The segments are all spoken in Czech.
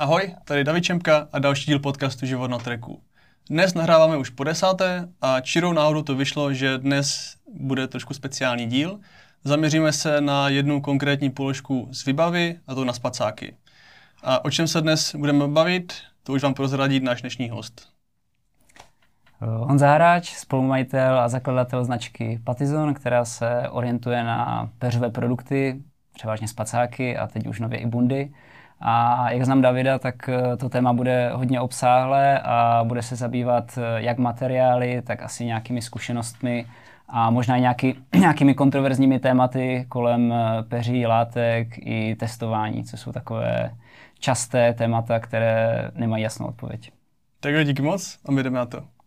Ahoj, tady David Čemka a další díl podcastu Život na treku. Dnes nahráváme už po desáté a čirou náhodou to vyšlo, že dnes bude trošku speciální díl. Zaměříme se na jednu konkrétní položku z vybavy, a to na spacáky. A o čem se dnes budeme bavit, to už vám prozradí náš dnešní host. Honza Hráč, spolumajitel a zakladatel značky Patizon, která se orientuje na peřové produkty, převážně spacáky a teď už nově i bundy. A jak znám Davida, tak eh, to téma bude hodně obsáhlé a bude se zabývat eh, jak materiály, tak asi nějakými zkušenostmi a možná i nějaký, nějakými kontroverzními tématy kolem eh, peří, látek i testování, co jsou takové časté témata, které nemají jasnou odpověď. Tak jo, díky moc a my jdeme na to.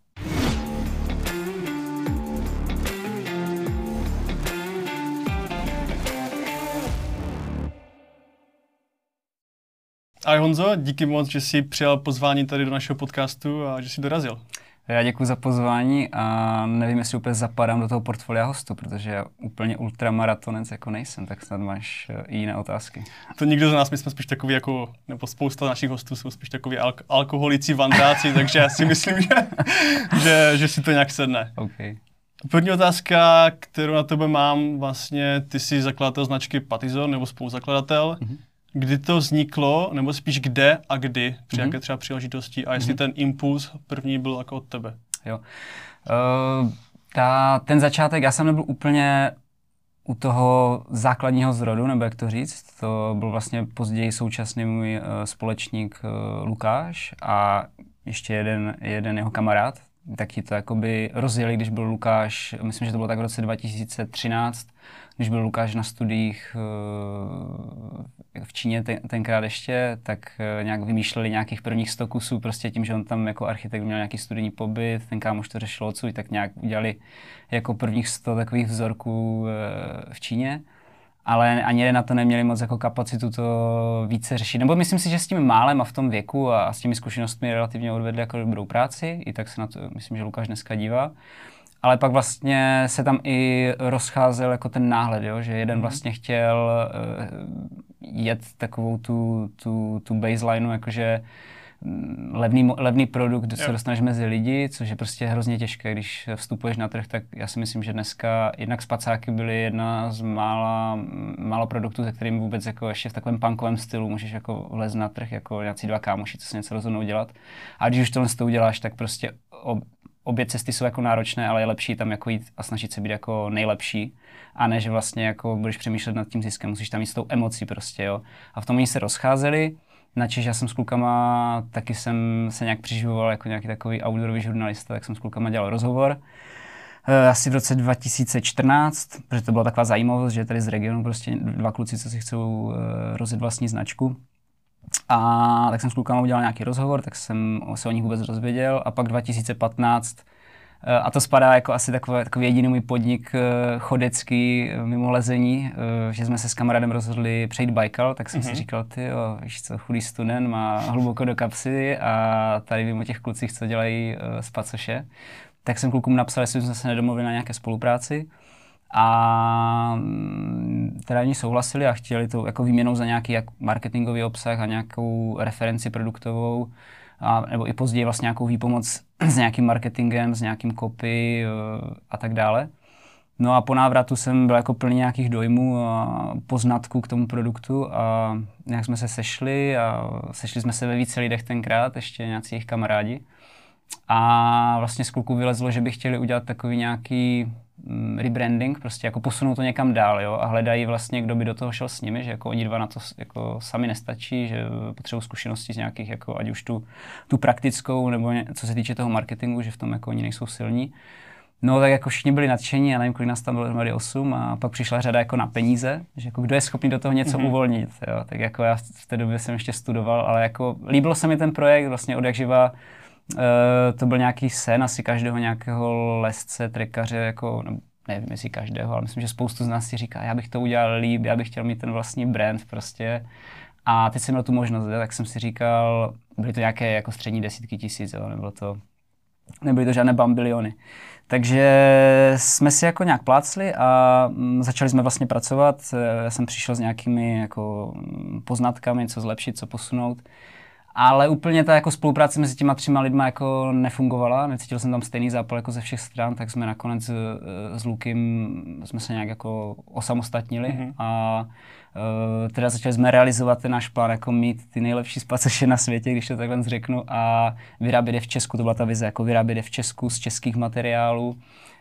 Ahoj Honzo, díky moc, že jsi přijal pozvání tady do našeho podcastu a že jsi dorazil. Já děkuji za pozvání a nevím, jestli úplně zapadám do toho portfolia hostu, protože já úplně ultramaratonec jako nejsem, tak snad máš eh, i jiné otázky. To nikdo z nás, my jsme spíš takový jako, nebo spousta našich hostů jsou spíš takový alk- alkoholici, vandráci, takže já si myslím, že, že, že si to nějak sedne. Okay. První otázka, kterou na tebe mám, vlastně ty jsi zakladatel značky Patizon, nebo spoluzakladatel. Mm-hmm kdy to vzniklo, nebo spíš kde a kdy, při mm-hmm. jaké třeba příležitosti a jestli mm-hmm. ten impuls první byl jako od tebe. Jo. Uh, ta, ten začátek, já jsem nebyl úplně u toho základního zrodu, nebo jak to říct, to byl vlastně později současný můj uh, společník uh, Lukáš a ještě jeden, jeden jeho kamarád, taky to jakoby rozjeli, když byl Lukáš, myslím, že to bylo tak v roce 2013, když byl Lukáš na studiích eh, v Číně ten, tenkrát ještě, tak eh, nějak vymýšleli nějakých prvních 100 kusů, prostě tím, že on tam jako architekt měl nějaký studijní pobyt, ten kámoš to řešil odsud, tak nějak udělali jako prvních 100 takových vzorků eh, v Číně ale ani na to neměli moc jako kapacitu to více řešit. Nebo myslím si, že s tím málem a v tom věku a, s těmi zkušenostmi relativně odvedli jako dobrou práci. I tak se na to, myslím, že Lukáš dneska dívá. Ale pak vlastně se tam i rozcházel jako ten náhled, jo? že jeden mm. vlastně chtěl uh, jet takovou tu, tu, tu baseline, jakože mm, levný, levný produkt, kde se dostaneš mezi lidi, což je prostě hrozně těžké, když vstupuješ na trh, tak já si myslím, že dneska jednak spacáky byly jedna z mála, málo produktů, se kterým vůbec jako ještě v takovém punkovém stylu můžeš jako vlez na trh, jako nějací dva kámoši, co se něco rozhodnou dělat. A když už tohle to uděláš, tak prostě obě cesty jsou jako náročné, ale je lepší tam jako jít a snažit se být jako nejlepší a ne, že vlastně jako budeš přemýšlet nad tím ziskem, musíš tam mít s tou emocí prostě, jo. A v tom oni se rozcházeli, načež já jsem s klukama, taky jsem se nějak přiživoval jako nějaký takový outdoorový žurnalista, tak jsem s klukama dělal rozhovor. E, asi v roce 2014, protože to byla taková zajímavost, že tady z regionu prostě dva kluci, co si chcou e, rozjet vlastní značku, a tak jsem s klukama udělal nějaký rozhovor, tak jsem se o nich vůbec dozvěděl. A pak 2015 eh, a to spadá jako asi takový, takový jediný můj podnik eh, chodecký eh, mimo lezení, že jsme se s kamarádem rozhodli přejít Baikal, tak jsem mm-hmm. si mhm. říkal, ty jo, víš co, chudý student má hluboko do kapsy a tady vím o těch klucích, co dělají z Pacoše. Tak jsem klukům napsal, jestli jsme se nedomluvili na nějaké spolupráci. A mm, teda oni souhlasili a chtěli to jako výměnou za nějaký jak marketingový obsah a nějakou referenci produktovou, a, nebo i později vlastně nějakou výpomoc s nějakým marketingem, s nějakým copy e, a tak dále. No a po návratu jsem byl jako plný nějakých dojmů a poznatků k tomu produktu a nějak jsme se sešli a sešli jsme se ve více lidech tenkrát, ještě nějací jejich kamarádi. A vlastně z kluku vylezlo, že by chtěli udělat takový nějaký rebranding, prostě jako posunou to někam dál, jo, a hledají vlastně, kdo by do toho šel s nimi, že jako oni dva na to jako sami nestačí, že potřebují zkušenosti z nějakých, jako ať už tu, tu praktickou, nebo ně, co se týče toho marketingu, že v tom jako oni nejsou silní. No tak jako všichni byli nadšení, já nevím, kolik nás tam bylo dohromady 8 a pak přišla řada jako na peníze, že jako kdo je schopný do toho něco mm-hmm. uvolnit, jo. Tak jako já v té době jsem ještě studoval, ale jako líbilo se mi ten projekt vlastně od jak živa, to byl nějaký sen asi každého nějakého lesce, trekaře, jako, no, nevím jestli každého, ale myslím, že spoustu z nás si říká, já bych to udělal líp, já bych chtěl mít ten vlastní brand prostě. A teď jsem měl tu možnost, tak jsem si říkal, byly to nějaké jako střední desítky tisíc, jo, nebylo to, nebyly to žádné bambiliony. Takže jsme si jako nějak plácli a mm, začali jsme vlastně pracovat. Já jsem přišel s nějakými jako mm, poznatkami, co zlepšit, co posunout. Ale úplně ta jako spolupráce mezi těma třema lidma jako nefungovala, necítil jsem tam stejný zápal jako ze všech stran, tak jsme nakonec uh, s Lukem jsme se nějak jako osamostatnili mm-hmm. a uh, teda začali jsme realizovat ten náš plán, jako mít ty nejlepší spacoše na světě, když to takhle řeknu, a vyrábět je v Česku, to byla ta vize, jako vyrábět je v Česku z českých materiálů.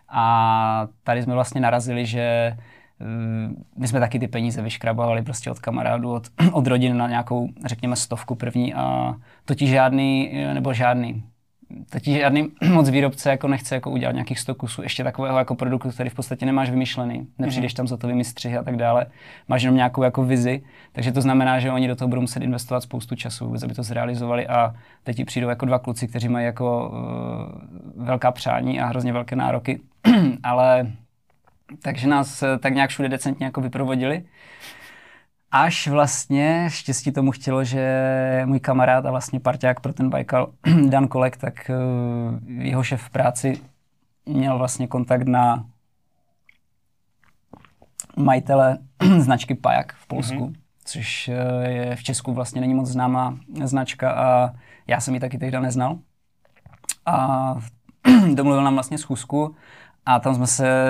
A tady jsme vlastně narazili, že my jsme taky ty peníze vyškrabovali prostě od kamarádů, od, od rodin na nějakou, řekněme, stovku první a to ti žádný, nebo žádný, to ti žádný moc výrobce jako nechce jako udělat nějakých 100 kusů, ještě takového jako produktu, který v podstatě nemáš vymyšlený, nepřijdeš tam za to střihy a tak dále, máš jenom nějakou jako vizi, takže to znamená, že oni do toho budou muset investovat spoustu času, aby to zrealizovali. A teď ti přijdou jako dva kluci, kteří mají jako uh, velká přání a hrozně velké nároky, ale takže nás eh, tak nějak všude decentně jako vyprovodili. Až vlastně štěstí tomu chtělo, že můj kamarád a vlastně parťák pro ten Baikal, Dan Kolek, tak uh, jeho šéf v práci měl vlastně kontakt na majitele značky Pajak v Polsku, mm-hmm. což uh, je v Česku vlastně není moc známá značka a já jsem ji taky tehdy neznal. A domluvil nám vlastně schůzku a tam jsme se,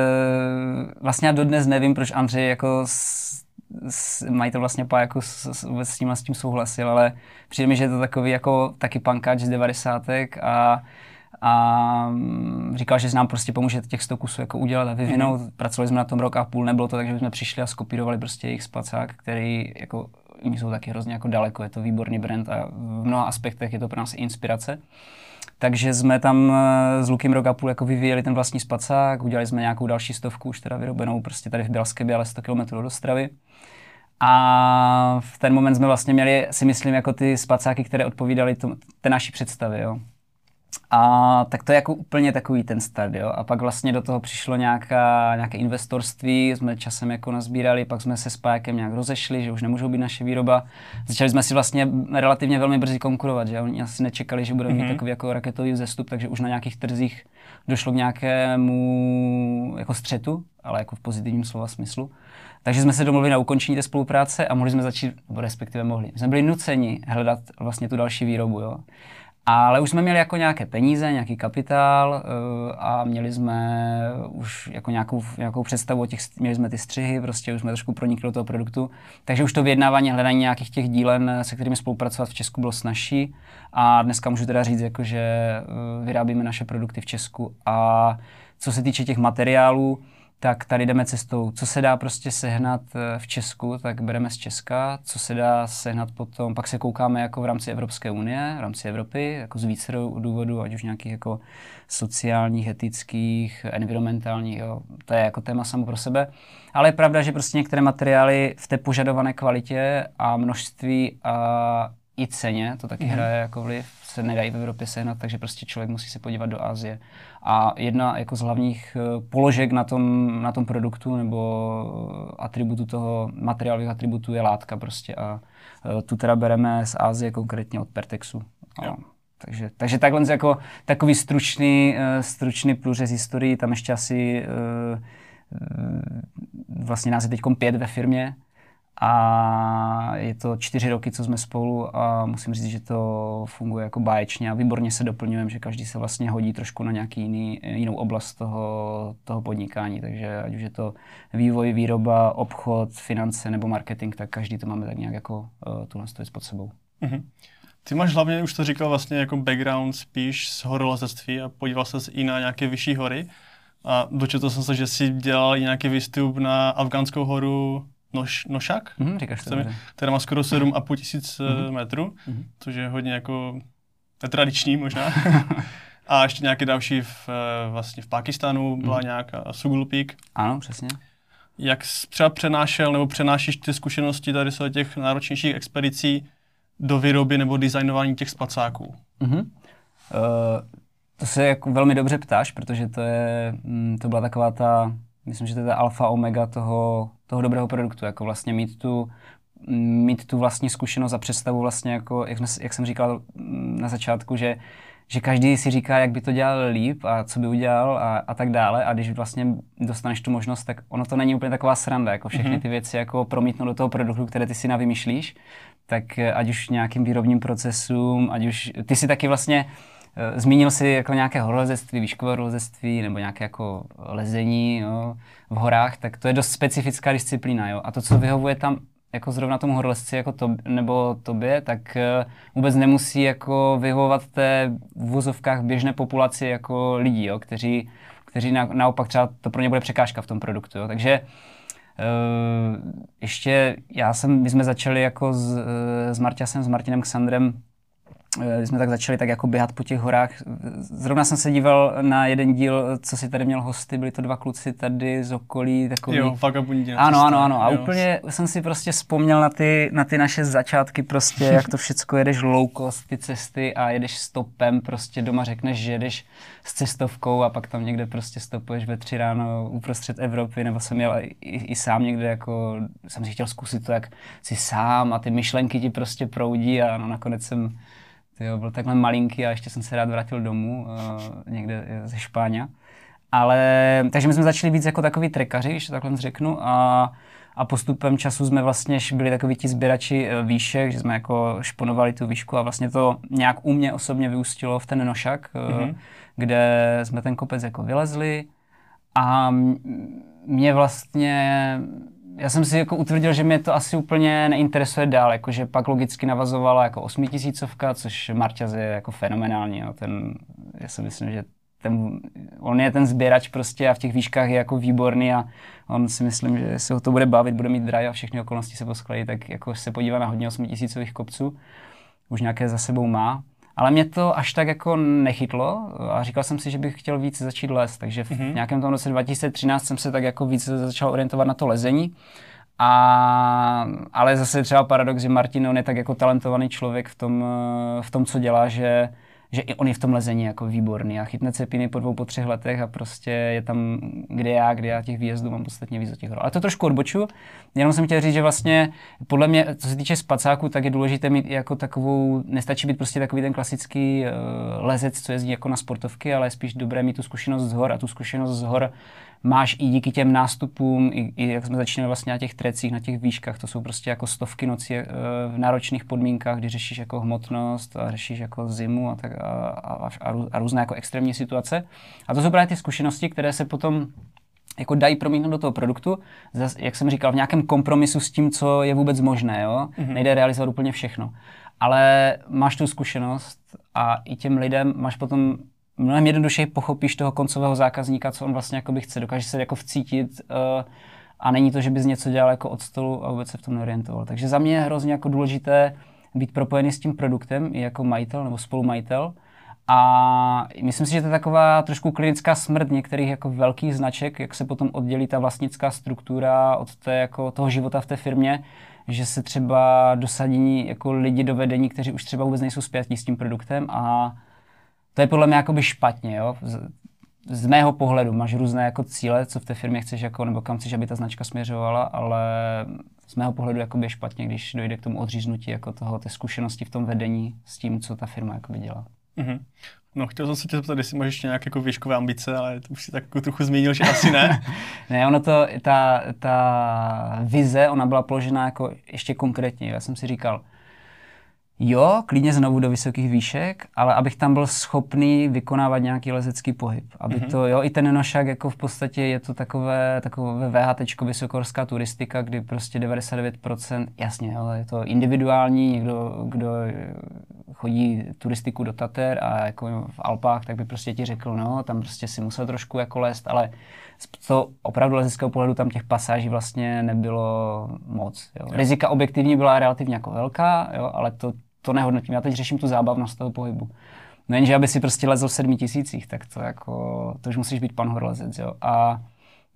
vlastně já dodnes nevím, proč Andřej jako s, s, mají to vlastně pa jako s, s, vůbec s tím, s tím souhlasil, ale přijde mi, že je to takový jako taky pankač z devadesátek a a mm, říkal, že nám prostě pomůže těch 100 kusů jako udělat a vyvinout. Mm-hmm. Pracovali jsme na tom rok a půl, nebylo to tak, že jsme přišli a skopírovali prostě jejich spacák, který jako, oni jsou taky hrozně jako daleko, je to výborný brand a v mnoha aspektech je to pro nás inspirace. Takže jsme tam eh, s Lukem rok a půl jako vyvíjeli ten vlastní spacák, udělali jsme nějakou další stovku, už teda vyrobenou prostě tady v Bělské ale 100 km do Ostravy. A v ten moment jsme vlastně měli, si myslím, jako ty spacáky, které odpovídaly té naší představě. Jo. A tak to je jako úplně takový ten start, jo. A pak vlastně do toho přišlo nějaká, nějaké investorství, jsme časem jako nazbírali, pak jsme se s Pájakem nějak rozešli, že už nemůžou být naše výroba. Začali jsme si vlastně relativně velmi brzy konkurovat, že oni asi nečekali, že budeme mm-hmm. mít mhm. takový jako raketový vzestup, takže už na nějakých trzích došlo k nějakému jako střetu, ale jako v pozitivním slova smyslu. Takže jsme se domluvili na ukončení té spolupráce a mohli jsme začít, nebo respektive mohli. jsme byli nuceni hledat vlastně tu další výrobu. Jo. Ale už jsme měli jako nějaké peníze, nějaký kapitál uh, a měli jsme už jako nějakou, nějakou představu o těch, měli jsme ty střihy, prostě už jsme trošku pronikli do toho produktu. Takže už to vyjednávání, hledání nějakých těch dílen, se kterými spolupracovat v Česku bylo snažší. A dneska můžu teda říct, jako, že uh, vyrábíme naše produkty v Česku. A co se týče těch materiálů, tak tady jdeme cestou, co se dá prostě sehnat eh, v Česku, tak bereme z Česka, co se dá sehnat potom, pak se koukáme jako v rámci Evropské unie, v rámci Evropy, jako z více důvodů, ať už nějakých jako sociálních, etických, environmentálních, jo. to je jako téma samo pro sebe. Ale je pravda, že prostě některé materiály v té požadované kvalitě a množství a i ceně, to taky mm-hmm. hraje jako vliv, se nedají v Evropě sehnat, takže prostě člověk musí se podívat do Asie. A jedna jako z hlavních eh, položek na tom, na tom produktu nebo atributu toho, materiálových atributů je látka prostě. A eh, tu teda bereme z Asie, konkrétně od Pertexu. A, takže, takže takhle jako takový stručný, eh, stručný průřez historii, tam ještě asi vlastně nás je teď pět ve firmě, a je to čtyři roky, co jsme spolu a musím říct, že to funguje jako báječně a výborně se doplňujeme, že každý se vlastně hodí trošku na nějaký jiný, jinou oblast toho, toho podnikání, takže ať už je to vývoj, výroba, obchod, finance nebo marketing, tak každý to máme tak nějak jako uh, tuhle stojí pod sebou. Mm-hmm. Ty máš hlavně, už to říkal, vlastně jako background spíš z horolezectví a podíval se i na nějaké vyšší hory. A dočetl jsem se, že jsi dělal nějaký výstup na Afgánskou horu Noš, Nošak, mm, říkáš to, která má skoro 7,5 tisíc mm. metrů, mm. což je hodně jako netradiční možná. a ještě nějaké další v, eh, vlastně v Pakistánu byla mm. nějaká Sugul Peak. Ano, přesně. Jak jsi třeba přenášel nebo přenášíš ty zkušenosti tady z těch náročnějších expedicí do výroby nebo designování těch spacáků? Mm-hmm. Uh, to se jako velmi dobře ptáš, protože to, je, mm, to byla taková ta, myslím, že to je ta alfa omega toho, toho dobrého produktu, jako vlastně mít tu, mít tu vlastní zkušenost a představu vlastně, jako, jak, jak jsem říkal na začátku, že, že každý si říká, jak by to dělal líp a co by udělal a, a tak dále a když vlastně dostaneš tu možnost, tak ono to není úplně taková sranda, jako všechny mhm. ty věci jako promítnout do toho produktu, které ty si navymýšlíš, tak eh, ať už nějakým výrobním procesům, ať už, ty si taky vlastně uh, zmínil si jako nějaké horolezectví, výškové horolezectví nebo nějaké jako lezení jo, v horách, tak to je dost specifická disciplína. Jo? A to, co vyhovuje tam jako zrovna tomu horolezci jako to, nebo tobě, tak uh, vůbec nemusí jako vyhovovat té v vozovkách běžné populaci jako lidí, jo, kteří, kteří na, naopak třeba to pro ně bude překážka v tom produktu. Jo. Takže ještě já jsem, my jsme začali jako s, s Marťasem, s Martinem Ksandrem Eh, když jsme tak začali tak jako běhat po těch horách. Zrovna jsem se díval na jeden díl, co si tady měl hosty, byli to dva kluci tady z okolí. Takový... Jo, fakt a Ano, ano, ano. A jo. úplně jsem si prostě vzpomněl na ty, na ty naše začátky, prostě jak to všechno jedeš low cost, ty cesty a jedeš stopem, prostě doma řekneš, že jedeš s cestovkou a pak tam někde prostě stopuješ ve tři ráno uprostřed Evropy, nebo jsem jel i, i sám někde jako, jsem si chtěl zkusit to, jak si sám a ty myšlenky ti prostě proudí a no, nakonec jsem jo, byl takhle malinký a ještě jsem se rád vrátil domů, uh, někde ze Špáně. Ale, takže my jsme začali víc jako takový trekaři, když to takhle řeknu, a, a postupem času jsme vlastně byli takový ti sběrači eh, výšek, že jsme jako šponovali tu výšku a vlastně to nějak u mě osobně vyústilo v ten nošak, mm-hmm. kde jsme ten kopec jako vylezli a mě vlastně já jsem si jako utvrdil, že mě to asi úplně neinteresuje dál, jakože pak logicky navazovala jako osmitisícovka, což Marťaz je jako fenomenální, jo. ten, já si myslím, že ten, on je ten sběrač prostě a v těch výškách je jako výborný a on si myslím, že se ho to bude bavit, bude mít drive a všechny okolnosti se poskladí, tak jako se podívá na hodně osmitisícových kopců, už nějaké za sebou má. Ale mě to až tak jako nechytlo a říkal jsem si, že bych chtěl víc začít les, takže v mm-hmm. nějakém tom roce 2013 jsem se tak jako víc začal orientovat na to lezení. A, ale zase třeba paradox, že Martin, on je tak jako talentovaný člověk v tom, v tom co dělá, že že i on je v tom lezení jako výborný a chytne cepiny po dvou, po třech letech a prostě je tam, kde já, kde já těch výjezdů mám podstatně víc do těch hor. Ale to trošku odboču, jenom jsem chtěl říct, že vlastně podle mě, co se týče spacáku, tak je důležité mít jako takovou, nestačí být prostě takový ten klasický uh, lezec, co jezdí jako na sportovky, ale je spíš dobré mít tu zkušenost z hor a tu zkušenost z hor máš i díky těm nástupům, i, i jak jsme začínali vlastně na těch trecích, na těch výškách, to jsou prostě jako stovky nocí e, v náročných podmínkách, kdy řešíš jako hmotnost a řešíš jako zimu a, tak, a, a, a, a různé jako extrémní situace. A to jsou právě ty zkušenosti, které se potom jako dají promítnout do toho produktu, zas, jak jsem říkal, v nějakém kompromisu s tím, co je vůbec možné. Jo? Mm-hmm. Nejde realizovat úplně všechno. Ale máš tu zkušenost a i těm lidem máš potom mnohem jednodušeji pochopíš toho koncového zákazníka, co on vlastně jakoby chce, dokáže se jako vcítit uh, a není to, že bys něco dělal jako od stolu a vůbec se v tom neorientoval. Takže za mě je hrozně jako důležité být propojený s tím produktem i jako majitel nebo spolumajitel. A myslím si, že to je taková trošku klinická smrt některých jako velkých značek, jak se potom oddělí ta vlastnická struktura od té, jako toho života v té firmě, že se třeba dosadí jako lidi do vedení, kteří už třeba vůbec nejsou zpětí s tím produktem a to je podle mě jakoby špatně, jo. Z, z mého pohledu máš různé jako cíle, co v té firmě chceš, jako, nebo kam chceš, aby ta značka směřovala, ale z mého pohledu jakoby je špatně, když dojde k tomu odříznutí jako toho, té zkušenosti v tom vedení s tím, co ta firma jakoby dělá. Mm-hmm. No, chtěl jsem se tě zeptat, jestli máš ještě nějaké jako výškové ambice, ale to už si tak jako trochu zmínil, že asi ne. ne, ono to, ta, ta vize, ona byla položena jako ještě konkrétně. Já jsem si říkal, Jo, klidně znovu do vysokých výšek, ale abych tam byl schopný vykonávat nějaký lezecký pohyb. Aby mm-hmm. to, jo, i ten nošák jako v podstatě je to takové, takové VHT, vysokohorská turistika, kdy prostě 99%, jasně, jo, je to individuální, někdo, kdo chodí turistiku do Tater a jako v Alpách, tak by prostě ti řekl, no, tam prostě si musel trošku jako lézt, ale z to opravdu lezeckého pohledu tam těch pasáží vlastně nebylo moc. Jo. Rizika objektivní byla relativně jako velká, jo, ale to to nehodnotím. Já teď řeším tu zábavnost toho pohybu. No jenže, aby si prostě lezl v sedmi tisících, tak to jako, to už musíš být pan horlezec, jo. A,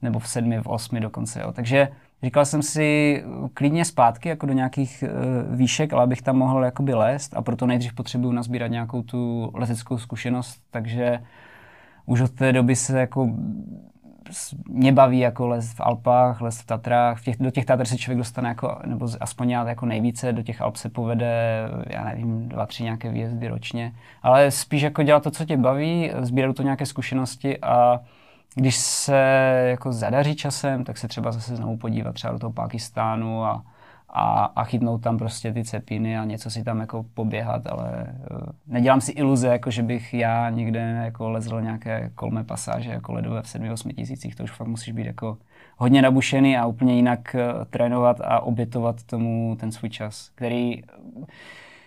nebo v sedmi, v osmi dokonce, jo. Takže říkal jsem si klidně zpátky, jako do nějakých uh, výšek, ale abych tam mohl jakoby lézt a proto nejdřív potřebuju nazbírat nějakou tu lezeckou zkušenost, takže už od té doby se jako mě baví jako les v Alpách, les v Tatrách. V těch, do těch Tatr se člověk dostane jako, nebo aspoň já jako nejvíce, do těch Alp se povede, já nevím, dva, tři nějaké výjezdy ročně. Ale spíš jako dělat to, co tě baví, sbírat to nějaké zkušenosti a když se jako zadaří časem, tak se třeba zase znovu podívat třeba do toho Pakistánu a, a, a chytnout tam prostě ty cepiny a něco si tam jako poběhat, ale uh, nedělám si iluze, jako že bych já někde jako lezl nějaké kolmé pasáže jako ledové v 7-8 tisících, to už fakt musíš být jako hodně nabušený a úplně jinak uh, trénovat a obětovat tomu ten svůj čas, který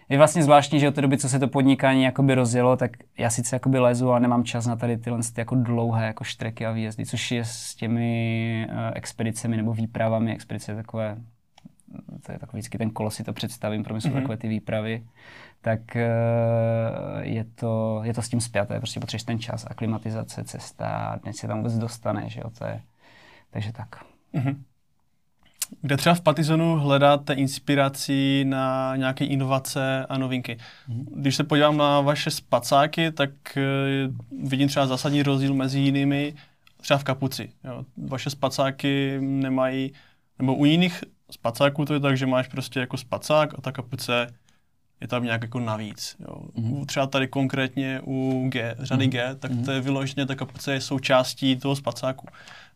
je vlastně zvláštní, že od té doby, co se to podnikání jakoby rozjelo, tak já sice jakoby lezu, ale nemám čas na tady tyhle jako dlouhé jako štreky a výjezdy, což je s těmi uh, expedicemi nebo výpravami. Expedice je takové to je takový vždycky ten kolo si to představím, pro mě jsou mm-hmm. takové ty výpravy, tak eh, je to, je to s tím zpěté, prostě potřebuješ ten čas, aklimatizace, cesta, dnes se tam vůbec dostane, že jo, to je, takže tak. Mm-hmm. Kde třeba v Patizonu hledáte inspiraci na nějaké inovace a novinky? Mm-hmm. Když se podívám na vaše spacáky, tak eh, vidím třeba zásadní rozdíl mezi jinými, třeba v kapuci. Jo. Vaše spacáky nemají, nebo u jiných spacáků to je tak, že máš prostě jako spacák a ta kapuce je tam nějak jako navíc. Jo. Mm-hmm. Třeba tady konkrétně u G, řady mm-hmm. G, tak mm-hmm. to je vyloženě, ta kapuce je součástí toho spacáku.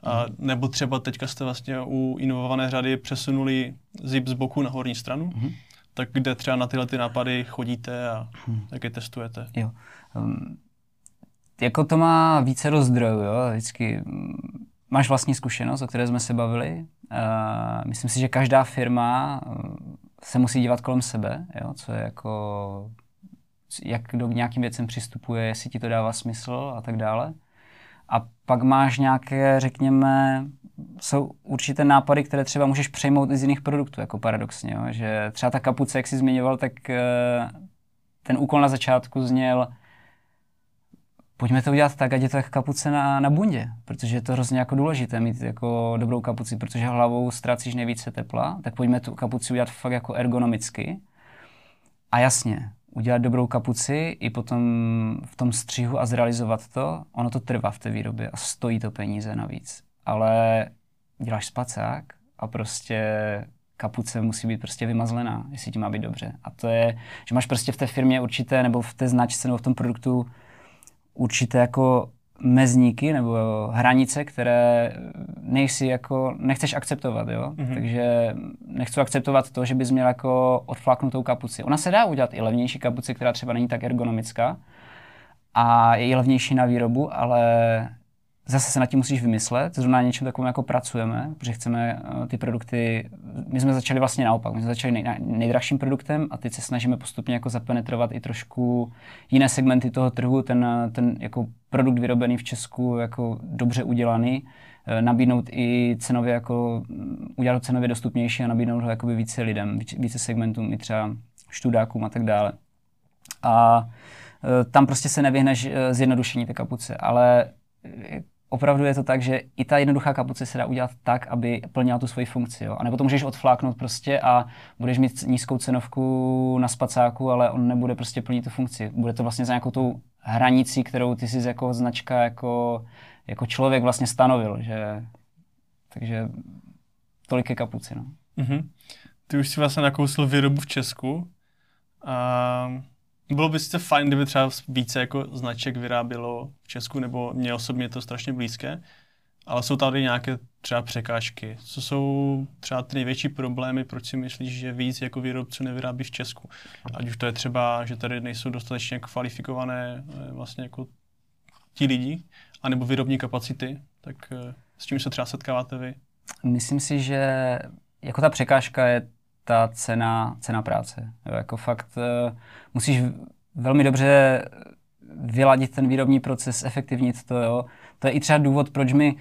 A, mm-hmm. nebo třeba teďka jste vlastně u inovované řady přesunuli zip z boku na horní stranu, mm-hmm. tak kde třeba na tyhle ty nápady chodíte a mm-hmm. jak je testujete? Jo. Um, jako to má více rozdrojů, jo. Vždycky um, máš vlastní zkušenost, o které jsme se bavili. Uh, myslím si, že každá firma uh, se musí dívat kolem sebe, jo, co je jako, jak do nějakým věcem přistupuje, jestli ti to dává smysl a tak dále. A pak máš nějaké, řekněme, jsou určité nápady, které třeba můžeš přejmout i z jiných produktů, jako paradoxně, jo? že třeba ta kapuce, jak jsi zmiňoval, tak uh, ten úkol na začátku zněl, pojďme to udělat tak, ať je to jak kapuce na, na bundě, protože je to hrozně jako důležité mít jako dobrou kapuci, protože hlavou ztrácíš nejvíce tepla, tak pojďme tu kapuci udělat fakt jako ergonomicky. A jasně, udělat dobrou kapuci i potom v tom střihu a zrealizovat to, ono to trvá v té výrobě a stojí to peníze navíc. Ale děláš spacák a prostě kapuce musí být prostě vymazlená, jestli ti má být dobře. A to je, že máš prostě v té firmě určité, nebo v té značce, nebo v tom produktu určité jako mezníky nebo hranice, které nejsi jako, nechceš akceptovat, jo? Mm-hmm. Takže nechci akceptovat to, že bys měl jako odflaknutou kapuci. Ona se dá udělat i levnější kapuci, která třeba není tak ergonomická a je i levnější na výrobu, ale zase se nad tím musíš vymyslet, zrovna na něčem takovém jako pracujeme, protože chceme uh, ty produkty, my jsme začali vlastně naopak, my jsme začali nej, nejdražším produktem a teď se snažíme postupně jako zapenetrovat i trošku jiné segmenty toho trhu, ten, ten jako produkt vyrobený v Česku, jako dobře udělaný, uh, nabídnout i cenově jako, mm, udělat ho cenově dostupnější a nabídnout ho jakoby více lidem, více segmentům, i třeba študákům a tak dále. A uh, tam prostě se nevyhneš zjednodušení té kapuce, ale opravdu je to tak, že i ta jednoduchá kapuce se dá udělat tak, aby plnila tu svoji funkci. Jo? A nebo to můžeš odfláknout prostě a budeš mít nízkou cenovku na spacáku, ale on nebude prostě plnit tu funkci. Bude to vlastně za nějakou tou hranicí, kterou ty jsi jako značka, jako, jako člověk vlastně stanovil. Že... Takže tolik je kapuci. No. Mm-hmm. Ty už si vlastně nakousil výrobu v Česku. A bylo by sice fajn, kdyby třeba více jako značek vyrábělo v Česku, nebo mě osobně to strašně blízké, ale jsou tady nějaké třeba překážky. Co jsou třeba ty největší problémy, proč si myslíš, že víc jako výrobců nevyrábí v Česku? Ať už to je třeba, že tady nejsou dostatečně kvalifikované eh, vlastně jako ti lidi, anebo výrobní kapacity, tak eh, s čím se třeba setkáváte vy? Myslím si, že jako ta překážka je ta cena, cena práce. Jo, jako fakt uh, musíš velmi dobře vyladit ten výrobní proces, efektivnit to. Jo. To je i třeba důvod, proč my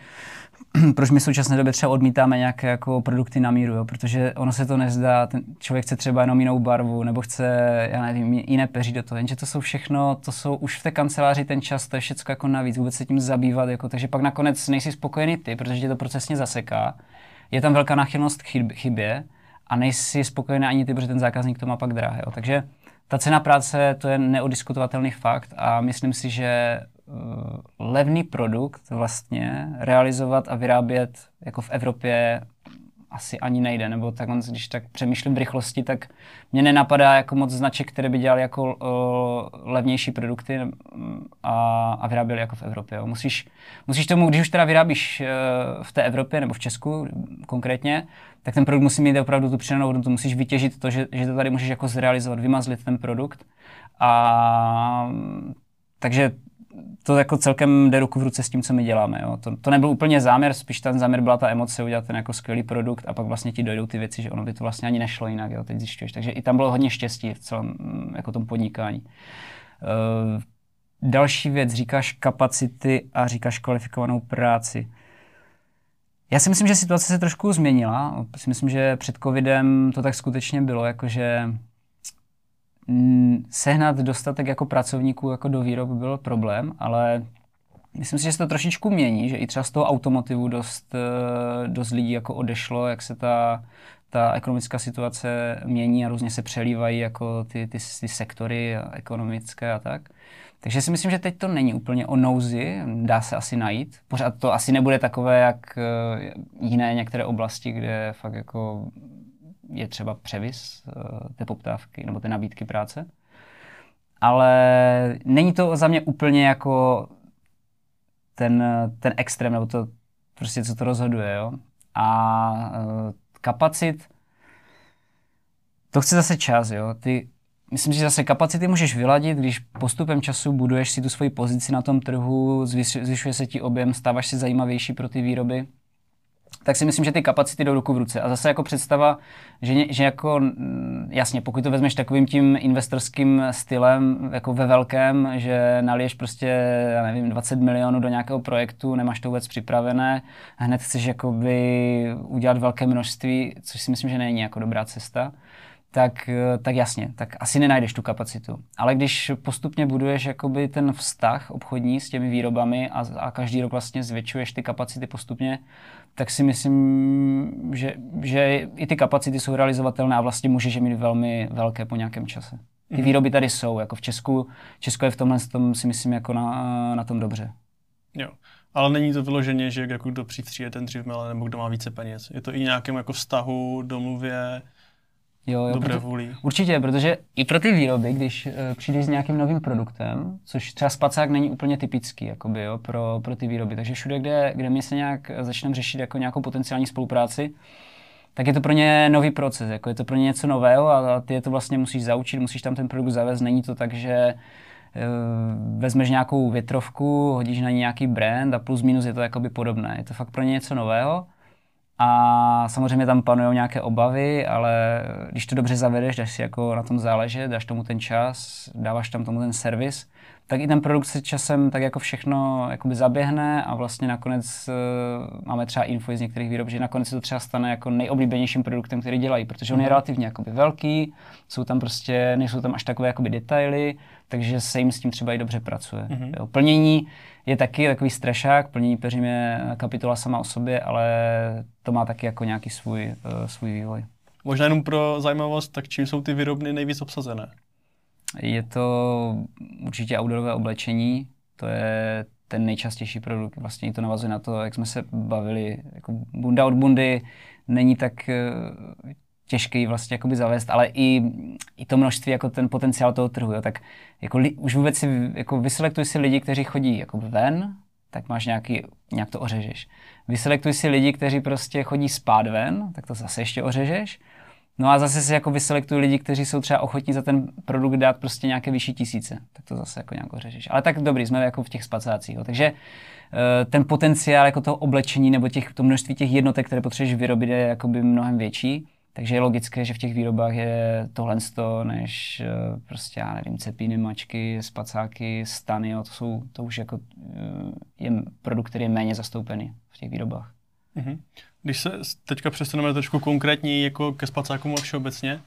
proč my v současné době třeba odmítáme nějaké jako produkty na míru, jo? protože ono se to nezdá, ten člověk chce třeba jenom jinou barvu, nebo chce, já nevím, jiné peří do toho, jenže to jsou všechno, to jsou už v té kanceláři ten čas, to je všechno jako navíc, vůbec se tím zabývat, jako, takže pak nakonec nejsi spokojený ty, protože tě to procesně zaseká, je tam velká náchylnost k chybě, a nejsi spokojený ani ty, protože ten zákazník to má pak drahé. Takže ta cena práce to je neodiskutovatelný fakt a myslím si, že uh, levný produkt vlastně realizovat a vyrábět jako v Evropě asi ani nejde, nebo tak on, když tak přemýšlím v rychlosti, tak mě nenapadá jako moc značek, které by dělali jako uh, levnější produkty a, a vyráběli jako v Evropě. Jo. Musíš, musíš tomu, když už teda vyrábíš uh, v té Evropě nebo v Česku konkrétně, tak ten produkt musí mít opravdu tu přidanou hodnotu, musíš vytěžit to, že, že to tady můžeš jako zrealizovat, vymazlit ten produkt. A takže to jako celkem jde ruku v ruce s tím, co my děláme. Jo. To, to nebyl úplně záměr, spíš ten záměr byla ta emoce udělat ten jako skvělý produkt a pak vlastně ti dojdou ty věci, že ono by to vlastně ani nešlo jinak, jo, teď zjišťuješ. Takže i tam bylo hodně štěstí v celém mm, jako tom podnikání. Uh, další věc, říkáš kapacity a říkáš kvalifikovanou práci. Já si myslím, že situace se trošku změnila. Si myslím, že před covidem to tak skutečně bylo, jakože sehnat dostatek jako pracovníků jako do výroby byl problém, ale myslím si, že se to trošičku mění, že i třeba z toho automotivu dost, eh, dost lidí jako odešlo, jak se ta, ta ekonomická situace mění a různě se přelívají jako ty, ty, ty sektory ekonomické a tak. Takže si myslím, že teď to není úplně o nouzi, dá se asi najít. Pořád to asi nebude takové, jak eh, jiné některé oblasti, kde fakt jako je třeba převis uh, té poptávky nebo té nabídky práce. Ale není to za mě úplně jako ten, ten extrém, nebo to prostě, co to rozhoduje, jo. A uh, kapacit, to chce zase čas, jo. Ty, myslím, že zase kapacity můžeš vyladit, když postupem času buduješ si tu svoji pozici na tom trhu, zvyšuje se ti objem, stáváš si zajímavější pro ty výroby tak si myslím, že ty kapacity jdou ruku v ruce. A zase jako představa, že, že jako, jasně, pokud to vezmeš takovým tím investorským stylem, jako ve velkém, že naliješ prostě, já nevím, 20 milionů do nějakého projektu, nemáš to vůbec připravené, hned chceš jakoby udělat velké množství, což si myslím, že není jako dobrá cesta, tak, tak jasně, tak asi nenajdeš tu kapacitu. Ale když postupně buduješ jakoby ten vztah obchodní s těmi výrobami a, a každý rok vlastně zvětšuješ ty kapacity postupně, tak si myslím, že, že i ty kapacity jsou realizovatelné a vlastně můžeš je mít velmi velké po nějakém čase. Ty mm. výroby tady jsou, jako v Česku. Česko je v tomhle tom si myslím jako na, na tom dobře. Jo. Ale není to vyloženě, že jako kdo přistříje ten dřív nebo kdo má více peněz. Je to i nějakém jako vztahu, domluvě, Jo, jo, Dobré proto, Určitě, protože i pro ty výroby, když uh, přijdeš s nějakým novým produktem, což třeba spacák není úplně typický jakoby, jo, pro, pro ty výroby, takže všude, kde, kde my se nějak začneme řešit jako nějakou potenciální spolupráci, tak je to pro ně nový proces, jako je to pro ně něco nového a ty je to vlastně musíš zaučit, musíš tam ten produkt zavést. Není to tak, že uh, vezmeš nějakou větrovku, hodíš na ní nějaký brand a plus minus je to jakoby podobné. Je to fakt pro ně něco nového a samozřejmě tam panují nějaké obavy, ale když to dobře zavedeš, dáš si jako na tom záležet, dáš tomu ten čas, dáváš tam tomu ten servis, tak i ten produkt se časem tak jako všechno jakoby zaběhne a vlastně nakonec uh, máme třeba info z některých výrob, že nakonec se to třeba stane jako nejoblíbenějším produktem, který dělají, protože on je mhm. relativně jakoby velký, jsou tam prostě, nejsou tam až takové jakoby detaily, takže se jim s tím třeba i dobře pracuje. Mm-hmm. Jo, plnění je taky takový strešák, plnění peřím je kapitola sama o sobě, ale to má taky jako nějaký svůj, uh, svůj vývoj. Možná jenom pro zajímavost, tak čím jsou ty výrobny nejvíc obsazené? Je to určitě outdoorové oblečení, to je ten nejčastější produkt. Vlastně to navazuje na to, jak jsme se bavili. Jako bunda od bundy není tak eh, těžký vlastně jakoby zavést, ale i, i to množství, jako ten potenciál toho trhu, jo, tak jako li, už vůbec si, jako vyselektuj si lidi, kteří chodí jako ven, tak máš nějaký, nějak to ořežeš. Vyselektuj si lidi, kteří prostě chodí spát ven, tak to zase ještě ořežeš. No a zase si jako vyselektuj lidi, kteří jsou třeba ochotní za ten produkt dát prostě nějaké vyšší tisíce. Tak to zase jako nějak ořežeš. Ale tak dobrý, jsme jako v těch spacácích. Jo. Takže eh, ten potenciál jako toho oblečení nebo těch, to množství těch jednotek, které potřebuješ vyrobit, je jakoby mnohem větší. Takže je logické, že v těch výrobách je tohle než eh, prostě, já nevím, cepíny, mačky, spacáky, stany, jo, to, jsou, to už jako eh, je produkt, který je méně zastoupený v těch výrobách. Mm-hmm. Když se teďka přestaneme trošku konkrétní jako ke spacákům a všeobecně,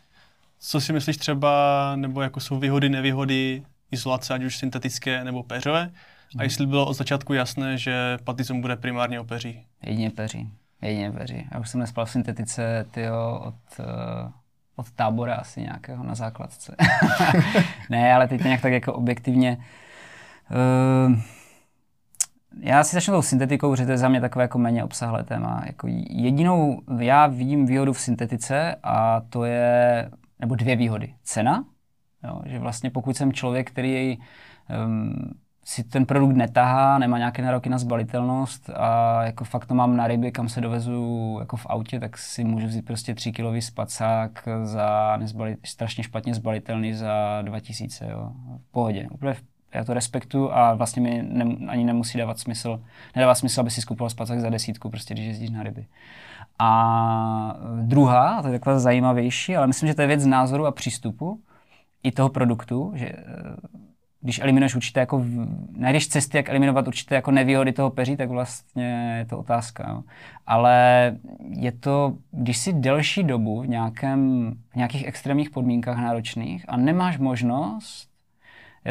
co si myslíš třeba, nebo jako jsou výhody, nevýhody izolace, ať už syntetické nebo peřové? Mm-hmm. A jestli bylo od začátku jasné, že patizum bude primárně o peří? Jedině peří. Jedině peří. Já už jsem nespal v syntetice tyjo, od, uh, od tábora asi nějakého na základce. ne, ale teď nějak tak jako objektivně. Uh, já si začnu tou syntetikou, protože to je za mě takové jako méně obsahlé téma. Jako jedinou, já vidím výhodu v syntetice a to je, nebo dvě výhody. Cena, jo, že vlastně pokud jsem člověk, který um, si ten produkt netahá, nemá nějaké nároky na zbalitelnost a jako fakt to mám na ryby, kam se dovezu jako v autě, tak si můžu vzít prostě 3 kilový spacák za nezbalit, strašně špatně zbalitelný za 2000, jo. V pohodě. Úplně já to respektuju a vlastně mi ne, ani nemusí dávat smysl, nedává smysl, aby si skupoval spacák za desítku, prostě když jezdíš na ryby. A druhá, to je taková zajímavější, ale myslím, že to je věc názoru a přístupu i toho produktu, že když eliminuješ určité jako, najdeš cesty, jak eliminovat určité jako nevýhody toho peří, tak vlastně je to otázka. Jo. Ale je to, když si delší dobu v, nějakém, v nějakých extrémních podmínkách náročných a nemáš možnost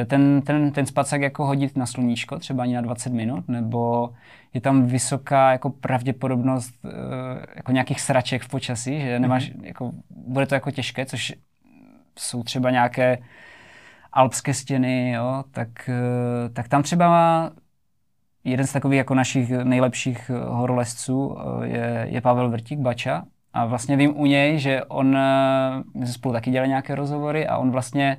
ten, ten, ten spacák jako hodit na sluníčko, třeba ani na 20 minut, nebo je tam vysoká jako pravděpodobnost uh, jako nějakých sraček v počasí, že nemáš, mm-hmm. jako, bude to jako těžké, což jsou třeba nějaké alpské stěny, jo, tak, eh, tak tam třeba jeden z takových jako našich nejlepších eh, horolezců eh, je, je Pavel Vrtík, Bača. A vlastně vím u něj, že on, my jsme spolu taky dělali nějaké rozhovory a on vlastně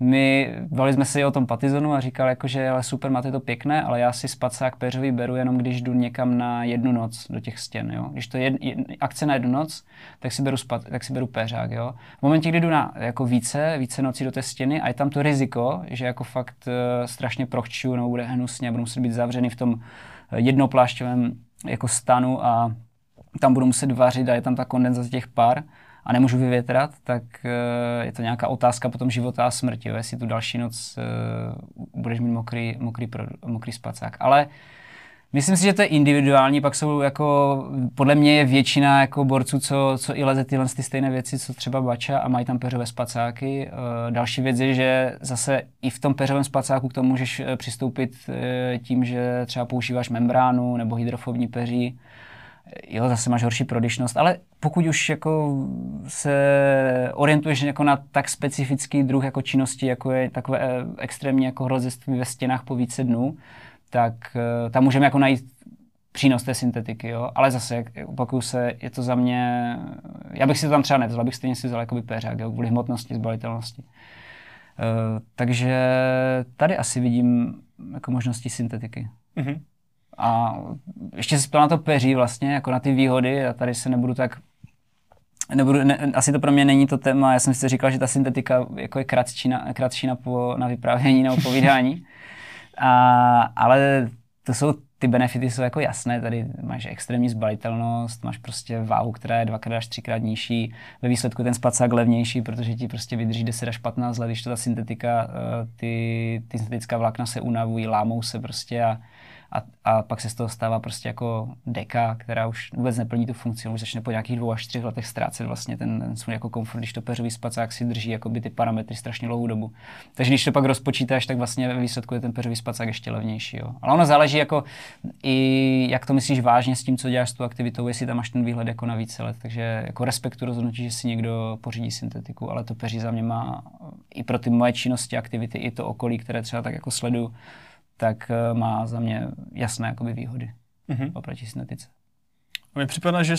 my bavili jsme se i o tom Patizonu a říkal, jako, že ale super, máte to pěkné, ale já si spacák peřový beru jenom, když jdu někam na jednu noc do těch stěn. Jo? Když to je jed, akce na jednu noc, tak si beru, spat, tak si beru peřák. Jo? V momentě, kdy jdu na jako více, více nocí do té stěny a je tam to riziko, že jako fakt uh, strašně prochču nebo bude hnusně a budu muset být zavřený v tom eh, jednoplášťovém jako stanu a tam budu muset vařit a je tam ta kondenzace těch pár, a nemůžu vyvětrat, tak uh, je to nějaká otázka potom života a smrti, jo? jestli tu další noc uh, budeš mít mokrý, mokrý, mokrý spacák. Ale Myslím si, že to je individuální, pak jsou jako, podle mě je většina jako borců, co, co i leze tyhle ty stejné věci, co třeba bača a mají tam peřové spacáky. Uh, další věc je, že zase i v tom peřovém spacáku k tomu můžeš přistoupit tím, že třeba používáš membránu nebo hydrofobní peří, jo, zase máš horší prodyšnost, ale pokud už jako se orientuješ jako na tak specifický druh jako činnosti, jako je takové eh, extrémní jako hrozeství ve stěnách po více dnů, tak eh, tam můžeme jako najít přínos té syntetiky, jo? ale zase, opakuju se, je to za mě, já bych si to tam třeba nevzal, bych stejně si vzal jakoby péřák, jo? kvůli hmotnosti, zbalitelnosti. Uh, takže tady asi vidím jako možnosti syntetiky. Mm-hmm. A ještě se na to peří vlastně, jako na ty výhody, a tady se nebudu tak Nebudu, ne, asi to pro mě není to téma, já jsem si říkal, že ta syntetika jako je kratší na, kratší na, po, na vyprávění nebo povídání. A, ale to jsou, ty benefity jsou jako jasné, tady máš extrémní zbalitelnost, máš prostě váhu, která je dvakrát až třikrát nižší, ve výsledku ten spacák levnější, protože ti prostě vydrží 10 až 15 let, když to ta syntetika, eh, ty, ty syntetická vlákna se unavují, lámou se prostě a a, a pak se z toho stává prostě jako deka, která už vůbec neplní tu funkci, už začne po nějakých dvou až třech letech ztrácet vlastně ten, ten svůj jako komfort, když to peřový spacák si drží jako by ty parametry strašně dlouhou dobu. Takže když to pak rozpočítáš, tak vlastně ve výsledku je ten peřový spacák ještě levnější. Jo. Ale ono záleží jako i jak to myslíš vážně s tím, co děláš s tou aktivitou, jestli tam máš ten výhled jako na více let. Takže jako respektu rozhodnutí, že si někdo pořídí syntetiku, ale to peří za mě má i pro ty moje činnosti, aktivity, i to okolí, které třeba tak jako sleduju, tak eh, má za mě jasné jakoby výhody mm-hmm. oproti syntetice. A mi připadá, že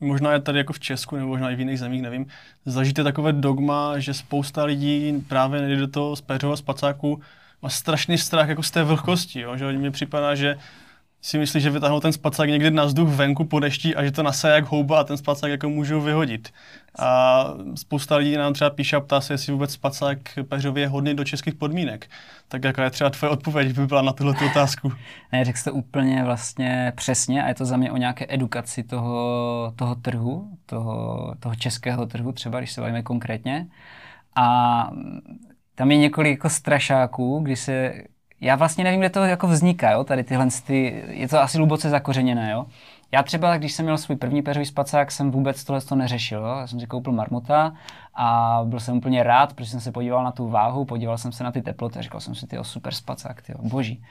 možná je tady jako v Česku nebo možná i v jiných zemích, nevím, zažijete takové dogma, že spousta lidí právě nejde do toho z spacáku má strašný strach jako z té vlhkosti, jo? že mi připadá, že si myslí, že vytáhnou ten spacák někde na vzduch venku po dešti a že to nasaje jak houba a ten spacák jako můžou vyhodit. A spousta lidí nám třeba píše a ptá se, jestli vůbec spacák peřově je hodný do českých podmínek. Tak jaká je třeba tvoje odpověď, by byla na tuhle otázku? Ne, řekl jsi to úplně vlastně přesně a je to za mě o nějaké edukaci toho, toho trhu, toho, toho českého trhu třeba, když se bavíme konkrétně. A tam je několik jako strašáků, kdy se já vlastně nevím, kde to jako vzniká, jo, tady tyhle, ty, je to asi hluboce zakořeněné, jo. Já třeba, když jsem měl svůj první peřový spacák, jsem vůbec tohle to neřešil. Jo? Já jsem si koupil marmota a byl jsem úplně rád, protože jsem se podíval na tu váhu, podíval jsem se na ty teploty a říkal jsem si, ty super spacák, ty boží.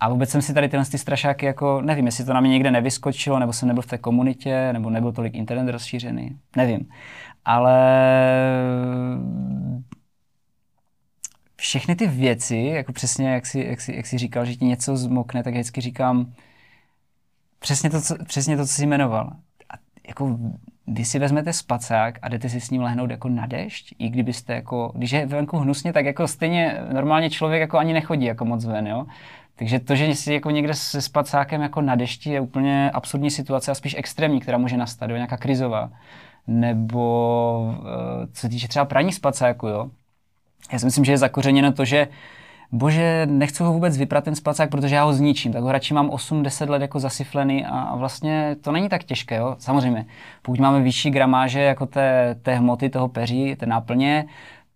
A vůbec jsem si tady tyhle ty strašáky, jako nevím, jestli to na mě někde nevyskočilo, nebo jsem nebyl v té komunitě, nebo nebyl tolik internet rozšířený, nevím. Ale všechny ty věci, jako přesně jak jsi, jak jsi, jak jsi říkal, že ti něco zmokne, tak vždycky říkám přesně to, co, přesně to, co jsi jmenoval. A jako vy si vezmete spacák a jdete si s ním lehnout jako na dešť, i kdybyste jako, když je venku hnusně, tak jako stejně normálně člověk jako ani nechodí jako moc ven, jo. Takže to, že si jako někde se spacákem jako na dešti je úplně absurdní situace a spíš extrémní, která může nastat, jo, nějaká krizová. Nebo eh, co týče třeba praní spacáku, jo. Já si myslím, že je zakořeněno to, že bože, nechci ho vůbec vyprat ten spacák, protože já ho zničím, tak ho radši mám 8-10 let jako zasiflený a, a vlastně to není tak těžké, jo? samozřejmě. Pokud máme vyšší gramáže jako té, té hmoty, toho peří, té náplně,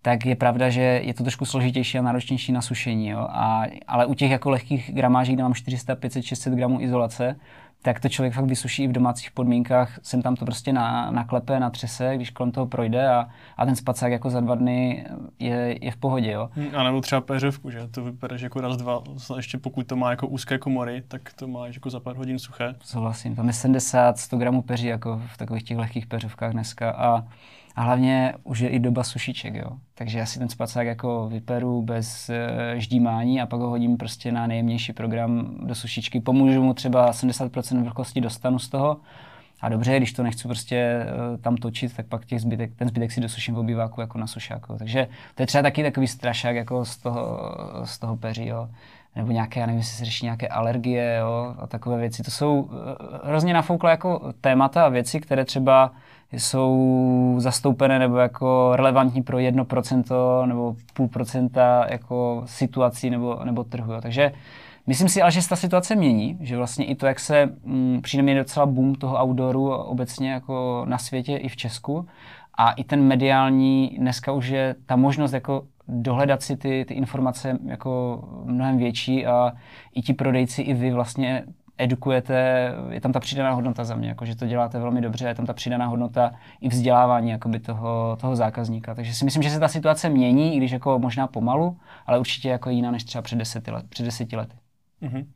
tak je pravda, že je to trošku složitější a náročnější na sušení. Jo? A, ale u těch jako lehkých gramáží, kde mám 400, 500, 600 gramů izolace, tak to člověk fakt vysuší i v domácích podmínkách. Sem tam to prostě na, naklepe, natřese, když kolem toho projde a, a ten spacák jako za dva dny je, je v pohodě. Jo. Hm, a nebo třeba peřovku, že to vybereš jako raz, dva, ještě pokud to má jako úzké komory, tak to máš jako za pár hodin suché. Souhlasím, tam je 70, 100 gramů peří jako v takových těch lehkých peřovkách dneska a a hlavně už je i doba sušiček, jo. Takže já si ten spacák jako vyperu bez e, ždímání a pak ho hodím prostě na nejjemnější program do sušičky. Pomůžu mu třeba 70% vlhkosti dostanu z toho. A dobře, když to nechci prostě e, tam točit, tak pak těch zbytek, ten zbytek si dosuším v obýváku jako na sušáku. Takže to je třeba taky takový strašák jako z toho, z toho peří, jo nebo nějaké, já nevím, jestli se řeší nějaké alergie jo, a takové věci. To jsou e, hrozně nafouklé jako témata a věci, které třeba jsou zastoupené nebo jako relevantní pro 1% nebo půl procenta jako situací nebo, nebo trhu. Jo. Takže myslím si ale, že se ta situace mění, že vlastně i to, jak se mm, přijde mi docela boom toho outdooru obecně jako na světě i v Česku a i ten mediální, dneska už je ta možnost jako dohledat si ty, ty informace jako mnohem větší a i ti prodejci, i vy vlastně edukujete, je tam ta přidaná hodnota za mě, jako, že to děláte velmi dobře, je tam ta přidaná hodnota i vzdělávání jakoby toho, toho zákazníka. Takže si myslím, že se ta situace mění, i když jako možná pomalu, ale určitě jako jiná než třeba před deseti, let, před deseti lety. Mm-hmm.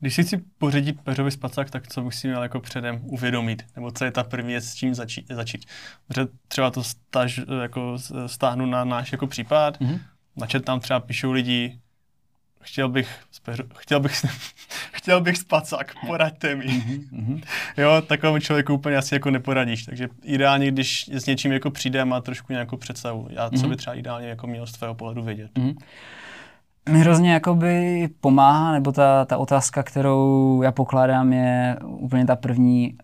Když si chci pořídit peřový spacák, tak co si měl jako předem uvědomit? Nebo co je ta první věc, s čím začít? začít? Protože třeba to staž, jako stáhnu na náš jako případ, mm-hmm. na tam třeba píšou lidi, chtěl bych, chtěl bych, chtěl bych spacák, poraďte mi. Mm-hmm. jo, takovému člověku úplně asi jako neporadíš, takže ideálně, když s něčím jako přijde, má trošku nějakou představu. Já co mm-hmm. by třeba ideálně jako měl z tvého pohledu vědět. Mm-hmm. Mi hrozně jakoby pomáhá, nebo ta, ta otázka, kterou já pokládám, je úplně ta první,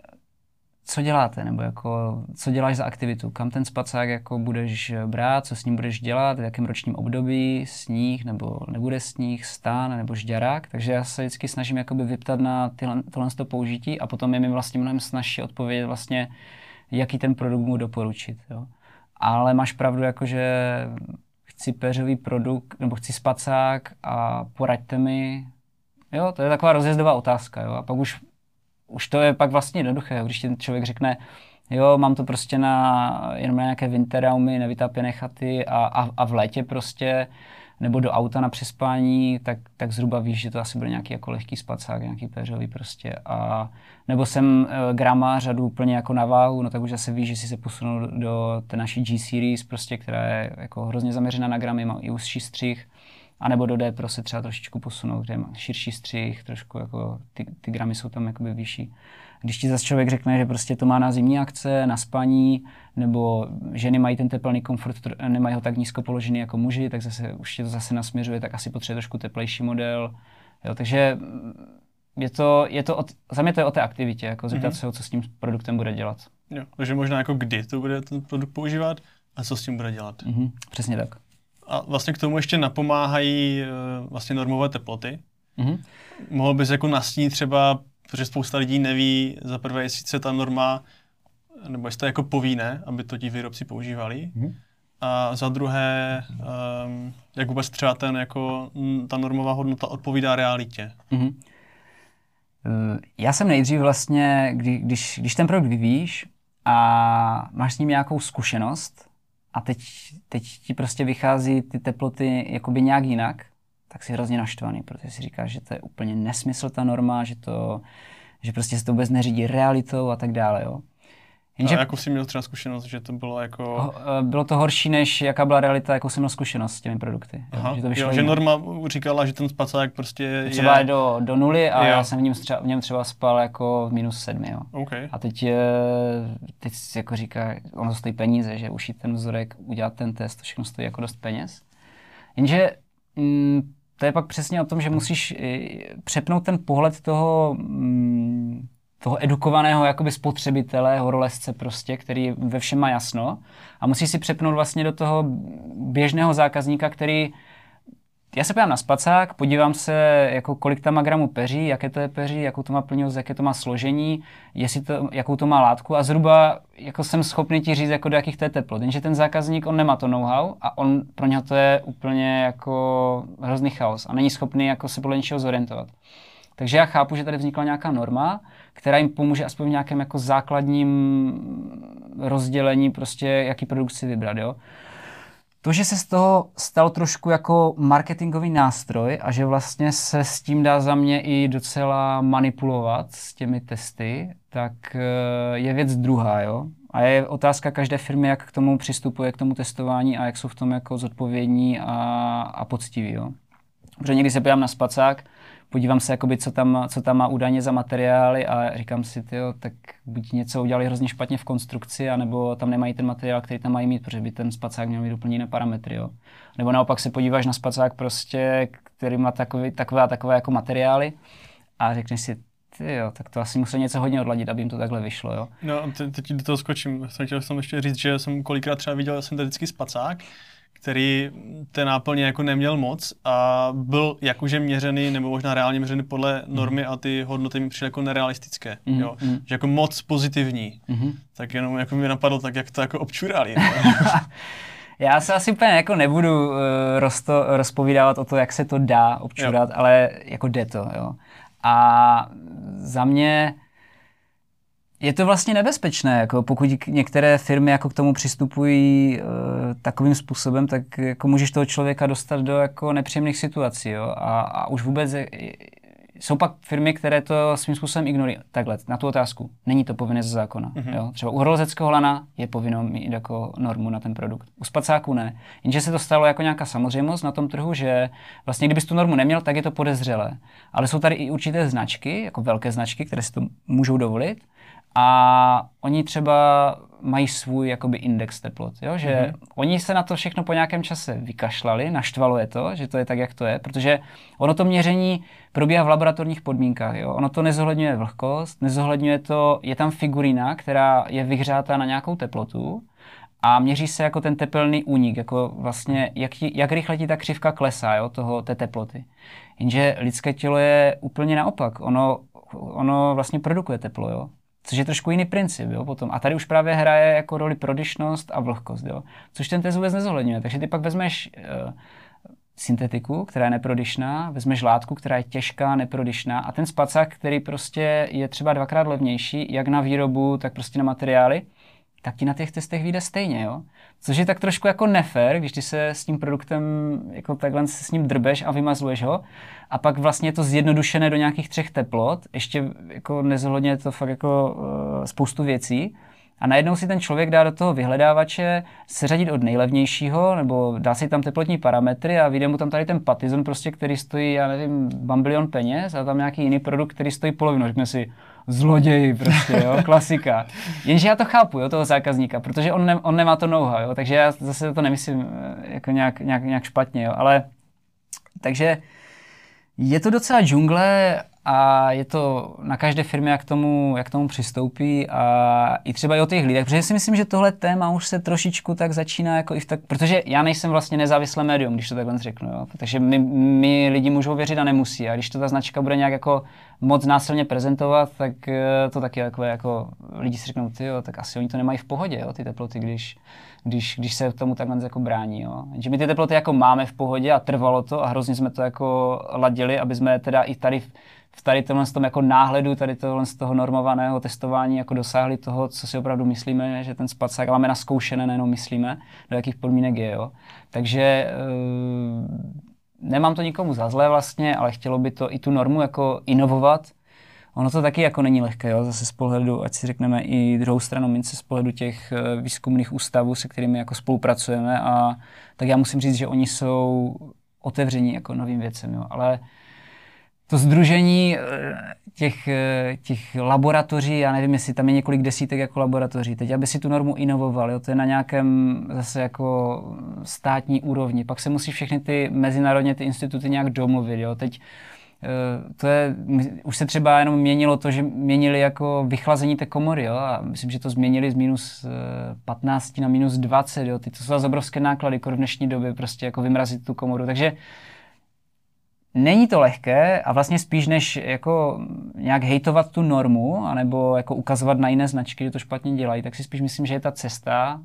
co děláte, nebo jako, co děláš za aktivitu, kam ten spacák jako budeš brát, co s ním budeš dělat, v jakém ročním období, sníh nebo nebude sníh, stán nebo žďarák, takže já se vždycky snažím jakoby vyptat na tyhle, tohle to použití a potom je mi vlastně mnohem snažší odpovědět vlastně, jaký ten produkt mu doporučit. Jo. Ale máš pravdu, jakože chci peřový produkt, nebo chci spacák a poraďte mi. Jo, to je taková rozjezdová otázka. Jo. A pak už už to je pak vlastně jednoduché, když ten člověk řekne, jo, mám to prostě na jenom na nějaké winteraumy, nevytápěné chaty a, a, a v létě prostě, nebo do auta na přespání, tak, tak zhruba víš, že to asi bude nějaký jako lehký spacák, nějaký péřový prostě. A, nebo jsem e, grama řadu úplně jako na váhu, no tak už zase víš, že si se posunul do té naší G-Series, prostě, která je jako hrozně zaměřená na gramy, má i úzší střih a nebo do D se třeba trošičku posunout, kde má širší střih, trošku jako ty, ty gramy jsou tam jakoby vyšší. Když ti zase člověk řekne, že prostě to má na zimní akce, na spaní, nebo ženy mají ten teplný komfort, nemají ho tak nízko položený jako muži, tak zase už tě to zase nasměřuje, tak asi potřebuje trošku teplejší model. Jo, takže je to, je to od, za mě to je o té aktivitě, jako zeptat mm-hmm. se, co s tím produktem bude dělat. Jo, takže možná jako kdy to bude ten produkt používat a co s tím bude dělat. Mm-hmm, přesně tak. A vlastně k tomu ještě napomáhají eh, vlastně normové teploty. Mm-hmm. Mohl bys jako nastínit třeba, protože spousta lidí neví za prvé, jestli se ta norma, nebo jestli to jako povinné, aby to ti výrobci používali. Mm-hmm. A za druhé, um, jak vůbec třeba ten, jako, ta normová hodnota odpovídá realitě. Mm-hmm. Já jsem nejdřív vlastně, kdy, když, když ten produkt vyvíjíš a máš s ním nějakou zkušenost, a teď, teď ti prostě vychází ty teploty jakoby nějak jinak, tak si hrozně naštvaný, protože si říkáš, že to je úplně nesmysl ta norma, že, to, že prostě se to vůbec neřídí realitou a tak dále. Jo. Jenže... A jako jsi měl třeba zkušenost, že to bylo jako... Eh, bylo to horší, než jaká byla realita, jako jsem měl zkušenost s těmi produkty. Aha, že, to jo, že Norma říkala, že ten spacák prostě třeba je... do, do nuly a jo. já jsem v něm, třeba, v něm třeba spal jako v minus sedmi. Jo. Okay. A teď, je, teď jako říká, ono stojí peníze, že ušít ten vzorek, udělat ten test, to všechno stojí jako dost peněz. Jenže mm, to je pak přesně o tom, že musíš přepnout ten pohled toho mm, toho edukovaného jakoby spotřebitele, horolezce prostě, který ve všem má jasno a musí si přepnout vlastně do toho běžného zákazníka, který já se podívám na spacák, podívám se, jako kolik tam má gramů peří, jaké to je peří, jakou to má plňost, jaké to má složení, jestli to, jakou to má látku a zhruba jako jsem schopný ti říct, jako do jakých to je teplot. Jenže ten zákazník, on nemá to know-how a on, pro něho to je úplně jako hrozný chaos a není schopný jako se podle něčeho zorientovat. Takže já chápu, že tady vznikla nějaká norma, která jim pomůže aspoň v nějakém jako základním rozdělení, prostě jaký produkt si vybrat. Jo? To, že se z toho stal trošku jako marketingový nástroj a že vlastně se s tím dá za mě i docela manipulovat s těmi testy, tak eh, je věc druhá. Jo? A je otázka každé firmy, jak k tomu přistupuje, k tomu testování a jak jsou v tom jako zodpovědní a, a poctiví. Jo? Protože někdy se podívám na spacák, podívám se, jakoby, co, tam, co tam má údajně za materiály a říkám si, tyjo, tak buď něco udělali hrozně špatně v konstrukci, anebo tam nemají ten materiál, který tam mají mít, protože by ten spacák měl mít úplně jiné parametry. Jo. Nebo naopak se podíváš na spacák, prostě, který má takový, takové a takové jako materiály a řekneš si, ty jo, tak to asi musí něco hodně odladit, aby jim to takhle vyšlo, jo. No, te, teď do toho skočím. Jsem chtěl jsem ještě říct, že jsem kolikrát třeba viděl syntetický spacák, který ten náplně jako neměl moc a byl jakože měřený nebo možná reálně měřený podle mhm. normy a ty hodnoty mi přišly jako nerealistické, mm-hmm. jo? Mhm. že jako moc pozitivní. Mm-hmm. Tak jenom jako mi napadlo tak, jak to jako občurali. Já se asi úplně jako nebudu uh, rozto, rozpovídávat o to, jak se to dá občurat, jo. ale jako jde to. Jo. A za mě je to vlastně nebezpečné, jako pokud některé firmy jako k tomu přistupují e, takovým způsobem, tak jako můžeš toho člověka dostat do jako nepříjemných situací. Jo? A, a už vůbec je, jsou pak firmy, které to svým způsobem ignorují. Takhle, na tu otázku. Není to povinné ze zákona. Mm-hmm. Jo? Třeba u horolezeckého lana je povinno mít jako normu na ten produkt. U spacáku ne. Jenže se to stalo jako nějaká samozřejmost na tom trhu, že vlastně kdybys tu normu neměl, tak je to podezřelé. Ale jsou tady i určité značky, jako velké značky, které si to můžou dovolit a oni třeba mají svůj jakoby index teplot, jo? že mm-hmm. oni se na to všechno po nějakém čase vykašlali, naštvalo je to, že to je tak, jak to je, protože ono to měření probíhá v laboratorních podmínkách, jo? ono to nezohledňuje vlhkost, nezohledňuje to, je tam figurina, která je vyhřátá na nějakou teplotu a měří se jako ten tepelný únik, jako vlastně, jak, jak rychle ti ta křivka klesá, jo, toho, té teploty. Jenže lidské tělo je úplně naopak, ono, ono vlastně produkuje teplo, jo. Což je trošku jiný princip, jo, potom. A tady už právě hraje jako roli prodyšnost a vlhkost, jo. Což ten test vůbec nezohledňuje. Takže ty pak vezmeš uh, syntetiku, která je neprodyšná, vezmeš látku, která je těžká, neprodyšná a ten spacák, který prostě je třeba dvakrát levnější, jak na výrobu, tak prostě na materiály, tak ti na těch testech vyjde stejně, jo. Což je tak trošku jako nefér, když ty se s tím produktem jako takhle se s ním drbeš a vymazluješ ho a pak vlastně je to zjednodušené do nějakých třech teplot, ještě jako nezohledně to fakt jako uh, spoustu věcí a najednou si ten člověk dá do toho vyhledávače seřadit od nejlevnějšího, nebo dá si tam teplotní parametry a vyjde mu tam tady ten patizon, prostě, který stojí, já nevím, bambilion peněz a tam nějaký jiný produkt, který stojí polovinu. Řekne si, zloději prostě, jo, klasika. Jenže já to chápu, jo, toho zákazníka, protože on, ne, on nemá to know jo, takže já zase to nemyslím eh, jako nějak, nějak, nějak špatně, jo, ale takže je to docela džungle a je to na každé firmě, jak tomu, jak tomu přistoupí a i třeba i o těch lidech, protože si myslím, že tohle téma už se trošičku tak začíná jako i v tak, protože já nejsem vlastně nezávislé médium, když to takhle řeknu, jo? takže mi, mi lidi můžou věřit a nemusí a když to ta značka bude nějak jako moc násilně prezentovat, tak eh, to taky jako, jako lidi si řeknou, ty tak asi oni to nemají v pohodě, jo, ty teploty, když, když, když se tomu takhle jako brání. Jo. Že my ty teploty jako máme v pohodě a trvalo to a hrozně jsme to jako ladili, aby jsme teda i tady v tady tomhle tom jako náhledu, tady tohle z toho normovaného testování jako dosáhli toho, co si opravdu myslíme, že ten spacák máme naskoušené, nejenom myslíme, do jakých podmínek je. Jo. Takže e, nemám to nikomu za zlé vlastně, ale chtělo by to i tu normu jako inovovat, ono to taky jako není lehké, jo? zase z pohledu, ať si řekneme i druhou stranu mince, z pohledu těch eh, výzkumných ústavů, se kterými jako spolupracujeme a tak já musím říct, že oni jsou otevření jako novým věcem, jo? ale to združení eh, těch, eh, těch laboratoří, já nevím, jestli tam je několik desítek jako laboratoří, teď aby si tu normu inovovali, jo, to je na nějakém zase jako státní úrovni, pak se musí všechny ty mezinárodně ty instituty nějak domluvit, jo, teď eh, to je, už se třeba jenom měnilo to, že měnili jako vychlazení té komory, jo, a myslím, že to změnili z minus 15 na minus 20, jo, ty to jsou obrovské náklady, jako v dnešní době prostě jako vymrazit tu komoru, takže Není to lehké a vlastně spíš než jako nějak hejtovat tu normu, anebo jako ukazovat na jiné značky, že to špatně dělají, tak si spíš myslím, že je ta cesta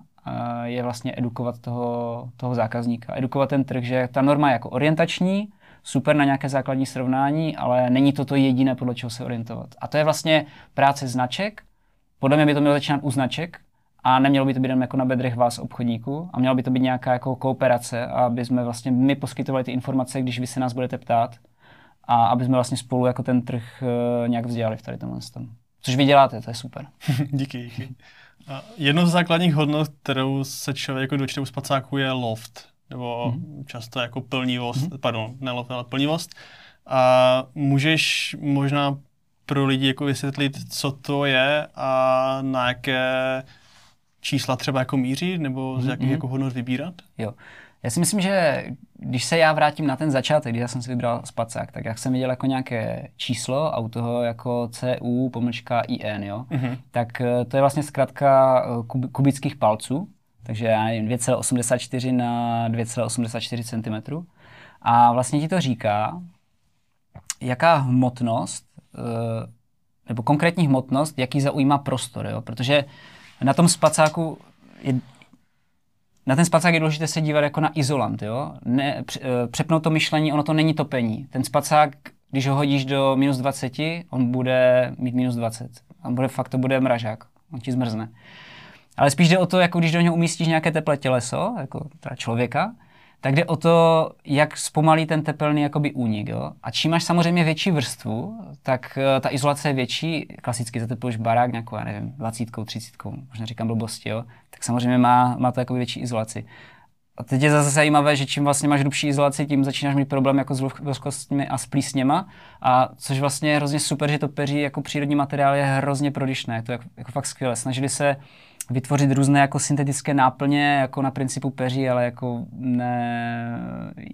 je vlastně edukovat toho, toho zákazníka. Edukovat ten trh, že ta norma je jako orientační, super na nějaké základní srovnání, ale není to to jediné, podle čeho se orientovat. A to je vlastně práce značek. Podle mě by to mělo začínat u značek, a nemělo by to být jen jako na bedrech vás obchodníků a měla by to být nějaká jako kooperace, aby jsme vlastně my poskytovali ty informace, když vy se nás budete ptát a aby jsme vlastně spolu jako ten trh uh, nějak vzdělali v tady tomhle tom. Což vy děláte, to je super. díky, díky. A jedno z základních hodnot, kterou se člověk jako dočte u spacáku, je loft, nebo mm-hmm. často jako plnivost, mm-hmm. pardon, ne loft, ale plnivost. A můžeš možná pro lidi jako vysvětlit, co to je a na jaké čísla třeba jako mířit nebo z jakých mm-hmm. jako hodnot vybírat? Jo. Já si myslím, že když se já vrátím na ten začátek, kdy já jsem si vybral spacák, tak jak jsem viděl jako nějaké číslo a u toho jako CU pomlčka IN, jo, mm-hmm. tak eh, to je vlastně zkrátka eh, kub, kubických palců, takže já nevím, 2,84 na 2,84 cm. A vlastně ti to říká, jaká hmotnost, eh, nebo konkrétní hmotnost, jaký zaujímá prostor, jo? protože na tom spacáku je, na ten spacák je důležité se dívat jako na izolant, jo? Ne, eh, přepnout to myšlení, ono to není topení. Ten spacák, když ho hodíš do minus 20, on bude mít minus 20. On bude, fakt to bude mražák, on ti zmrzne. Ale spíš jde o to, jako když do něho umístíš nějaké teplé těleso, jako teda člověka, tak jde o to, jak zpomalí ten tepelný jakoby únik. Jo? A čím máš samozřejmě větší vrstvu, tak uh, ta izolace je větší. Klasicky zatepluješ barák nějakou, já nevím, 20, 30, možná říkám blbosti, jo? tak samozřejmě má, má to jakoby větší izolaci. A teď je zase zajímavé, že čím vlastně máš hrubší izolaci, tím začínáš mít problém jako s vlhkostmi a s plísněma. A což vlastně je hrozně super, že to peří jako přírodní materiál je hrozně prodyšné. Je to jako, jako fakt skvělé. Snažili se vytvořit různé jako syntetické náplně, jako na principu peří, ale jako ne,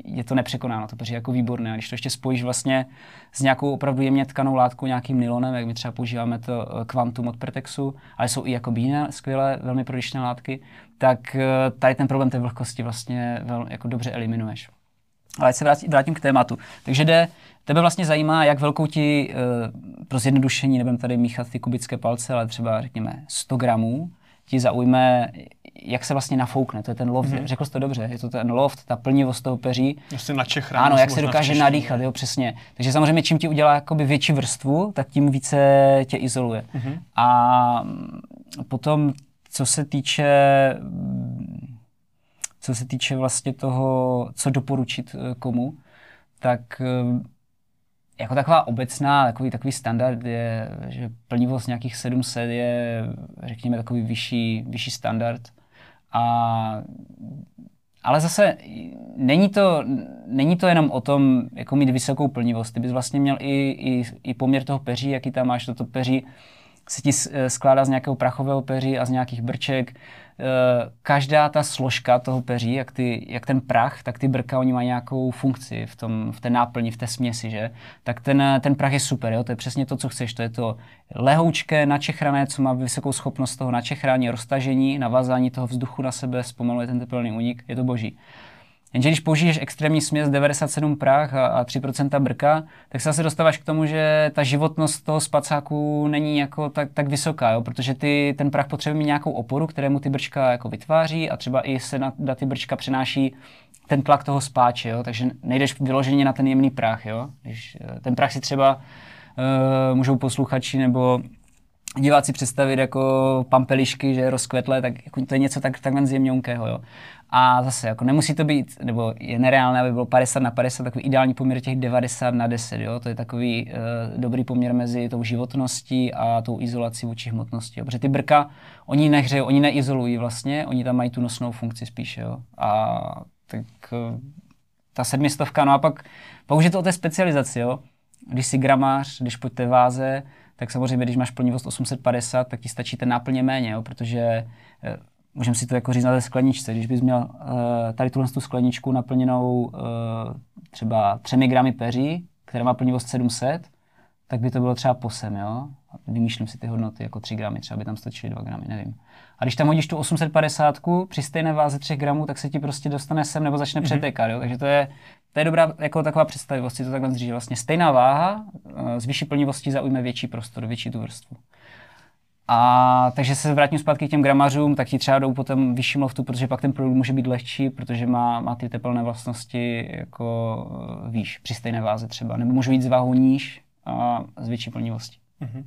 je to nepřekonáno, to peří je jako výborné. A když to ještě spojíš vlastně s nějakou opravdu jemně tkanou látkou, nějakým nylonem, jak my třeba používáme to Quantum od Pertexu, ale jsou i jako jiné skvělé, velmi prodyšné látky, tak eh, tady ten problém té vlhkosti vlastně velmi, jako dobře eliminuješ. Ale se vrátím, vrátím k tématu. Takže jde, tebe vlastně zajímá, jak velkou ti, uh, pro zjednodušení, nebudem tady míchat ty kubické palce, ale třeba řekněme 100 gramů, ti zaujme, jak se vlastně nafoukne. To je ten loft, mm-hmm. řekl jsi to dobře, je to ten loft, ta plnivost toho peří. Vlastně na Čech Ano, jak se dokáže nadýchat, jo, přesně. Takže samozřejmě, čím ti udělá jakoby větší vrstvu, tak tím více tě izoluje. Mm-hmm. A potom, co se týče co se týče vlastně toho, co doporučit eh, komu, tak eh, jako taková obecná, takový, takový standard je, že plnivost nějakých 700 je, řekněme, takový vyšší, vyšší standard. A, ale zase není to, není to jenom o tom, jako mít vysokou plnivost. Ty bys vlastně měl i, i, i poměr toho peří, jaký tam máš. Toto peří se ti skládá z nějakého prachového peří a z nějakých brček. Eh, každá ta složka toho peří, jak, ty, jak ten prach, tak ty brka, oni mají nějakou funkci v, tom, v té náplni, v té směsi, že? Tak ten, ten prach je super, jo? to je přesně to, co chceš. To je to lehoučké, načechrané, co má vysokou schopnost toho načechrání, roztažení, navázání toho vzduchu na sebe, zpomaluje ten teplný únik, je to boží. Jenže když použiješ extrémní směs 97 prach a, a 3% brka, tak se zase dostáváš k tomu, že ta životnost toho spacáku není jako tak, tak vysoká, jo? protože ty, ten prach potřebuje mít nějakou oporu, kterému ty brčka jako vytváří a třeba i se na, na ty brčka přenáší ten tlak toho spáče, jo? takže nejdeš vyloženě na ten jemný prach. Jo? Když, eh, ten prach si třeba uh, můžou posluchači nebo diváci představit jako pampelišky, že rozkvetlé, tak jako to je něco tak, takhle zjemňonkého. Jo? A zase, jako nemusí to být, nebo je nereálné, aby bylo 50 na 50, takový ideální poměr těch 90 na 10, jo? to je takový uh, dobrý poměr mezi tou životností a tou izolací vůči hmotnosti. Jo? Protože ty brka, oni nehřejou, oni neizolují vlastně, oni tam mají tu nosnou funkci spíše. Jo? A tak uh, ta sedmistovka, no a pak, pak už je to o té specializaci, jo? Když si gramář, když pojďte váze, tak samozřejmě, když máš plnivost 850, tak ti stačí ten náplně méně, jo? protože eh, můžeme si to jako říct na té skleničce. Když bys měl uh, tady tuhle tu skleničku naplněnou uh, třeba 3 gramy peří, která má plnivost 700, tak by to bylo třeba posem, jo? Vymýšlím si ty hodnoty, jako 3 gramy, třeba by tam stačily 2 gramy, nevím. A když tam hodíš tu 850 při stejné váze 3 gramů, tak se ti prostě dostane sem nebo začne mm-hmm. přetékat, jo? Takže to je, to je dobrá jako taková představivost, si to takhle říct, vlastně stejná váha z vyšší plnivostí zaujme větší prostor, větší tu vrstvu. A takže se vrátím zpátky k těm gramařům, tak ti třeba jdou potom vyšší loftu, protože pak ten produkt může být lehčí, protože má, má ty teplné vlastnosti jako eh, výš, při stejné váze třeba. Nebo může být z váhu níž a z větší plnivostí. Uh-huh.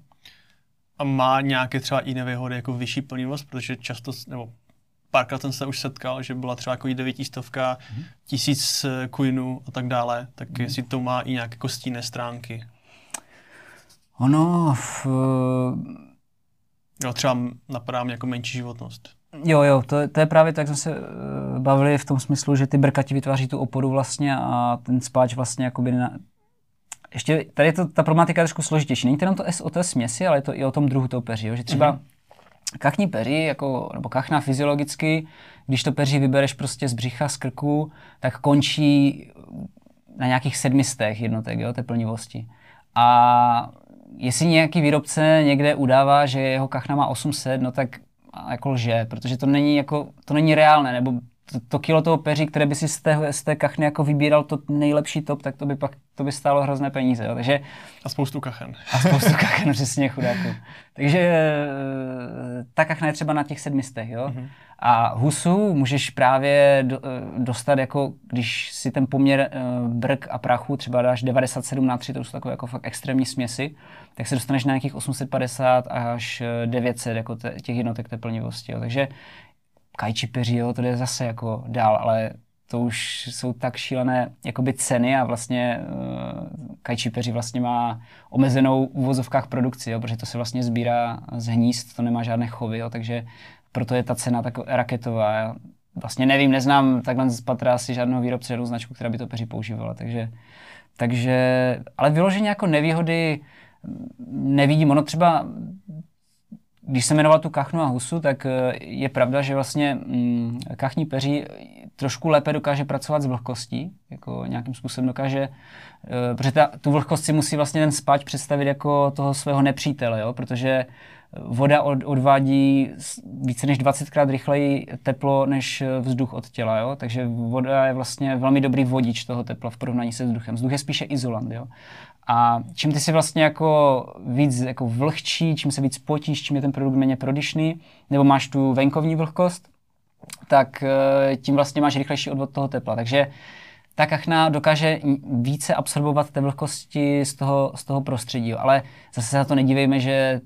A má nějaké třeba jiné výhody jako vyšší plnivost, protože často, nebo párkrát jsem se už setkal, že byla třeba jako devětistovka, uh-huh. tisíc coinů a tak dále, tak uh-huh. jestli to má i nějaké kostínné stránky. Ono, v, Jo, třeba napadá mě jako menší životnost. Jo, jo, to, to je právě tak, jak jsme se uh, bavili v tom smyslu, že ty brkati vytváří tu oporu vlastně a ten spáč vlastně jakoby na... Ještě tady je to, ta problematika je trošku složitější. Není to jenom to S o té směsi, ale je to i o tom druhu toho peří. Jo? Že třeba mm-hmm. kachní peří, jako, nebo kachna fyziologicky, když to peří vybereš prostě z břicha, z krku, tak končí na nějakých sedmistech jednotek jo, té plnivosti. A jestli nějaký výrobce někde udává, že jeho kachna má 800, no tak jako lže, protože to není, jako, to není reálné, nebo to, to kilo toho peří, které by si z té, z té kachny jako vybíral to nejlepší top, tak to by pak to by stálo hrozné peníze. Jo. Takže, a spoustu kachen. A spoustu kachen, přesně chudáků. Takže eh, ta kachna je třeba na těch sedmistech. Jo. Mm-hmm. A husu můžeš právě eh, dostat, jako když si ten poměr uh, brk a prachu třeba dáš 97 na 3, to jsou takové jako fakt extrémní směsi, tak se dostaneš na nějakých 850 až 900 jako te, těch jednotek té plnivosti. Jo. Takže kajči peří, jo, to je zase jako dál, ale to už jsou tak šílené jakoby ceny a vlastně uh, kajči peří vlastně má omezenou v uvozovkách produkci, jo, protože to se vlastně sbírá z hnízd, to nemá žádné chovy, jo, takže proto je ta cena tak raketová. Já vlastně nevím, neznám takhle z patra asi žádného výrobce, žádnou značku, která by to peří používala, takže, takže ale vyloženě jako nevýhody nevidím. Ono třeba když jsem jmenoval tu kachnu a husu, tak eh, je pravda, že vlastně mm, kachní peří trošku lépe dokáže pracovat s vlhkostí, jako nějakým způsobem dokáže, uh, protože ta, tu vlhkost si musí vlastně ten spáč představit jako toho svého nepřítele, jo? protože voda od, odvádí více než 20krát rychleji teplo než vzduch od těla, jo? takže voda je vlastně velmi dobrý vodič toho tepla v porovnání se vzduchem. Vzduch je spíše izolant. Jo? A čím ty si vlastně jako víc jako vlhčí, čím se víc potíš, čím je ten produkt méně prodyšný, nebo máš tu venkovní vlhkost, tak eh, tím vlastně máš rychlejší odvod toho tepla. Takže ta kachna dokáže více absorbovat té vlhkosti z toho, z toho prostředí. Ale zase se za to nedívejme, že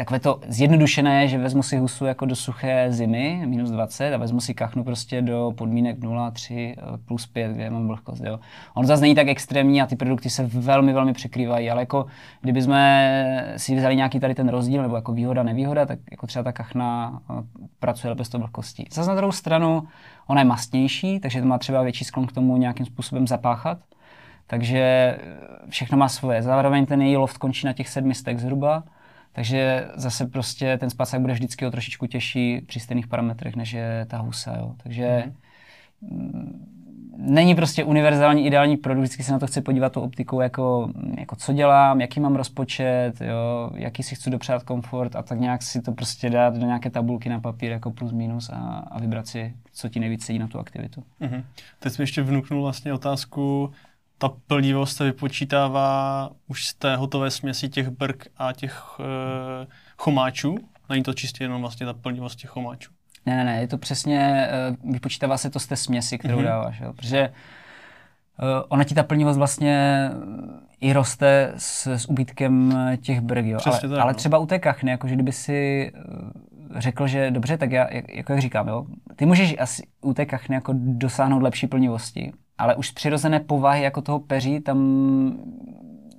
takové to zjednodušené je, že vezmu si husu jako do suché zimy, minus 20, a vezmu si kachnu prostě do podmínek 0, 3, eh, plus 5, kde mám vlhkost. Jo. On zase není tak extrémní a ty produkty se velmi, velmi překrývají, ale jako kdyby jsme si vzali nějaký tady ten rozdíl, nebo jako výhoda, nevýhoda, tak jako třeba ta kachna eh, pracuje lépe s tou vlhkostí. Zase na druhou stranu, ona je mastnější, takže to má třeba větší sklon k tomu nějakým způsobem zapáchat. Takže všechno má svoje. Zároveň ten její loft končí na těch sedmistech zhruba, takže zase prostě ten spacák bude vždycky o trošičku těžší při stejných parametrech, než je ta husa. Jo. Takže mm. Není prostě univerzální ideální produkt, vždycky se na to chci podívat tou optikou, jako, jako co dělám, jaký mám rozpočet, jo, jaký si chci dopřát komfort a tak nějak si to prostě dát do nějaké tabulky na papír jako plus minus a, a vybrat si, co ti nejvíc sedí na tu aktivitu. Mm-hmm. Teď jsme ještě vnuknul vlastně otázku, ta plnivost se vypočítává už z té hotové směsi těch brk a těch e, chomáčů. Není to čistě jenom vlastně ta plnivost těch chomáčů. Ne, ne, ne, je to přesně, e, vypočítává se to z té směsi, kterou mm-hmm. dáváš, jo, protože e, ona ti ta plnivost vlastně i roste s, s úbytkem těch brk, jo. ale, tak, ale no. třeba u té kachny, jakože kdyby si řekl, že dobře, tak já, jako jak říkám, jo, ty můžeš asi u té kachny jako dosáhnout lepší plnivosti, ale už přirozené povahy jako toho peří tam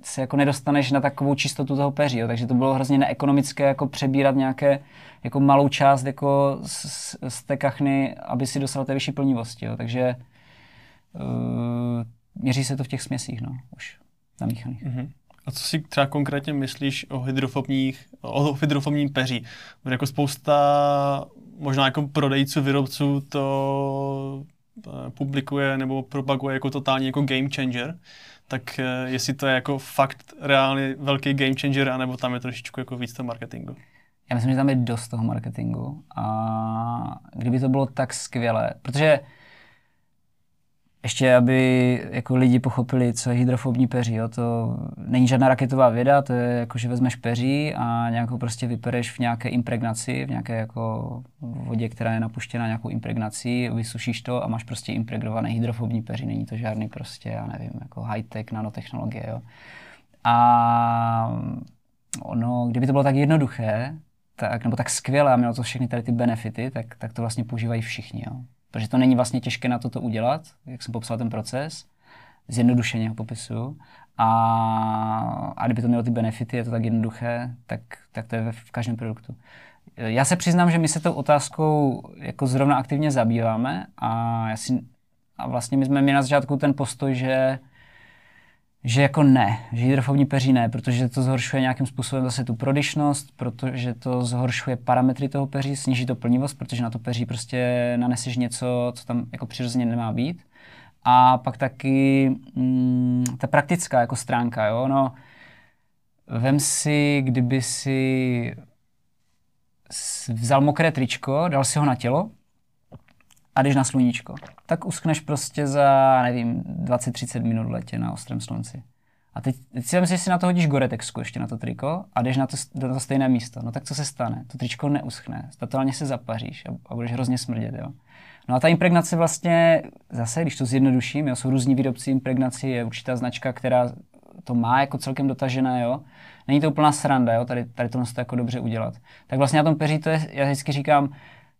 se jako nedostaneš na takovou čistotu toho peří, jo. takže to bylo hrozně neekonomické jako přebírat nějaké jako malou část jako z, z té kachny, aby si dostal té vyšší plnivosti, jo. takže uh, měří se to v těch směsích, no, už namíchaných. Mm-hmm. A co si třeba konkrétně myslíš o hydrofobních, o hydrofobním peří? Protože jako spousta možná jako prodejců, výrobců to eh, publikuje nebo propaguje jako totálně jako game changer, tak eh, jestli to je jako fakt reálně velký game changer, anebo tam je trošičku jako víc toho marketingu? Já myslím, že tam je dost toho marketingu a kdyby to bylo tak skvělé, protože ještě, aby jako lidi pochopili, co je hydrofobní peří. Jo. To není žádná raketová věda, to je jako, že vezmeš peří a nějak ho prostě vypereš v nějaké impregnaci, v nějaké jako vodě, která je napuštěna nějakou impregnací, vysušíš to a máš prostě impregnované hydrofobní peří. Není to žádný prostě, já nevím, jako high-tech nanotechnologie. Jo. A ono, kdyby to bylo tak jednoduché, tak, nebo tak skvělé a mělo to všechny tady ty benefity, tak, tak to vlastně používají všichni. Jo. Protože to není vlastně těžké na toto udělat, jak jsem popsal ten proces, zjednodušeně ho popisuju. A, a kdyby to mělo ty benefity, je to tak jednoduché, tak, tak to je v každém produktu. Já se přiznám, že my se tou otázkou jako zrovna aktivně zabýváme a, já si, a vlastně my jsme měli na začátku ten postoj, že že jako ne, že hydrofobní peří ne, protože to zhoršuje nějakým způsobem zase tu prodyšnost, protože to zhoršuje parametry toho peří, sníží to plnivost, protože na to peří prostě naneseš něco, co tam jako přirozeně nemá být. A pak taky mm, ta praktická jako stránka, jo, no, vem si, kdyby si vzal mokré tričko, dal si ho na tělo a jdeš na sluníčko, tak uschneš prostě za, nevím, 20-30 minut v letě na ostrém slunci. A teď, teď si myslím, že si na to hodíš goretexku ještě na to triko a jdeš na to, na to stejné místo. No tak co se stane? To tričko neuschne, totálně se zapaříš a, a budeš hrozně smrdět, jo. No a ta impregnace vlastně, zase, když to zjednoduším, jo, jsou různí výrobci impregnací, je určitá značka, která to má jako celkem dotažené, jo. Není to úplná sranda, jo, tady, tady to to jako dobře udělat. Tak vlastně na tom peří to je, já vždycky říkám,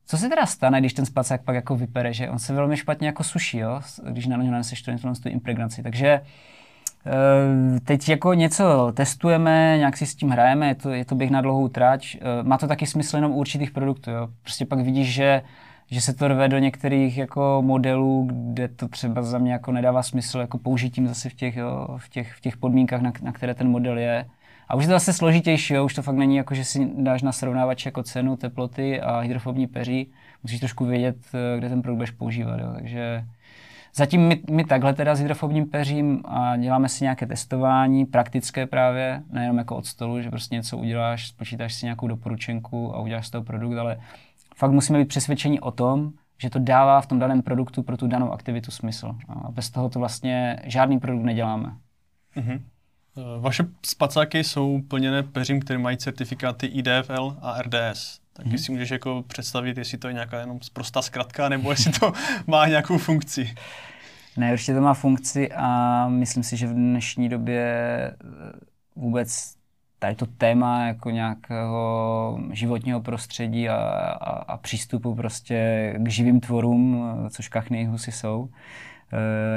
co se teda stane, když ten spacák pak jako vypere, že on se velmi špatně jako suší, jo? když na něj naneseš tu, tu impregnaci. Takže eh, teď jako něco testujeme, nějak si s tím hrajeme, je to, je to běh na dlouhou tráč. Eh, má to taky smysl jenom u určitých produktů. Jo? Prostě pak vidíš, že že se to rve do některých jako modelů, kde to třeba za mě jako nedává smysl jako použitím zase v těch, jo, v těch, v těch podmínkách, na, na které ten model je. A už je to zase složitější, jo? už to fakt není jako, že si dáš na srovnávač jako cenu, teploty a hydrofobní peří. Musíš trošku vědět, eh, kde ten produkt budeš používat. Jo? Takže zatím my, my takhle teda s hydrofobním peřím a děláme si nějaké testování, praktické právě, nejenom jako od stolu, že prostě něco uděláš, spočítáš si nějakou doporučenku a uděláš z toho produkt, ale fakt musíme být přesvědčeni o tom, že to dává v tom daném produktu pro tu danou aktivitu smysl. A bez toho to vlastně žádný produkt neděláme. Mm-hmm. Eh, vaše spacáky jsou plněné peřím, které mají certifikáty IDFL a RDS. Tak hmm. si můžeš jako představit, jestli to je nějaká jenom prostá zkratka, nebo jestli to má nějakou funkci. Ne, určitě to má funkci a myslím si, že v dnešní době eh, vůbec tady to téma jako nějakého životního prostředí a, a, a přístupu prostě k živým tvorům, eh, což kachny husy jsou,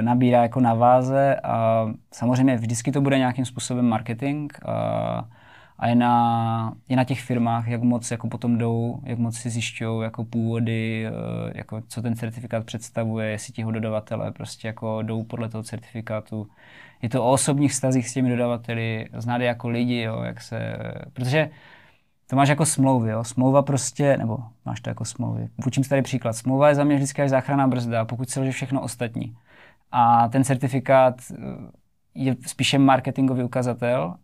nabírá jako na váze a samozřejmě vždycky to bude nějakým způsobem marketing a, a je, na, je na těch firmách, jak moc jako potom jdou, jak moc si zjišťují jako původy, eh, jako co ten certifikát představuje, jestli ti ho dodavatelé prostě jako jdou podle toho certifikátu. Je to o osobních stazích s těmi dodavateli, znát jako lidi, jo, jak se, protože to máš jako smlouvy, jo. Smlouva prostě, nebo máš to jako smlouvy. Půjčím si tady příklad. Smlouva je za mě vždycky až záchranná brzda, pokud se všechno ostatní. A ten certifikát eh, je spíše marketingový ukazatel,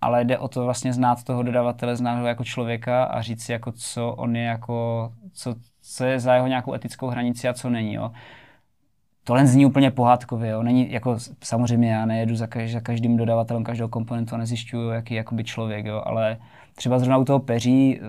ale jde o to vlastně znát toho dodavatele, znát ho jako člověka a říct si, jako co on je jako, co, co je za jeho nějakou etickou hranici a co není. Jo. Tohle zní úplně pohádkově, jo. Není, jako, samozřejmě já nejedu za, každý, za každým dodavatelem každého komponentu a nezjišťuju, jaký je člověk, jo, ale třeba zrovna u toho peří eh,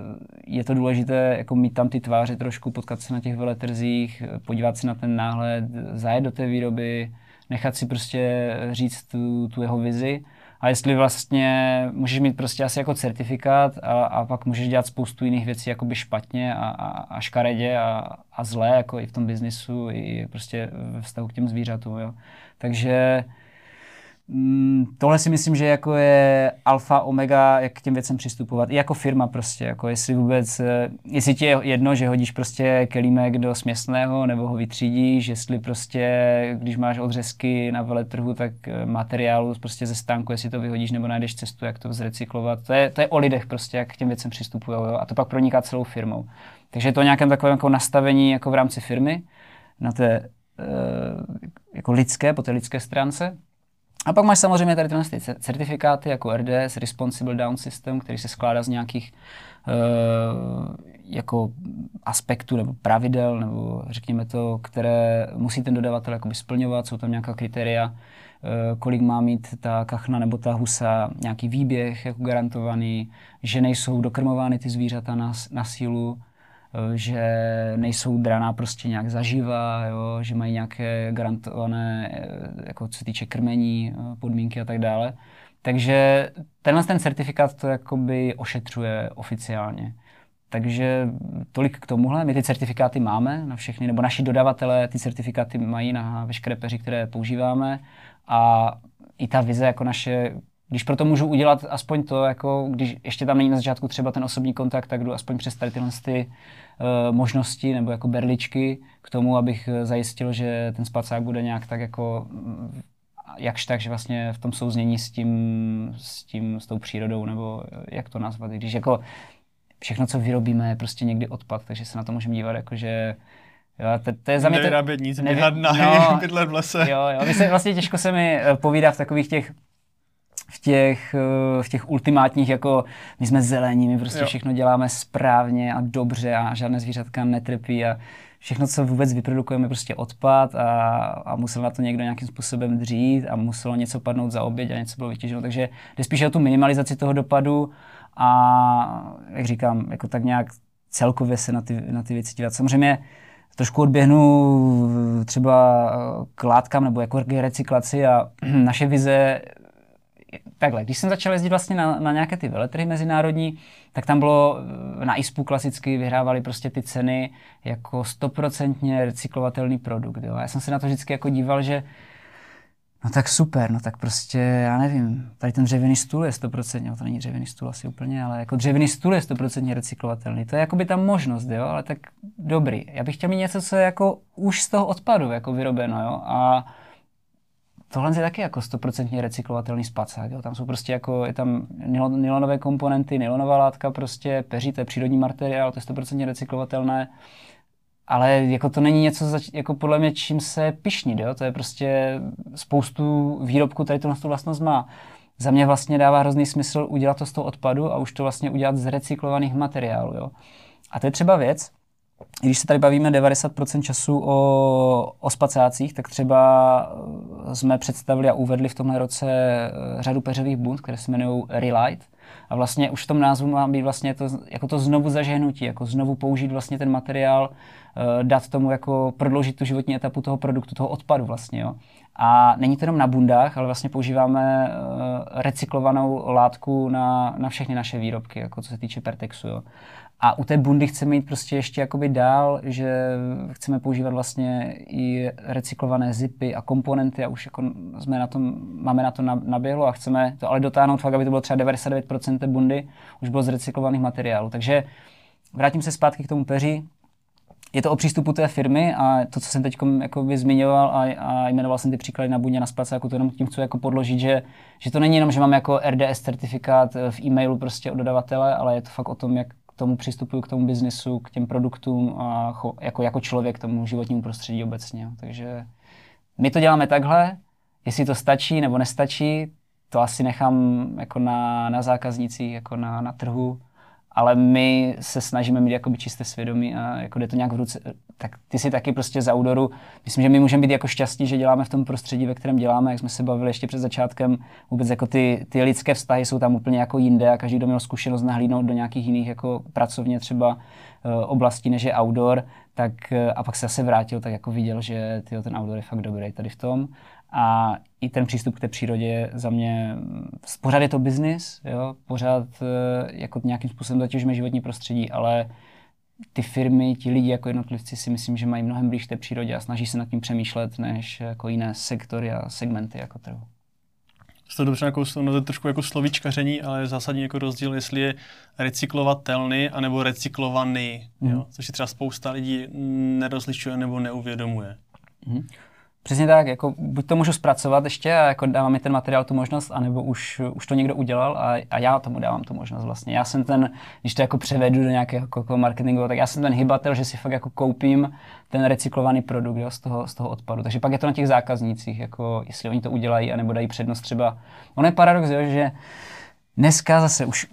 je to důležité jako mít tam ty tváře trošku, potkat se na těch veletrzích, podívat se na ten náhled, zajet do té výroby, nechat si prostě říct tu, tu jeho vizi. a jestli vlastně můžeš mít prostě asi jako certifikát a, a pak můžeš dělat spoustu jiných věcí jakoby špatně a, a, a škaredě a, a zlé, jako i v tom biznisu, i prostě ve vztahu k těm zvířatům, jo. Takže Mm, tohle si myslím, že jako je alfa, omega, jak k těm věcem přistupovat. I jako firma prostě, jako jestli vůbec, eh, jestli ti je jedno, že hodíš prostě kelímek do směsného nebo ho vytřídíš, jestli prostě, když máš odřezky na veletrhu, tak eh, materiálu prostě ze stánku, jestli to vyhodíš nebo najdeš cestu, jak to zrecyklovat. To je, to je o lidech prostě, jak k těm věcem přistupují a to pak proniká celou firmou. Takže je to nějakém takovém jako nastavení jako v rámci firmy, na té eh, jako lidské, po té lidské stránce. A pak máš samozřejmě tady ty certifikáty jako RDS, Responsible Down System, který se skládá z nějakých uh, jako aspektů nebo pravidel, nebo řekněme to, které musí ten dodavatel splňovat, jsou tam nějaká kritéria, uh, kolik má mít ta kachna nebo ta husa, nějaký výběh jako garantovaný, že nejsou dokrmovány ty zvířata na, na sílu, že nejsou draná prostě nějak zaživa, jo, že mají nějaké garantované, eh, jako co se týče krmení, eh, podmínky a tak dále. Takže tenhle ten certifikát to jakoby ošetřuje oficiálně. Takže tolik k tomuhle. My ty certifikáty máme na všechny, nebo naši dodavatelé ty certifikáty mají na veškeré peři, které používáme. A i ta vize jako naše, když proto můžu udělat aspoň to, jako když ještě tam není na začátku třeba ten osobní kontakt, tak jdu aspoň přes tady tyhle ty uh, možnosti nebo jako berličky k tomu, abych eh, zajistil, že ten spacák bude nějak tak jako mm, jakž tak, že vlastně v tom souznění s tím, s tím, s tou přírodou, nebo jak to nazvat, když jako všechno, co vyrobíme, je prostě někdy odpad, takže se na to můžeme dívat jako, že Jo, to, to je za mě... Nevyrábět nic, běhat na no, v lese. Jo, jo, vlastně těžko se mi povídá v takových těch v těch, eh, v těch ultimátních, jako my jsme zelení, my prostě jo. všechno děláme správně a dobře a žádné zvířatka netrpí a všechno, co vůbec vyprodukujeme, prostě odpad a, a musel na to někdo nějakým způsobem dřít a muselo něco padnout za oběd a něco bylo vytěženo. Takže jde spíše o tu minimalizaci toho dopadu a, jak říkám, jako tak nějak celkově se na ty, na ty věci dívat. Samozřejmě trošku odběhnu třeba k látkám nebo jako k recyklaci a naše vize takhle, když jsem začal jezdit vlastně na, na nějaké ty veletrhy mezinárodní, tak tam bylo, na ISPu klasicky vyhrávali prostě ty ceny jako stoprocentně recyklovatelný produkt. Jo. Já jsem se na to vždycky jako díval, že no tak super, no tak prostě, já nevím, tady ten dřevěný stůl je stoprocentně, no to není dřevěný stůl asi úplně, ale jako dřevěný stůl je stoprocentně recyklovatelný. To je jako by tam možnost, jo, ale tak dobrý. Já bych chtěl mít něco, co je jako už z toho odpadu jako vyrobeno, jo, a Tohle je taky jako 100% recyklovatelný spacák. Jo. Tam jsou prostě jako, je tam nylonové komponenty, nylonová látka, prostě peří, to je přírodní materiál, to je 100% recyklovatelné. Ale jako to není něco, jako podle mě, čím se pišnit, jo? to je prostě spoustu výrobků tady tu vlastnost má. Za mě vlastně dává hrozný smysl udělat to z toho odpadu a už to vlastně udělat z recyklovaných materiálů. Jo? A to je třeba věc, když se tady bavíme 90% času o, o spacácích, tak třeba eh, jsme představili a uvedli v tomhle roce eh, řadu peřových bund, které se jmenují Relight. A vlastně už v tom názvu má být vlastně to, jako to znovu zažehnutí, jako znovu použít vlastně ten materiál, eh, dát tomu jako prodloužit tu životní etapu toho produktu, toho odpadu vlastně. Jo. A není to jenom na bundách, ale vlastně používáme recyklovanou látku na, na všechny naše výrobky, jako co se týče Pertexu. Jo. A u té bundy chceme jít prostě ještě jakoby dál, že chceme používat vlastně i recyklované zipy a komponenty a už jako jsme na tom, máme na to naběhlo a chceme to ale dotáhnout fakt, aby to bylo třeba 99% té bundy už bylo z recyklovaných materiálů. Takže vrátím se zpátky k tomu peři. Je to o přístupu té firmy a to, co jsem teď zmiňoval a, a jmenoval jsem ty příklady na buně na jako to jenom tím chci jako podložit, že, že to není jenom, že máme jako RDS certifikát v e-mailu prostě od dodavatele, ale je to fakt o tom, jak tomu přistupuju k tomu biznesu, k těm produktům a cho, jako, jako člověk k tomu životnímu prostředí obecně. Takže my to děláme takhle, jestli to stačí nebo nestačí, to asi nechám jako na, na zákaznicích, jako na, na trhu ale my se snažíme mít jakoby čisté svědomí a jako jde to nějak v ruce, tak ty si taky prostě z outdooru, myslím, že my můžeme být jako šťastní, že děláme v tom prostředí, ve kterém děláme, jak jsme se bavili ještě před začátkem, vůbec jako ty, ty lidské vztahy jsou tam úplně jako jinde a každý, kdo měl zkušenost nahlídnout do nějakých jiných jako pracovně třeba uh, oblastí, než je outdoor, tak uh, a pak se zase vrátil, tak jako viděl, že tyjo, ten outdoor je fakt dobrý tady v tom. A i ten přístup k té přírodě je za mě, pořád je to biznis, jo, pořád eh, jako nějakým způsobem zatěžíme životní prostředí, ale ty firmy, ti lidi jako jednotlivci si myslím, že mají mnohem blíž té přírodě a snaží se nad tím přemýšlet než jako jiné sektory a segmenty jako trhu. To dobře jako, no, to je trošku jako slovíčkaření, ale je zásadní jako rozdíl, jestli je recyklovatelný anebo recyklovaný, mm. jo? což si třeba spousta lidí nerozlišuje nebo neuvědomuje. Mm. Přesně tak, jako buď to můžu zpracovat ještě a jako dávám mi ten materiál tu možnost, anebo už, už to někdo udělal a, a já tomu dávám tu možnost vlastně. Já jsem ten, když to jako převedu do nějakého jako marketingu, tak já jsem ten hybatel, že si fakt jako koupím ten recyklovaný produkt jo, z, toho, z toho odpadu. Takže pak je to na těch zákaznících, jako jestli oni to udělají, anebo dají přednost třeba. Ono je paradox, jo, že dneska zase už,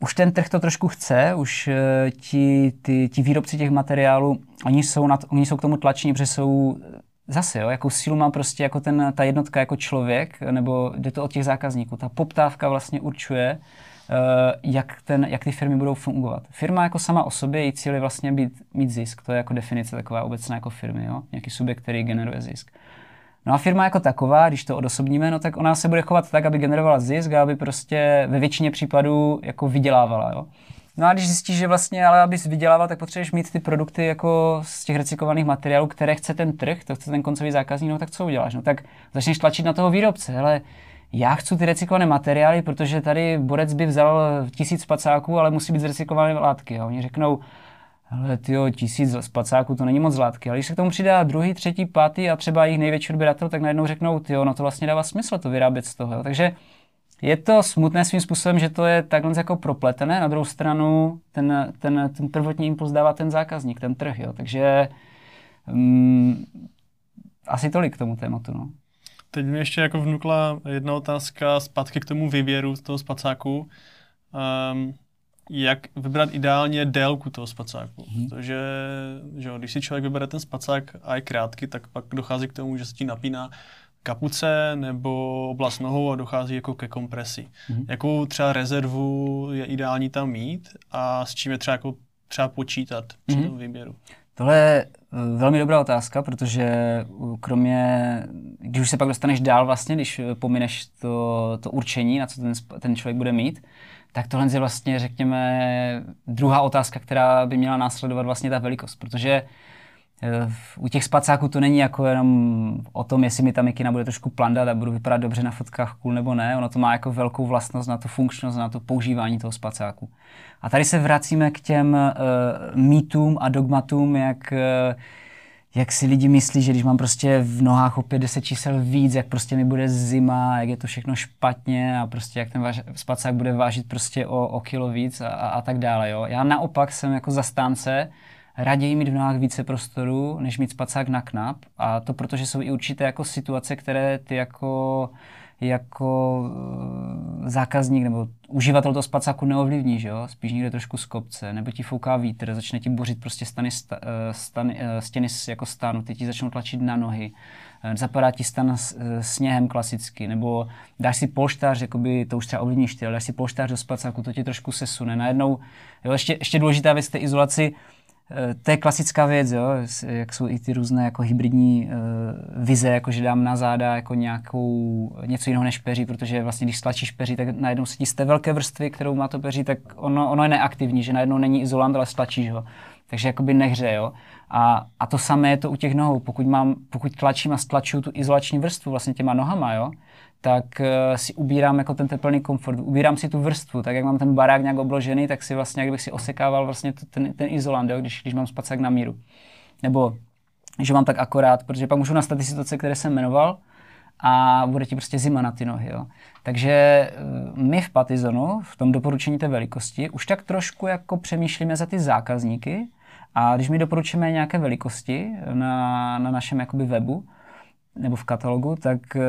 už ten trh to trošku chce, už uh, ti, ty, ti výrobci těch materiálů, oni jsou, na, oni jsou k tomu tlačení, protože jsou zase, jo, jakou sílu má prostě jako ten, ta jednotka jako člověk, nebo jde to od těch zákazníků. Ta poptávka vlastně určuje, uh, jak, ten, jak ty firmy budou fungovat. Firma jako sama o sobě, její cíl je vlastně být, mít zisk. To je jako definice taková obecná jako firmy, jo? nějaký subjekt, který generuje zisk. No a firma jako taková, když to odosobníme, no tak ona se bude chovat tak, aby generovala zisk a aby prostě ve většině případů jako vydělávala. Jo? No a když zjistíš, že vlastně, ale abys vydělával, tak potřebuješ mít ty produkty jako z těch recyklovaných materiálů, které chce ten trh, to chce ten koncový zákazník, no tak co uděláš? No tak začneš tlačit na toho výrobce, ale já chci ty recyklované materiály, protože tady borec by vzal tisíc spacáků, ale musí být z recyklované látky. A oni řeknou, ale ty tisíc spacáků, to není moc látky. Ale když se k tomu přidá druhý, třetí, pátý a třeba jejich největší odběratel, tak najednou řeknou, ty no to vlastně dává smysl to vyrábět z toho. Takže je to smutné svým způsobem, že to je takhle jako propletené, na druhou stranu ten, ten, ten prvotní impuls dává ten zákazník, ten trh, jo. takže um, asi tolik k tomu tématu. No. Teď mi ještě jako vnukla jedna otázka zpátky k tomu výběru toho spacáku. Um, jak vybrat ideálně délku toho spacáku. Hmm. Protože že když si člověk vybere ten spacák a je krátký, tak pak dochází k tomu, že se ti napíná kapuce nebo oblast nohou a dochází jako ke kompresi. Mm-hmm. Jakou třeba rezervu je ideální tam mít a s čím je třeba, jako, třeba počítat při mm-hmm. tom výběru? Tohle je eh, velmi dobrá otázka, protože eh, kromě, když už se pak dostaneš dál vlastně, když eh, pomineš to, to určení, na co ten, ten člověk bude mít, tak tohle je vlastně, řekněme, druhá otázka, která by měla následovat vlastně ta velikost, protože Eh, u těch spacáků to není jako jenom o tom, jestli mi ta mikina bude trošku plandat a budu vypadat dobře na fotkách cool nebo ne. Ono to má jako velkou vlastnost na tu funkčnost, na to používání toho spacáku. A tady se vracíme k těm uh, mýtům a dogmatům, jak, uh, jak si lidi myslí, že když mám prostě v nohách opět 10 čísel víc, jak prostě mi bude zima, jak je to všechno špatně a prostě jak ten váž, spacák bude vážit prostě o, o kilo víc a, a, a tak dále. Jo. Já naopak jsem jako zastánce, raději mít v nohách více prostoru, než mít spacák na knap. A to protože jsou i určité jako situace, které ty jako jako uh, zákazník nebo uživatel toho spacáku neovlivní, že jo? spíš někde trošku z kopce, nebo ti fouká vítr, začne ti bořit prostě stany, sta, eh, stany, uh, stěny jako stánu, ty ti začnou tlačit na nohy, zapadá ti stan s, sněhem klasicky, nebo dáš si polštář, jakoby, to už třeba ovlivníš ty, ale dáš si polštář do spacáku, to ti trošku sesune. Najednou, jo, ještě, ještě důležitá věc té izolaci, Eh, to je klasická věc, jo? jak jsou i ty různé jako hybridní uh, vize, jako že dám na záda jako nějakou, něco jiného než peří, protože vlastně když stlačíš peří, tak najednou se ti z té velké vrstvy, kterou má to peří, tak ono, ono je neaktivní, že najednou není izolant, ale stlačíš ho. Takže jakoby nehře, jo. A, a to samé je to u těch nohou. Pokud, mám, pokud tlačím a stlačuju tu izolační vrstvu vlastně těma nohama, jo, tak uh, si ubírám jako ten teplný komfort, ubírám si tu vrstvu, tak jak mám ten barák nějak obložený, tak si vlastně, jak bych si osekával vlastně ten, ten izolant, jo, když, když mám spacák na míru. Nebo že mám tak akorát, protože pak můžu nastat ty situace, které jsem jmenoval a bude ti prostě zima na ty nohy. Jo. Takže uh, my v Patizonu, v tom doporučení té velikosti, už tak trošku jako přemýšlíme za ty zákazníky a když my doporučíme nějaké velikosti na, na našem jakoby webu, nebo v katalogu, tak uh,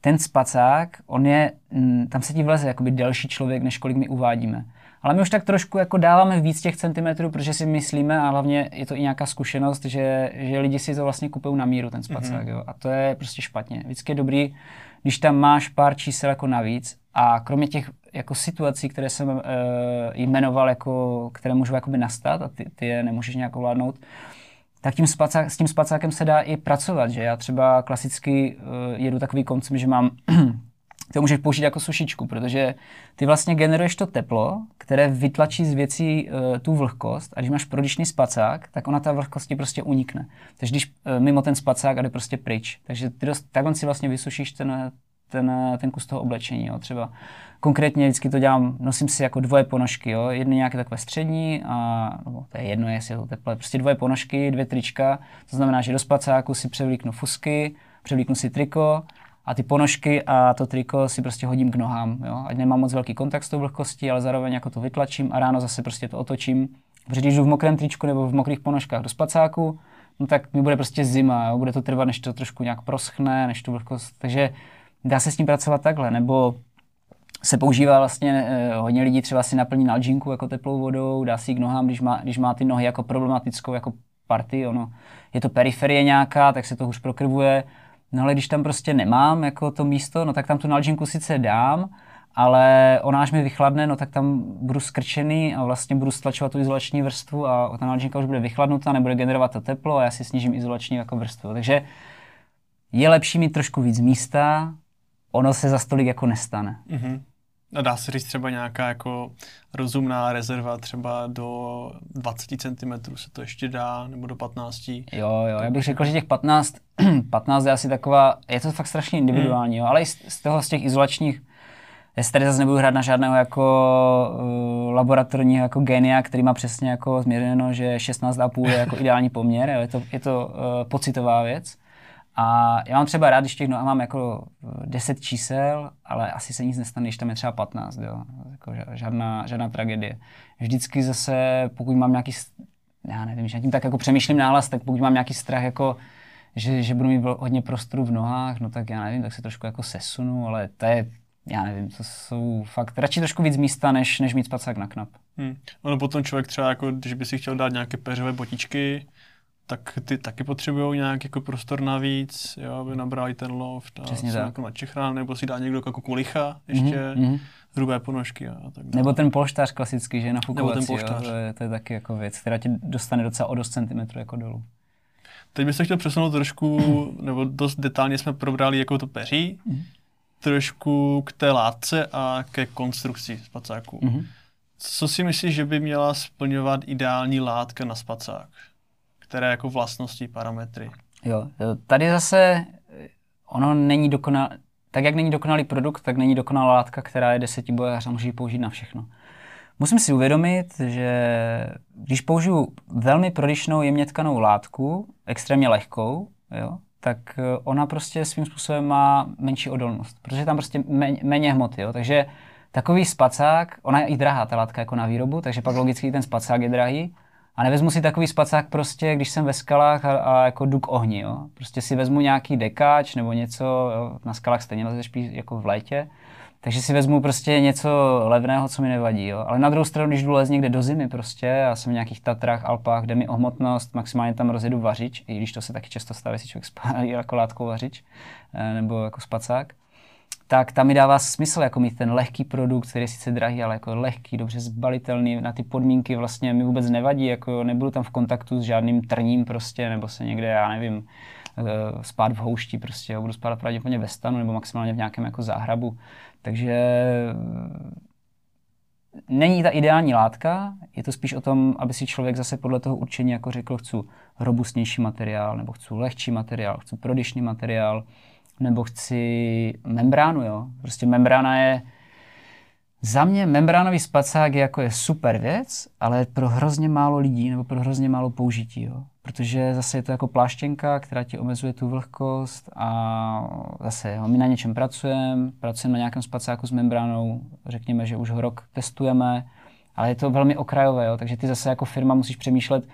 ten spacák, on je, mm, tam se ti vleze jakoby delší člověk, než kolik my uvádíme. Ale my už tak trošku jako dáváme víc těch centimetrů, protože si myslíme, a hlavně je to i nějaká zkušenost, že, že lidi si to vlastně kupují na míru, ten spacák. Mm-hmm. Jo? A to je prostě špatně. Vždycky je dobrý, když tam máš pár čísel jako navíc a kromě těch jako situací, které jsem uh, jmenoval, jako, které můžou jakoby nastat a ty, ty je nemůžeš nějak ovládnout, tak tím spacák, s tím spacákem se dá i pracovat, že já třeba klasicky uh, jedu takový koncept, že mám to můžeš použít jako sušičku, protože ty vlastně generuješ to teplo, které vytlačí z věcí uh, tu vlhkost a když máš prodyšný spacák, tak ona ta vlhkost ti prostě unikne. Takže když uh, mimo ten spacák jde prostě pryč. Takže ty dost, tak on si vlastně vysušíš ten, ten, ten kus toho oblečení. Jo. Třeba konkrétně vždycky to dělám, nosím si jako dvoje ponožky, jo. jedny nějaké takové střední a no, to je jedno, jestli je to teplé, prostě dvoje ponožky, dvě trička, to znamená, že do spacáku si převlíknu fusky, převlíknu si triko a ty ponožky a to triko si prostě hodím k nohám, jo? ať nemám moc velký kontakt s tou vlhkostí, ale zároveň jako to vytlačím a ráno zase prostě to otočím. Protože když jdu v mokrém tričku nebo v mokrých ponožkách do spacáku, no tak mi bude prostě zima, jo? bude to trvat, než to trošku nějak proschne, než tu vlhkost, takže dá se s tím pracovat takhle, nebo se používá vlastně, eh, hodně lidí třeba si naplní nalžinku jako teplou vodou, dá si ji k nohám, když má, když má ty nohy jako problematickou jako party, ono, je to periferie nějaká, tak se to už prokrvuje, No ale když tam prostě nemám jako to místo, no tak tam tu nalžinku sice dám, ale ona až mi vychladne, no tak tam budu skrčený a vlastně budu stlačovat tu izolační vrstvu a ta nalžinka už bude vychladnutá, nebude generovat to teplo a já si snížím izolační jako vrstvu. Takže je lepší mít trošku víc místa, ono se za stolik jako nestane. Mm-hmm. A dá se říct třeba nějaká jako rozumná rezerva třeba do 20 cm se to ještě dá, nebo do 15? Jo, jo, já bych řekl, že těch 15, 15 je asi taková, je to fakt strašně individuální, hmm. jo, ale i z, z toho, z těch izolačních, já si tady zase nebudu hrát na žádného jako uh, laboratorního jako genia, který má přesně jako změřeno, že 16,5 je jako ideální poměr, jo, je to, je to uh, pocitová věc. A já mám třeba rád, když těch nohách mám jako 10 čísel, ale asi se nic nestane, když tam je třeba 15, jo. Jako žádná, žádná tragédie. Vždycky zase, pokud mám nějaký, já nevím, že tím tak jako přemýšlím náhlas, tak pokud mám nějaký strach, jako, že, že budu mít hodně prostoru v nohách, no tak já nevím, tak se trošku jako sesunu, ale to je, já nevím, to jsou fakt radši trošku víc místa, než, než mít spacák na knap. Hmm. Ono potom člověk třeba, jako, když by si chtěl dát nějaké peřové botičky, tak ty taky potřebují nějaký jako prostor navíc, jo, aby nabrali ten loft a Přesně tak. Jako čechrán, nebo si dá někdo jako kulicha ještě, mm-hmm. hrubé ponožky a tak dále. Nebo ten polštář klasický, že nafukovací, nebo ten polštář. Jo, to, je, to je taky jako věc, která ti dostane docela o dost centimetrů jako dolů. Teď bych se chtěl přesunout trošku, nebo dost detailně jsme probrali jako to peří, mm-hmm. trošku k té látce a ke konstrukci spacáku. Mm-hmm. Co si myslíš, že by měla splňovat ideální látka na spacák? Které jako vlastnosti, parametry. Jo, tady zase ono není dokonalý, tak jak není dokonalý produkt, tak není dokonalá látka, která je desetibojář a může ji použít na všechno. Musím si uvědomit, že když použiju velmi prodyšnou jemně tkanou látku, extrémně lehkou, jo, tak ona prostě svým způsobem má menší odolnost, protože tam prostě méně hmoty. Jo. Takže takový spacák, ona je i drahá ta látka jako na výrobu, takže pak logicky ten spacák je drahý, a nevezmu si takový spacák prostě, když jsem ve skalách a, a jako jdu k ohni, jo. Prostě si vezmu nějaký dekáč nebo něco, jo. na skalách stejně lezeš jako v létě, takže si vezmu prostě něco levného, co mi nevadí, jo. Ale na druhou stranu, když jdu lez někde do zimy prostě, já jsem v nějakých Tatrách, Alpách, kde mi o hmotnost, maximálně tam rozjedu vařič, i když to se taky často stává, si člověk spálí jako látkou vařič, eh, nebo jako spacák, tak tam mi dává smysl jako mít ten lehký produkt, který je sice drahý, ale jako lehký, dobře zbalitelný, na ty podmínky vlastně mi vůbec nevadí, jako nebudu tam v kontaktu s žádným trním prostě, nebo se někde, já nevím, eh, spát v houšti prostě, jo, budu spát pravděpodobně ve stanu nebo maximálně v nějakém jako záhrabu. Takže eh, není ta ideální látka, je to spíš o tom, aby si člověk zase podle toho určení jako řekl, chci robustnější materiál, nebo chci lehčí materiál, chci prodyšný materiál, nebo chci membránu, jo. Prostě membrána je, za mě membránový spacák je jako je super věc, ale pro hrozně málo lidí nebo pro hrozně málo použití, jo. Protože zase je to jako pláštěnka, která ti omezuje tu vlhkost a zase jo, my na něčem pracujeme, pracujeme na nějakém spacáku s membránou, řekněme, že už ho rok testujeme, ale je to velmi okrajové, jo, takže ty zase jako firma musíš přemýšlet,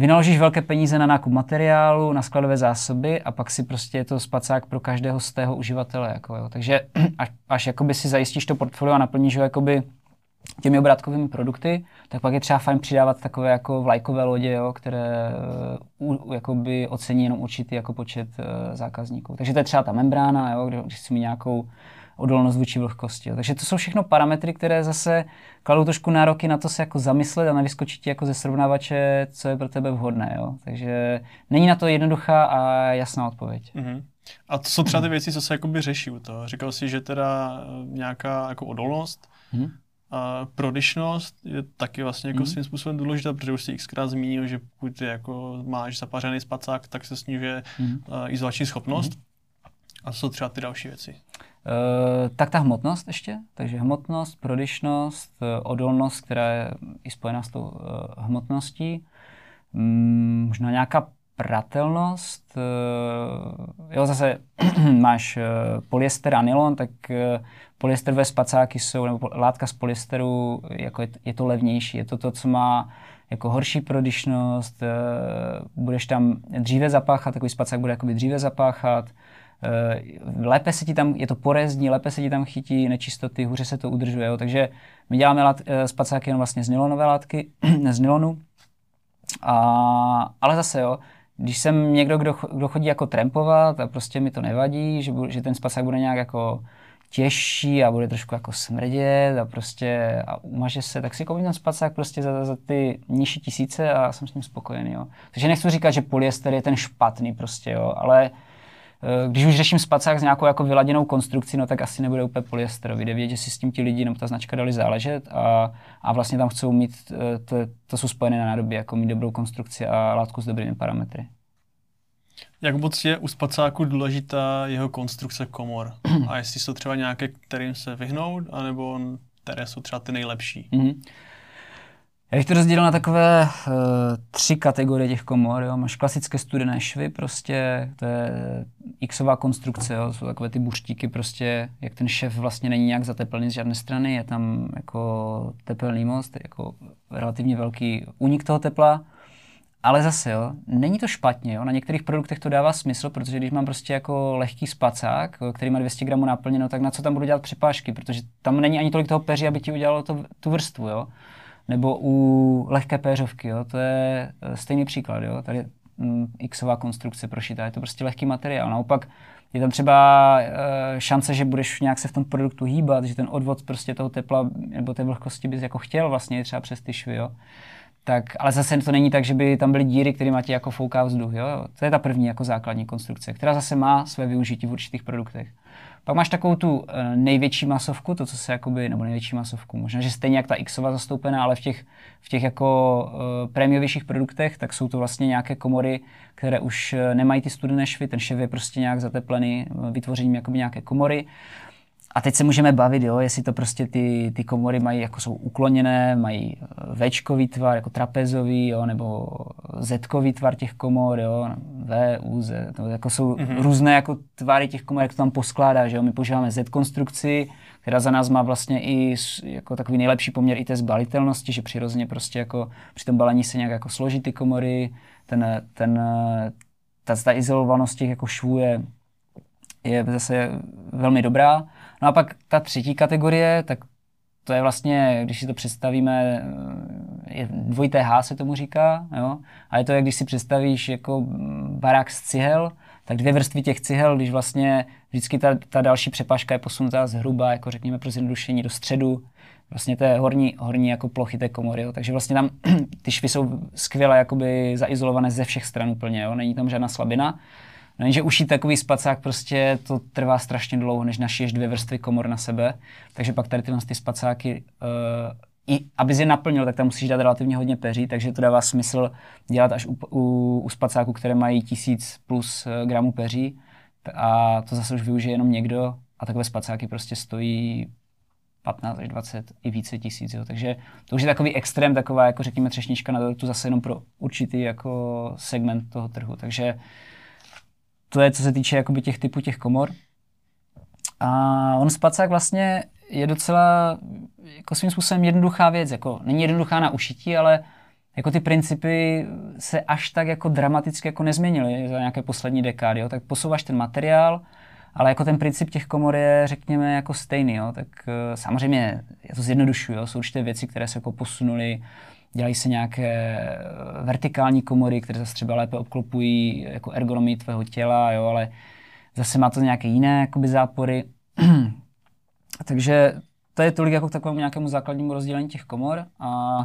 Vynaložíš velké peníze na nákup materiálu, na skladové zásoby a pak si prostě je to spacák pro každého z tého uživatele. Jako, jo. Takže až, až jakoby si zajistíš to portfolio a naplníš ho jakoby těmi obrátkovými produkty, tak pak je třeba fajn přidávat takové jako vlajkové lodě, jo, které uh, jakoby ocení jenom určitý jako počet uh, zákazníků. Takže to je třeba ta membrána, jo, když chci mít nějakou odolnost vůči vlhkosti. Jo. Takže to jsou všechno parametry, které zase kladou trošku nároky na to se jako zamyslet a nevyskočit jako ze srovnávače, co je pro tebe vhodné. Jo. Takže není na to jednoduchá a jasná odpověď. Mm-hmm. A to jsou třeba ty věci, co se jakoby řeší u toho. Říkal jsi, že teda nějaká jako odolnost, mm-hmm. A prodyšnost je taky vlastně jako mm. svým způsobem důležitá, protože už jsi xkrát zmínil, že pokud jako máš zapařený spacák, tak se snižuje mm. uh, izolační schopnost. Mm. A co jsou třeba ty další věci? Uh, tak ta hmotnost ještě, takže hmotnost, prodyšnost, uh, odolnost, která je i spojená s tou uh, hmotností, um, možná nějaká pratelnost, jo zase máš polyester a nylon, tak polyesterové spacáky jsou, nebo látka z polyesteru, jako je, je to levnější, je to to, co má jako horší prodyšnost, budeš tam dříve zapáchat, takový spacák bude jakoby dříve zapáchat, Eh, lépe se ti tam, je to porezní, lépe se ti tam chytí nečistoty, hůře se to udržuje. Jo. Takže my děláme lát, eh, spacáky jen vlastně z nylonové látky, z nylonu. A, ale zase jo, když jsem někdo, kdo, kdo chodí jako trampovat a prostě mi to nevadí, že, že ten spacák bude nějak jako těžší a bude trošku jako smrdět a prostě a umaže se, tak si koupím ten spacák prostě za, za ty nižší tisíce a jsem s ním spokojený, jo. Takže nechci říkat, že polyester je ten špatný prostě, jo, ale Eh, když už řeším spacák s nějakou jako vyladěnou konstrukcí, no tak asi nebude úplně polyesterový. Jde vědět, že si s tím ti lidi nebo ta značka dali záležet a, a vlastně tam chcou mít, eh, to, to jsou spojené na nádobě, jako mít dobrou konstrukci a látku s dobrými parametry. Jak moc je u spacáku důležitá jeho konstrukce komor? A jestli jsou třeba nějaké, kterým se vyhnout, anebo které jsou třeba ty nejlepší? Mm-hmm. Já bych to rozdělil na takové uh, tři kategorie těch komor. Jo. Máš klasické studené švy, prostě, to je xová konstrukce, jo. jsou takové ty buštíky, prostě, jak ten šef vlastně není nějak zateplený z žádné strany, je tam jako tepelný most, jako relativně velký únik toho tepla. Ale zase, jo, není to špatně, jo. na některých produktech to dává smysl, protože když mám prostě jako lehký spacák, který má 200 gramů naplněno, tak na co tam budu dělat přepážky, protože tam není ani tolik toho peří, aby ti udělalo to, tu vrstvu, jo nebo u lehké péřovky, jo, to je eh, stejný příklad, jo, tady mm, xová konstrukce prošitá, je to prostě lehký materiál. Naopak je tam třeba e, šance, že budeš nějak se v tom produktu hýbat, že ten odvod prostě toho tepla nebo té vlhkosti bys jako chtěl vlastně třeba přes ty švy, jo. Tak, ale zase to není tak, že by tam byly díry, které ti jako fouká vzduch, jo. To je ta první jako základní konstrukce, která zase má své využití v určitých produktech. Pak máš takovou tu eh, největší masovku, to, co se jakoby, nebo největší masovku, možná, že stejně jak ta Xova zastoupená, ale v těch, v těch jako uh, prémiovějších produktech, tak jsou to vlastně nějaké komory, které už eh, nemají ty studené švy, ten šev je prostě nějak zateplený vytvořením jakoby nějaké komory. A teď se můžeme bavit, jo, jestli to prostě ty, ty komory mají, jako jsou ukloněné, mají Včkový tvar, jako trapezový, jo, nebo Zkový tvar těch komor, jo, V, U, Z, to jako jsou mm-hmm. různé jako tvary těch komor, jak to tam poskládá, že jo, my používáme Z konstrukci, která za nás má vlastně i jako takový nejlepší poměr i té zbalitelnosti, že přirozeně prostě jako při tom balení se nějak jako složí ty komory, ten, ten, ta, ta izolovanost těch jako švů je, je zase velmi dobrá. No a pak ta třetí kategorie, tak to je vlastně, když si to představíme, eh, je dvojité H se tomu říká, jo? a je to, jak když si představíš jako barák z cihel, tak dvě vrstvy těch cihel, když vlastně vždycky ta, ta další přepažka je posunutá zhruba, jako řekněme pro zjednodušení do středu, vlastně té horní, horní jako plochy té komory. Jo. Takže vlastně tam ty švy jsou skvěle jakoby zaizolované ze všech stran úplně, jo. není tam žádná slabina. No jenže ušít takový spacák prostě to trvá strašně dlouho, než našiješ dvě vrstvy komor na sebe. Takže pak tady tyhle ty spacáky, uh, i aby je naplnil, tak tam musíš dát relativně hodně peří, takže to dává smysl dělat až u, u, u spacáků, které mají tisíc plus uh, gramů peří. A to zase už využije jenom někdo a takové spacáky prostě stojí 15 až 20 i více tisíc. Jo. Takže to už je takový extrém, taková jako řekněme třešnička na to zase jenom pro určitý jako segment toho trhu. Takže to je, co se týče jakoby těch typů těch komor. A on spacák vlastně je docela jako svým způsobem jednoduchá věc. Jako, není jednoduchá na ušití, ale jako ty principy se až tak jako dramaticky jako nezměnily za nějaké poslední dekády. Jo. Tak posouváš ten materiál ale jako ten princip těch komor je, řekněme, jako stejný, jo. tak uh, samozřejmě, já to zjednodušuju, jo. jsou určité věci, které se jako posunuly, dělají se nějaké vertikální komory, které zase třeba lépe obklopují jako ergonomii tvého těla, jo, ale zase má to nějaké jiné jakoby, zápory. Takže to je tolik jako k takovému nějakému základnímu rozdělení těch komor. A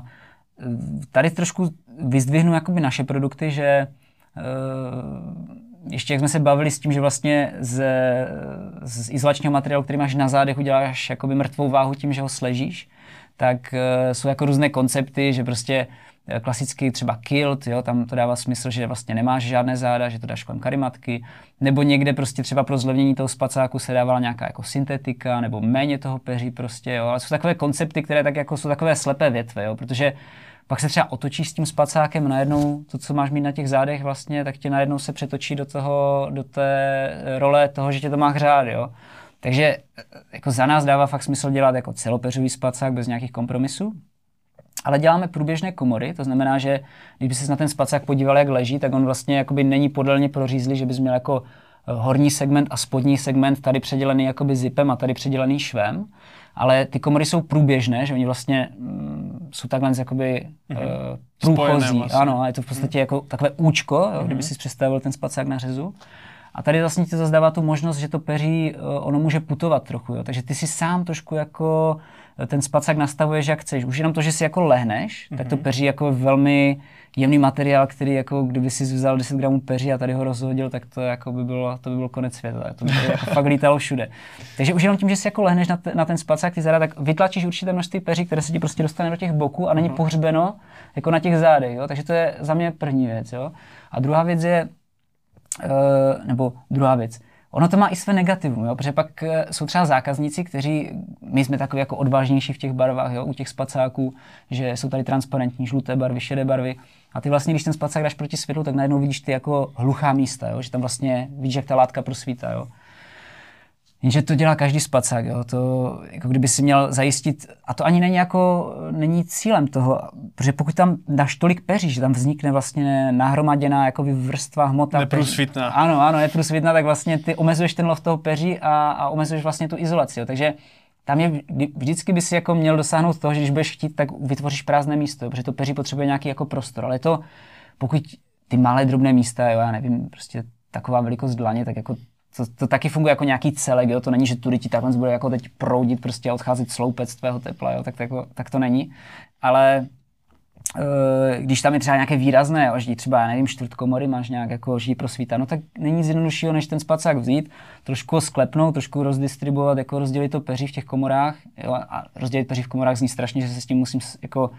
e, tady trošku vyzdvihnu jakoby naše produkty, že e, ještě jak jsme se bavili s tím, že vlastně z, z izolačního materiálu, který máš na zádech, uděláš jakoby mrtvou váhu tím, že ho sležíš, tak uh, jsou jako různé koncepty, že prostě Eh, klasický třeba kilt, jo, tam to dává smysl, že vlastně nemáš žádné záda, že to dáš kolem karimatky, nebo někde prostě třeba pro zlevnění toho spacáku se dávala nějaká jako syntetika, nebo méně toho peří prostě, jo, ale jsou takové koncepty, které tak jako jsou takové slepé větve, jo, protože pak se třeba otočíš s tím spacákem najednou, to, co máš mít na těch zádech vlastně, tak tě najednou se přetočí do toho, do té role toho, že tě to má hřát, jo. Takže eh, jako za nás dává fakt smysl dělat jako celopeřový spacák bez nějakých kompromisů, ale děláme průběžné komory, to znamená, že kdyby se na ten spacák podíval, jak leží, tak on vlastně jakoby není podélně prořízlý, že bys měl jako eh, horní segment a spodní segment tady předělený jakoby zipem a tady předělený švem, ale ty komory jsou průběžné, že oni vlastně mm, jsou takhle jakoby mm-hmm. uh, průchozí, vlastně. ano, a je to v podstatě mm-hmm. jako takové účko, jo, mm-hmm. kdyby si představil ten spacák na řezu. A tady vlastně ti to zdává tu možnost, že to peří, uh, ono může putovat trochu, jo. takže ty si sám trošku jako ten spacák nastavuješ, jak chceš. Už jenom to, že si jako lehneš, mm-hmm. tak to mhm. peří jako velmi jemný materiál, který jako kdyby si vzal 10 gramů peří a tady ho rozhodil, tak to jako by bylo, to by bylo konec světa. To by jako fakt lítalo všude. Takže už jenom tím, že si jako lehneš na, te, na ten spacák, ty záda, tak vytlačíš určité množství peří, které se ti prostě dostane do těch boků a není mm-hmm. pohřbeno jako na těch zádech. Jo? Takže to je za mě první věc. Jo? A druhá věc je, uh, nebo druhá věc, Ono to má i své negativum, jo? protože pak eh, jsou třeba zákazníci, kteří, my jsme takový jako odvážnější v těch barvách, jo? u těch spacáků, že jsou tady transparentní, žluté barvy, šedé barvy. A ty vlastně, když ten spacák dáš proti světlu, tak najednou vidíš ty jako hluchá místa, jo? že tam vlastně vidíš, jak ta látka prosvítá. Jo? Jenže to dělá každý spacák, jo. To, jako kdyby si měl zajistit, a to ani není jako, není cílem toho, protože pokud tam dáš tolik peří, že tam vznikne vlastně nahromaděná jako vrstva hmota. Neprůsvitná. Ano, ano, neprůsvitná, tak vlastně ty omezuješ ten lov toho peří a, a omezuješ vlastně tu izolaci, jo. Takže tam je, vždycky by si jako měl dosáhnout toho, že když budeš chtít, tak vytvoříš prázdné místo, jo, protože to peří potřebuje nějaký jako prostor, ale to, pokud ty malé drobné místa, jo, já nevím, prostě taková velikost dlaně, tak jako to, to taky funguje jako nějaký celek, jo? to není, že tudy ti takhle bude jako teď proudit prostě a odcházet sloupec tvého tepla, jo? Tak, tak, tak to není. Ale e, když tam je třeba nějaké výrazné oždí, třeba, já nevím, čtvrt komory máš nějak jako oždí prosvíta, tak není nic jednoduššího, než ten spacák vzít, trošku ho sklepnout, trošku rozdistribuovat, jako rozdělit to peří v těch komorách, jo? a rozdělit peří v komorách zní strašně, že se s tím musím jako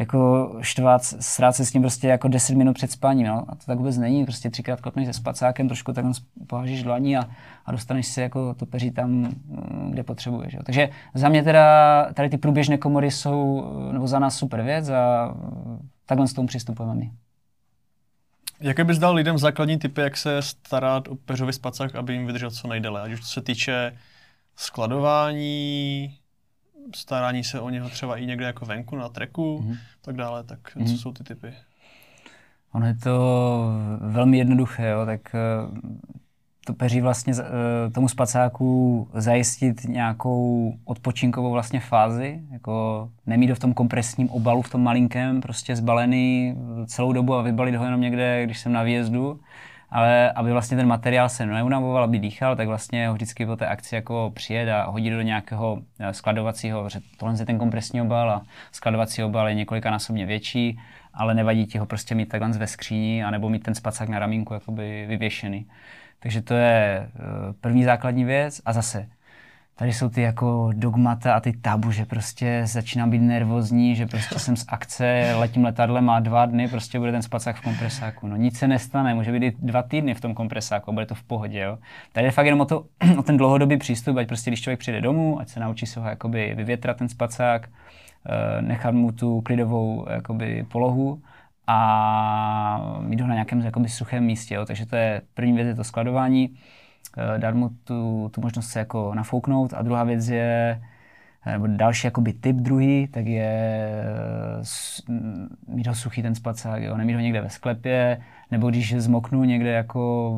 jako štvát, srát se s tím prostě jako 10 minut před spáním, no. A to tak vůbec není, prostě třikrát klopneš se spacákem, trošku takhle pohážíš dlaní a, a dostaneš si jako to peří tam, mm, kde potřebuješ. Jo. Takže za mě teda tady ty průběžné komory jsou, nebo za nás super věc a takhle s tomu přistupujeme my. Jaké bys dal lidem základní typy, jak se starat o peřový spacák, aby jim vydržel co nejdéle? Ať už se týče skladování, starání se o něho třeba i někde jako venku na treku, mm-hmm. tak dále, tak mm-hmm. co jsou ty typy? Ono je to velmi jednoduché, jo, tak eh, to peří vlastně eh, tomu spacáku zajistit nějakou odpočinkovou vlastně fázi, jako nemít ho v tom kompresním obalu, v tom malinkém, prostě zbalený celou dobu a vybalit ho jenom někde, když jsem na výjezdu, ale aby vlastně ten materiál se neunavoval, aby dýchal, tak vlastně ho vždycky po té akci jako přijet a hodit do nějakého eh, skladovacího, že tohle je ten kompresní obal a skladovací obal je několikanásobně větší, ale nevadí ti ho prostě mít takhle ve skříni, anebo mít ten spacák na ramínku jakoby vyvěšený. Takže to je eh, první základní věc a zase tady jsou ty jako dogmata a ty tabu, že prostě začínám být nervózní, že prostě jsem z akce, letím letadlem má dva dny, prostě bude ten spacák v kompresáku. No nic se nestane, může být i dva týdny v tom kompresáku a bude to v pohodě. Jo. Tady je fakt jenom o, to, o ten dlouhodobý přístup, ať prostě když člověk přijde domů, ať se naučí se ho jakoby vyvětrat ten spacák, eh, nechat mu tu klidovou jakoby, polohu a mít ho na nějakém jakoby, suchém místě. Jo. Takže to je první věc, je to skladování. Eh, dát mu tu, tu možnost se jako nafouknout. A druhá věc je nebo další jakoby typ druhý, tak je mít ho suchý ten spacák, jo, nemít ho někde ve sklepě, nebo když zmoknu někde jako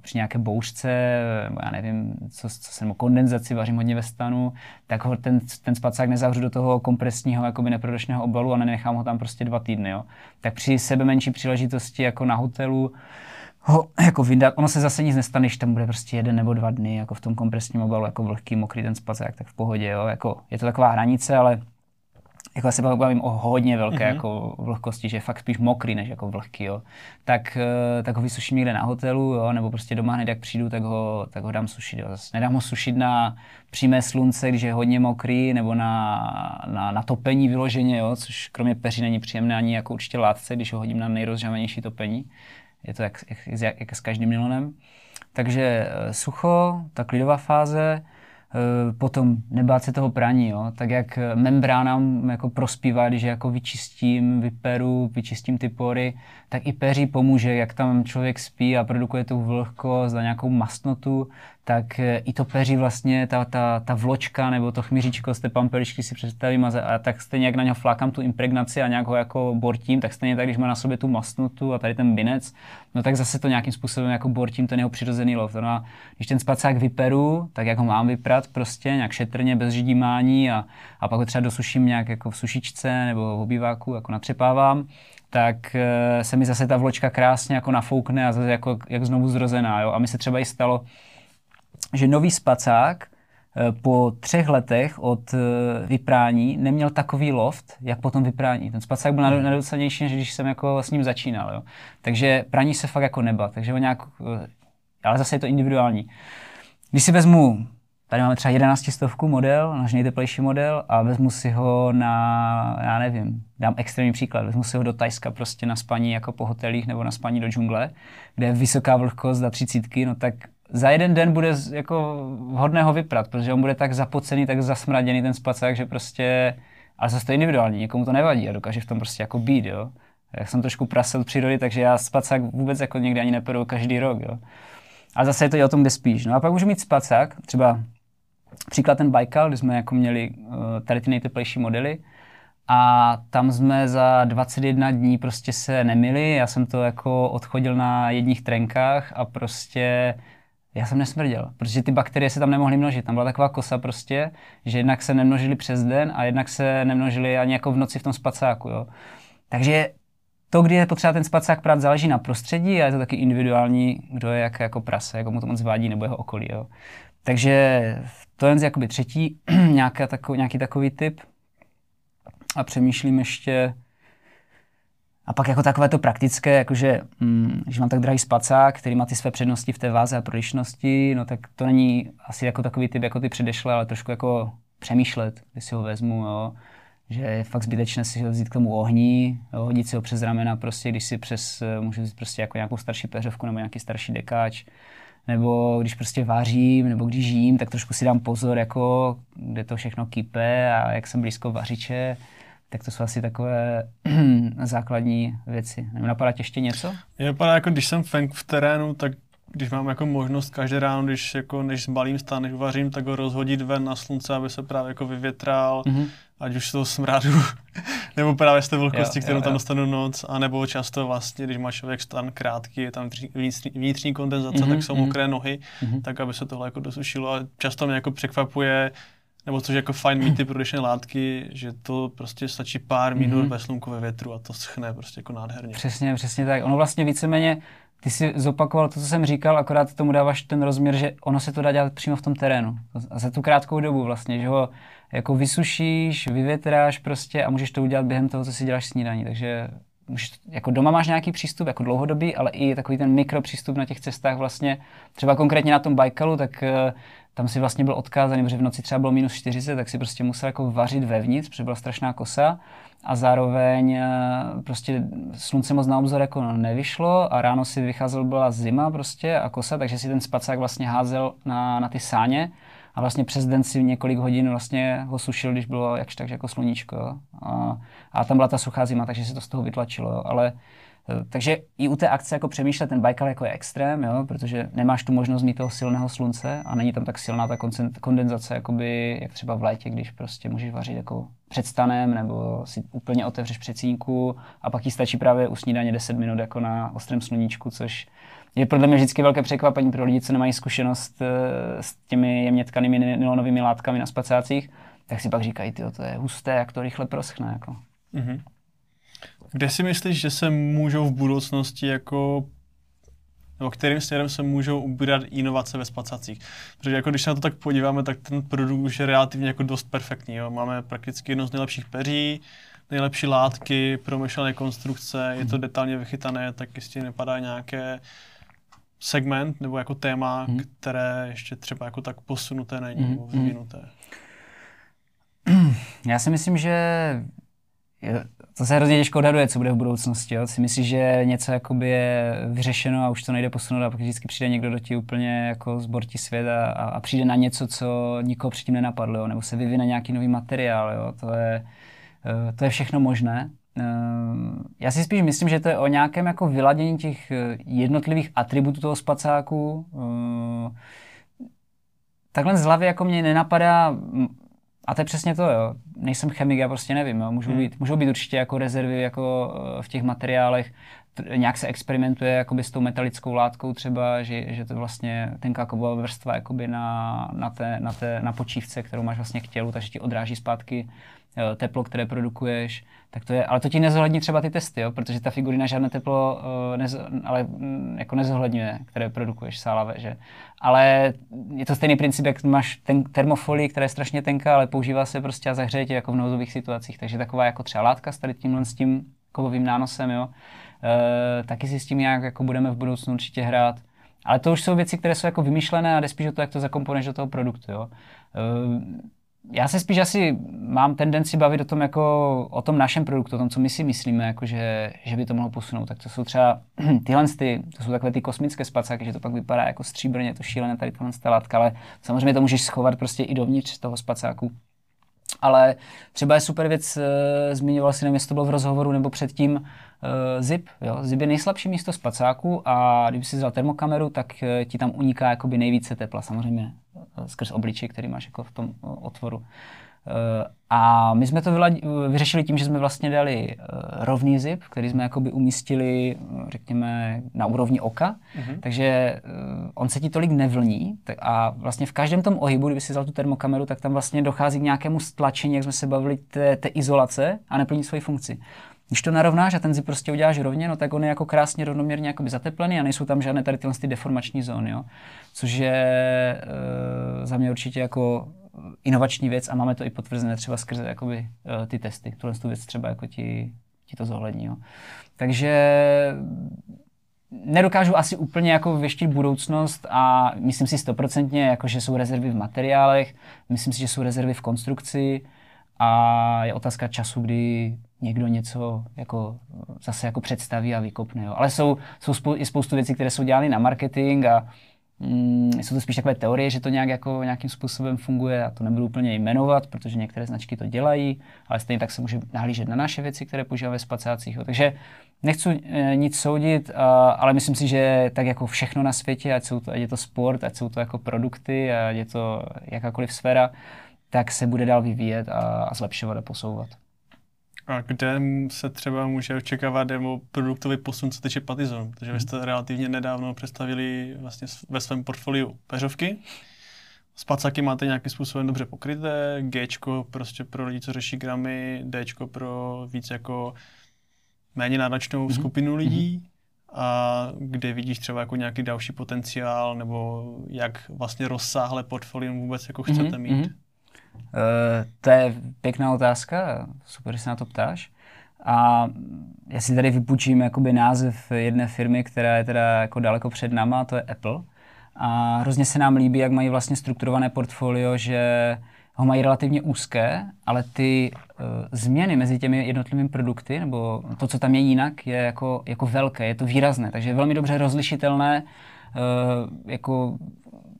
při nějaké bouřce, nebo já nevím, co, co jsem, kondenzaci, vařím hodně ve stanu, tak ho ten, ten spacák nezavřu do toho kompresního, jakoby neprodočného obalu a nenechám ho tam prostě dva týdny, jo. Tak při sebe menší příležitosti jako na hotelu, ho jako vydat. Ono se zase nic nestane, když tam bude prostě jeden nebo dva dny, jako v tom kompresním obalu, jako vlhký, mokrý ten spacák, tak v pohodě, jo. Jako, je to taková hranice, ale jako já se bavím o hodně velké mm-hmm. jako vlhkosti, že je fakt spíš mokrý než jako vlhký, jo. Tak, eh, tak ho vysuším někde na hotelu, jo, nebo prostě doma hned jak přijdu, tak ho, tak ho dám sušit, jo. Zase nedám ho sušit na přímé slunce, když je hodně mokrý, nebo na, na, na topení vyloženě, jo, což kromě peří není příjemné ani jako určitě látce, když ho hodím na nejrozžavenější topení. Je to jak, jak, jak, s každým nylonem. Takže eh, sucho, ta klidová fáze, Eh, potom nebát se toho praní, jo? tak jak membránám jako prospívá, když jako vyčistím, vyperu, vyčistím ty pory, tak i peří pomůže, jak tam člověk spí a produkuje tu vlhkost a nějakou mastnotu, tak eh, i to peří vlastně, ta, ta, ta vločka nebo to chmíříčko z té pampeličky si představím a, a tak stejně jak na něho flákám tu impregnaci a nějak ho jako bortím, tak stejně tak, když má na sobě tu mastnotu a tady ten binec, no tak zase to nějakým způsobem jako bortím ten jeho přirozený lov. No a když ten spacák vyperu, tak jak ho mám vyprat prostě nějak šetrně, bez židímání a, a pak ho třeba dosuším nějak jako v sušičce nebo v obýváku, jako natřepávám, tak e, se mi zase ta vločka krásně jako nafoukne a zase jako jak znovu zrozená. Jo? A mi se třeba i stalo, že nový spacák eh, po třech letech od eh, vyprání neměl takový loft, jak po tom vyprání. Ten spacák byl hmm. nedocenější, než když jsem jako s ním začínal. Jo. Takže praní se fakt jako neba, takže ho nějak, eh, ale zase je to individuální. Když si vezmu, tady máme třeba 11 stovku model, náš nejteplejší model a vezmu si ho na, já nevím, dám extrémní příklad, vezmu si ho do Tajska prostě na spaní jako po hotelích nebo na spaní do džungle, kde je vysoká vlhkost za třicítky, no tak za jeden den bude jako vhodné ho vyprat, protože on bude tak zapocený, tak zasmraděný ten spacák, že prostě, ale zase to je individuální, někomu to nevadí a dokáže v tom prostě jako být, jo. Já jsem trošku prasel přírody, takže já spacák vůbec jako někdy ani neperu každý rok, jo. A zase je to i o tom, kde spíš. No a pak můžu mít spacák, třeba příklad ten Baikal, kdy jsme jako měli uh, tady ty nejteplejší modely, a tam jsme za 21 dní prostě se nemili, já jsem to jako odchodil na jedních trenkách a prostě já jsem nesmrděl, protože ty bakterie se tam nemohly množit. Tam byla taková kosa prostě, že jednak se nemnožily přes den a jednak se nemnožily ani jako v noci v tom spacáku. Jo. Takže to, kdy je potřeba ten spacák prát, záleží na prostředí a je to taky individuální, kdo je jak jako prase, jak mu to moc vadí nebo jeho okolí. Jo. Takže to je jakoby třetí, nějaká takový, nějaký takový typ. A přemýšlím ještě, a pak jako takové to praktické, jakože hm, když mám tak drahý spacák, který má ty své přednosti v té váze a prodišnosti, no tak to není asi jako takový typ jako ty předešle, ale trošku jako přemýšlet, když si ho vezmu, jo. že je fakt zbytečné si ho vzít k tomu ohni, jo, hodit si ho přes ramena, prostě, když si přes, můžu vzít prostě jako nějakou starší peřovku nebo nějaký starší dekáč, nebo když prostě vářím, nebo když žijím, tak trošku si dám pozor, jako, kde to všechno kype a jak jsem blízko vařiče, tak to jsou asi takové základní věci. Nebo napadá tě ještě něco? Je napadá, jako když jsem feng v terénu, tak když mám jako možnost každý ráno, když jako než zbalím stán, než uvařím, tak ho rozhodit ven na slunce, aby se právě jako vyvětral, mm-hmm. ať už z toho smradu, nebo právě z té vlhkosti, jo, kterou jo, tam jo. dostanu noc, a nebo často vlastně, když má člověk stan krátký, je tam vnitřní, vnitřní kondenzace, mm-hmm, tak jsou mm-hmm. mokré nohy, mm-hmm. tak aby se tohle jako dosušilo. A často mě jako překvapuje, nebo což jako fajn mít ty prodyšné látky, že to prostě stačí pár minut mm-hmm. ve slunku, ve větru a to schne prostě jako nádherně. Přesně, přesně tak. Ono vlastně víceméně, ty si zopakoval to, co jsem říkal, akorát tomu dáváš ten rozměr, že ono se to dá dělat přímo v tom terénu. A za tu krátkou dobu vlastně, že ho jako vysušíš, vyvětráš prostě a můžeš to udělat během toho, co si děláš snídaní. Takže můžeš, jako doma máš nějaký přístup, jako dlouhodobý, ale i takový ten mikropřístup na těch cestách vlastně, třeba konkrétně na tom Baikalu, tak uh, tam si vlastně byl odkázaný, protože v noci třeba bylo minus 40, tak si prostě musel jako vařit vevnitř, protože byla strašná kosa a zároveň eh, prostě slunce moc na obzor jako nevyšlo a ráno si vycházel, byla zima prostě a kosa, takže si ten spacák vlastně házel na, na ty sáně a vlastně přes den si několik hodin vlastně ho sušil, když bylo jakž tak jako sluníčko. A, a tam byla ta suchá zima, takže se to z toho vytlačilo. Ale takže i u té akce jako přemýšlet ten Baikal jako je extrém, jo, protože nemáš tu možnost mít toho silného slunce a není tam tak silná ta kondenzace, jakoby, jak třeba v létě, když prostě můžeš vařit jako před stanem nebo si úplně otevřeš přecínku a pak ti stačí právě u snídaně 10 minut jako na ostrém sluníčku, což je podle mě vždycky velké překvapení pro lidi, co nemají zkušenost eh, s těmi jemně tkanými nylonovými látkami na spacácích, tak si pak říkají, to je husté, jak to rychle proschne. Jako. Mm-hmm. Kde si myslíš, že se můžou v budoucnosti jako nebo kterým směrem se můžou ubírat inovace ve spacacích. Protože jako když se na to tak podíváme, tak ten produkt už je relativně jako dost perfektní. Jo. Máme prakticky jedno z nejlepších peří, nejlepší látky, promyšlené konstrukce, je to mhm. detailně vychytané, tak jistě nepadá nějaké segment nebo jako téma, hmm. které ještě třeba jako tak posunuté není hmm. nebo mhm. vyvinuté. Já si myslím, že to se hrozně těžko odhaduje, co bude v budoucnosti. Jo? Si myslíš, že něco jakoby je vyřešeno a už to nejde posunout a pak vždycky přijde někdo do ti úplně jako zbortí svět a, a, přijde na něco, co nikoho předtím nenapadlo, jo? nebo se vyvine nějaký nový materiál. Jo? To, je, eh, to je všechno možné. Eh, já si spíš myslím, že to je o nějakém jako vyladění těch eh, jednotlivých atributů toho spacáku. Takhle z hlavy jako mě nenapadá a to je přesně to, jo. Nejsem chemik, já prostě nevím, jo. Můžou, hmm. být, můžou být určitě jako rezervy jako eh, v těch materiálech, nějak se experimentuje jakoby s tou metalickou látkou třeba, že, že to vlastně tenká kovová vrstva jakoby na, na, té, na, té, na počívce, kterou máš vlastně k tělu, takže ti odráží zpátky teplo, které produkuješ tak to je, ale to ti nezohlední třeba ty testy, jo? protože ta figurina žádné teplo uh, nez, ale mm, jako nezohledňuje, které produkuješ sálavé, že? Ale je to stejný princip, jak máš ten termofolii, která je strašně tenká, ale používá se prostě a zahřeje tě jako v nouzových situacích, takže taková jako třeba látka s tady tímhle s tím kovovým nánosem, jo? Uh, taky si s tím nějak jako budeme v budoucnu určitě hrát. Ale to už jsou věci, které jsou jako vymyšlené a jde spíš o to, jak to zakomponuješ do toho produktu. Jo? Uh, já se spíš asi mám tendenci bavit o tom, jako, o tom našem produktu, o tom, co my si myslíme, jako, že, že by to mohlo posunout. Tak to jsou třeba tyhle, ty, to jsou takové ty kosmické spacáky, že to pak vypadá jako stříbrně, to šílené tady tohle látka, ale samozřejmě to můžeš schovat prostě i dovnitř toho spacáku. Ale třeba je super věc, e, zmiňoval si, nevím, jestli to bylo v rozhovoru nebo předtím, e, zip. Jo? Zip je nejslabší místo spacáku a když si vzal termokameru, tak e, ti tam uniká jakoby nejvíce tepla. Samozřejmě skrz obličej, který máš jako v tom eh, otvoru. Eh, a my jsme to vyřešili tím, že jsme vlastně dali eh, rovný zip, který jsme jakoby umístili, řekněme, na úrovni oka, mm-hmm. takže on se ti tolik nevlní a vlastně v každém tom ohybu, kdyby si vzal tu termokameru, tak tam vlastně dochází k nějakému stlačení, jak jsme se bavili, té, té izolace a neplní svoji funkci. Když to narovnáš a ten zip prostě uděláš rovně, no tak on je jako krásně rovnoměrně zateplený a nejsou tam žádné tady tyhle ty deformační zóny, jo? což je e, za mě určitě jako inovační věc a máme to i potvrzené třeba skrze jakoby, e, ty testy. Tuhle tu věc třeba jako ti, ti to zohlední. Jo? Takže nedokážu asi úplně jako věštit budoucnost a myslím si stoprocentně, jako, že jsou rezervy v materiálech, myslím si, že jsou rezervy v konstrukci a je otázka času, kdy někdo něco jako zase jako představí a vykopne. Jo. Ale jsou, jsou spou- i spoustu věcí, které jsou dělány na marketing a mm, jsou to spíš takové teorie, že to nějak jako nějakým způsobem funguje a to nebudu úplně jmenovat, protože některé značky to dělají, ale stejně tak se může nahlížet na naše věci, které používáme ve spacácích. Jo. Takže nechci e, nic soudit, a, ale myslím si, že tak jako všechno na světě, ať, jsou to, ať je to sport, ať jsou to jako produkty, ať je to jakákoliv sféra, tak se bude dál vyvíjet a, a zlepšovat a posouvat. A kde se třeba může očekávat demo produktový posun, co týče Patizonu? Protože vy mhm. jste relativně nedávno představili vlastně ve svém portfoliu peřovky. Spacaky máte nějakým způsobem dobře pokryté, G prostě pro lidi, co řeší gramy, D pro víc jako méně náročnou mm-hmm. skupinu lidí. Mm-hmm. A kde vidíš třeba jako nějaký další potenciál, nebo jak vlastně rozsáhle portfolium vůbec jako chcete mm-hmm. mít? Uh, to je pěkná otázka, super, že se na to ptáš. A já si tady vypůjčím jakoby název jedné firmy, která je teda jako daleko před náma, to je Apple. A hrozně se nám líbí, jak mají vlastně strukturované portfolio, že ho mají relativně úzké, ale ty uh, změny mezi těmi jednotlivými produkty, nebo to, co tam je jinak, je jako, jako velké, je to výrazné, takže je velmi dobře rozlišitelné jako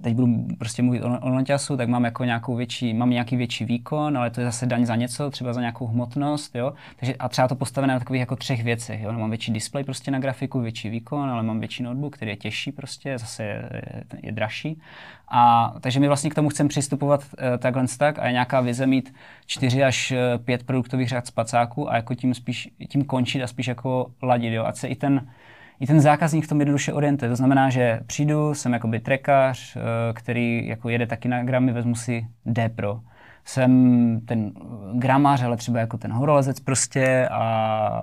teď budu prostě mluvit o, o tak mám jako nějakou větší, mám nějaký větší výkon, ale to je zase daň za něco, třeba za nějakou hmotnost, jo. Takže a třeba to postavené na takových jako třech věcech, jo. Mám větší displej prostě na grafiku, větší výkon, ale mám větší notebook, který je těžší prostě, zase je, je, je dražší. A takže my vlastně k tomu chceme přistupovat uh, takhle tak a je nějaká vize mít čtyři až eh, pět produktových řad spacáků a jako tím spíš, tím končit a spíš jako ladit, jo. Ať se i ten i ten zákazník v tom jednoduše orientuje. To znamená, že přijdu, jsem jakoby trekař, eh, který jako jede taky na gramy, vezmu si D Pro. Jsem ten gramář, ale třeba jako ten horolezec prostě a,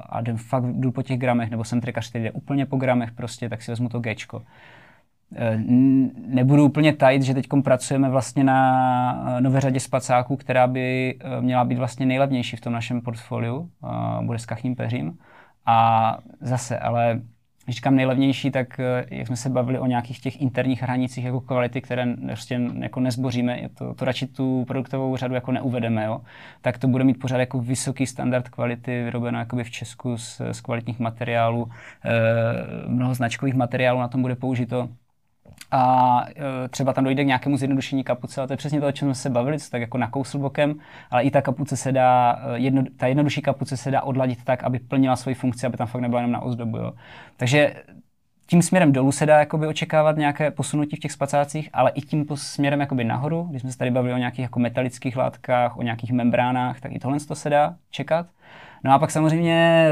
a jdem fakt jdu po těch gramech, nebo jsem trekař, který jde úplně po gramech prostě, tak si vezmu to Gčko. Eh, nebudu úplně tajit, že teď pracujeme vlastně na eh, nové řadě spacáků, která by měla být vlastně nejlevnější v tom našem portfoliu. Bude s kachním peřím. A zase, ale když říkám nejlevnější, tak eh, jak jsme se bavili o nějakých těch interních hranicích jako kvality, které prostě jako nezboříme, to, to radši tu produktovou řadu jako neuvedeme, jo, tak to bude mít pořád jako vysoký standard kvality, vyrobeno jakoby v Česku z, z kvalitních materiálů, e, mnoho značkových materiálů na tom bude použito a e, třeba tam dojde k nějakému zjednodušení kapuce, ale to je přesně to, o čem jsme se bavili, co tak jako nakousl bokem, ale i ta kapuce se dá, e, jedno, ta jednodušší kapuce se dá odladit tak, aby plnila svoji funkci, aby tam fakt nebyla jenom na ozdobu. Jo. Takže tím směrem dolů se dá jakoby očekávat nějaké posunutí v těch spacácích, ale i tím směrem jakoby nahoru, když jsme se tady bavili o nějakých jako metalických látkách, o nějakých membránách, tak i tohle to se dá čekat. No a pak samozřejmě,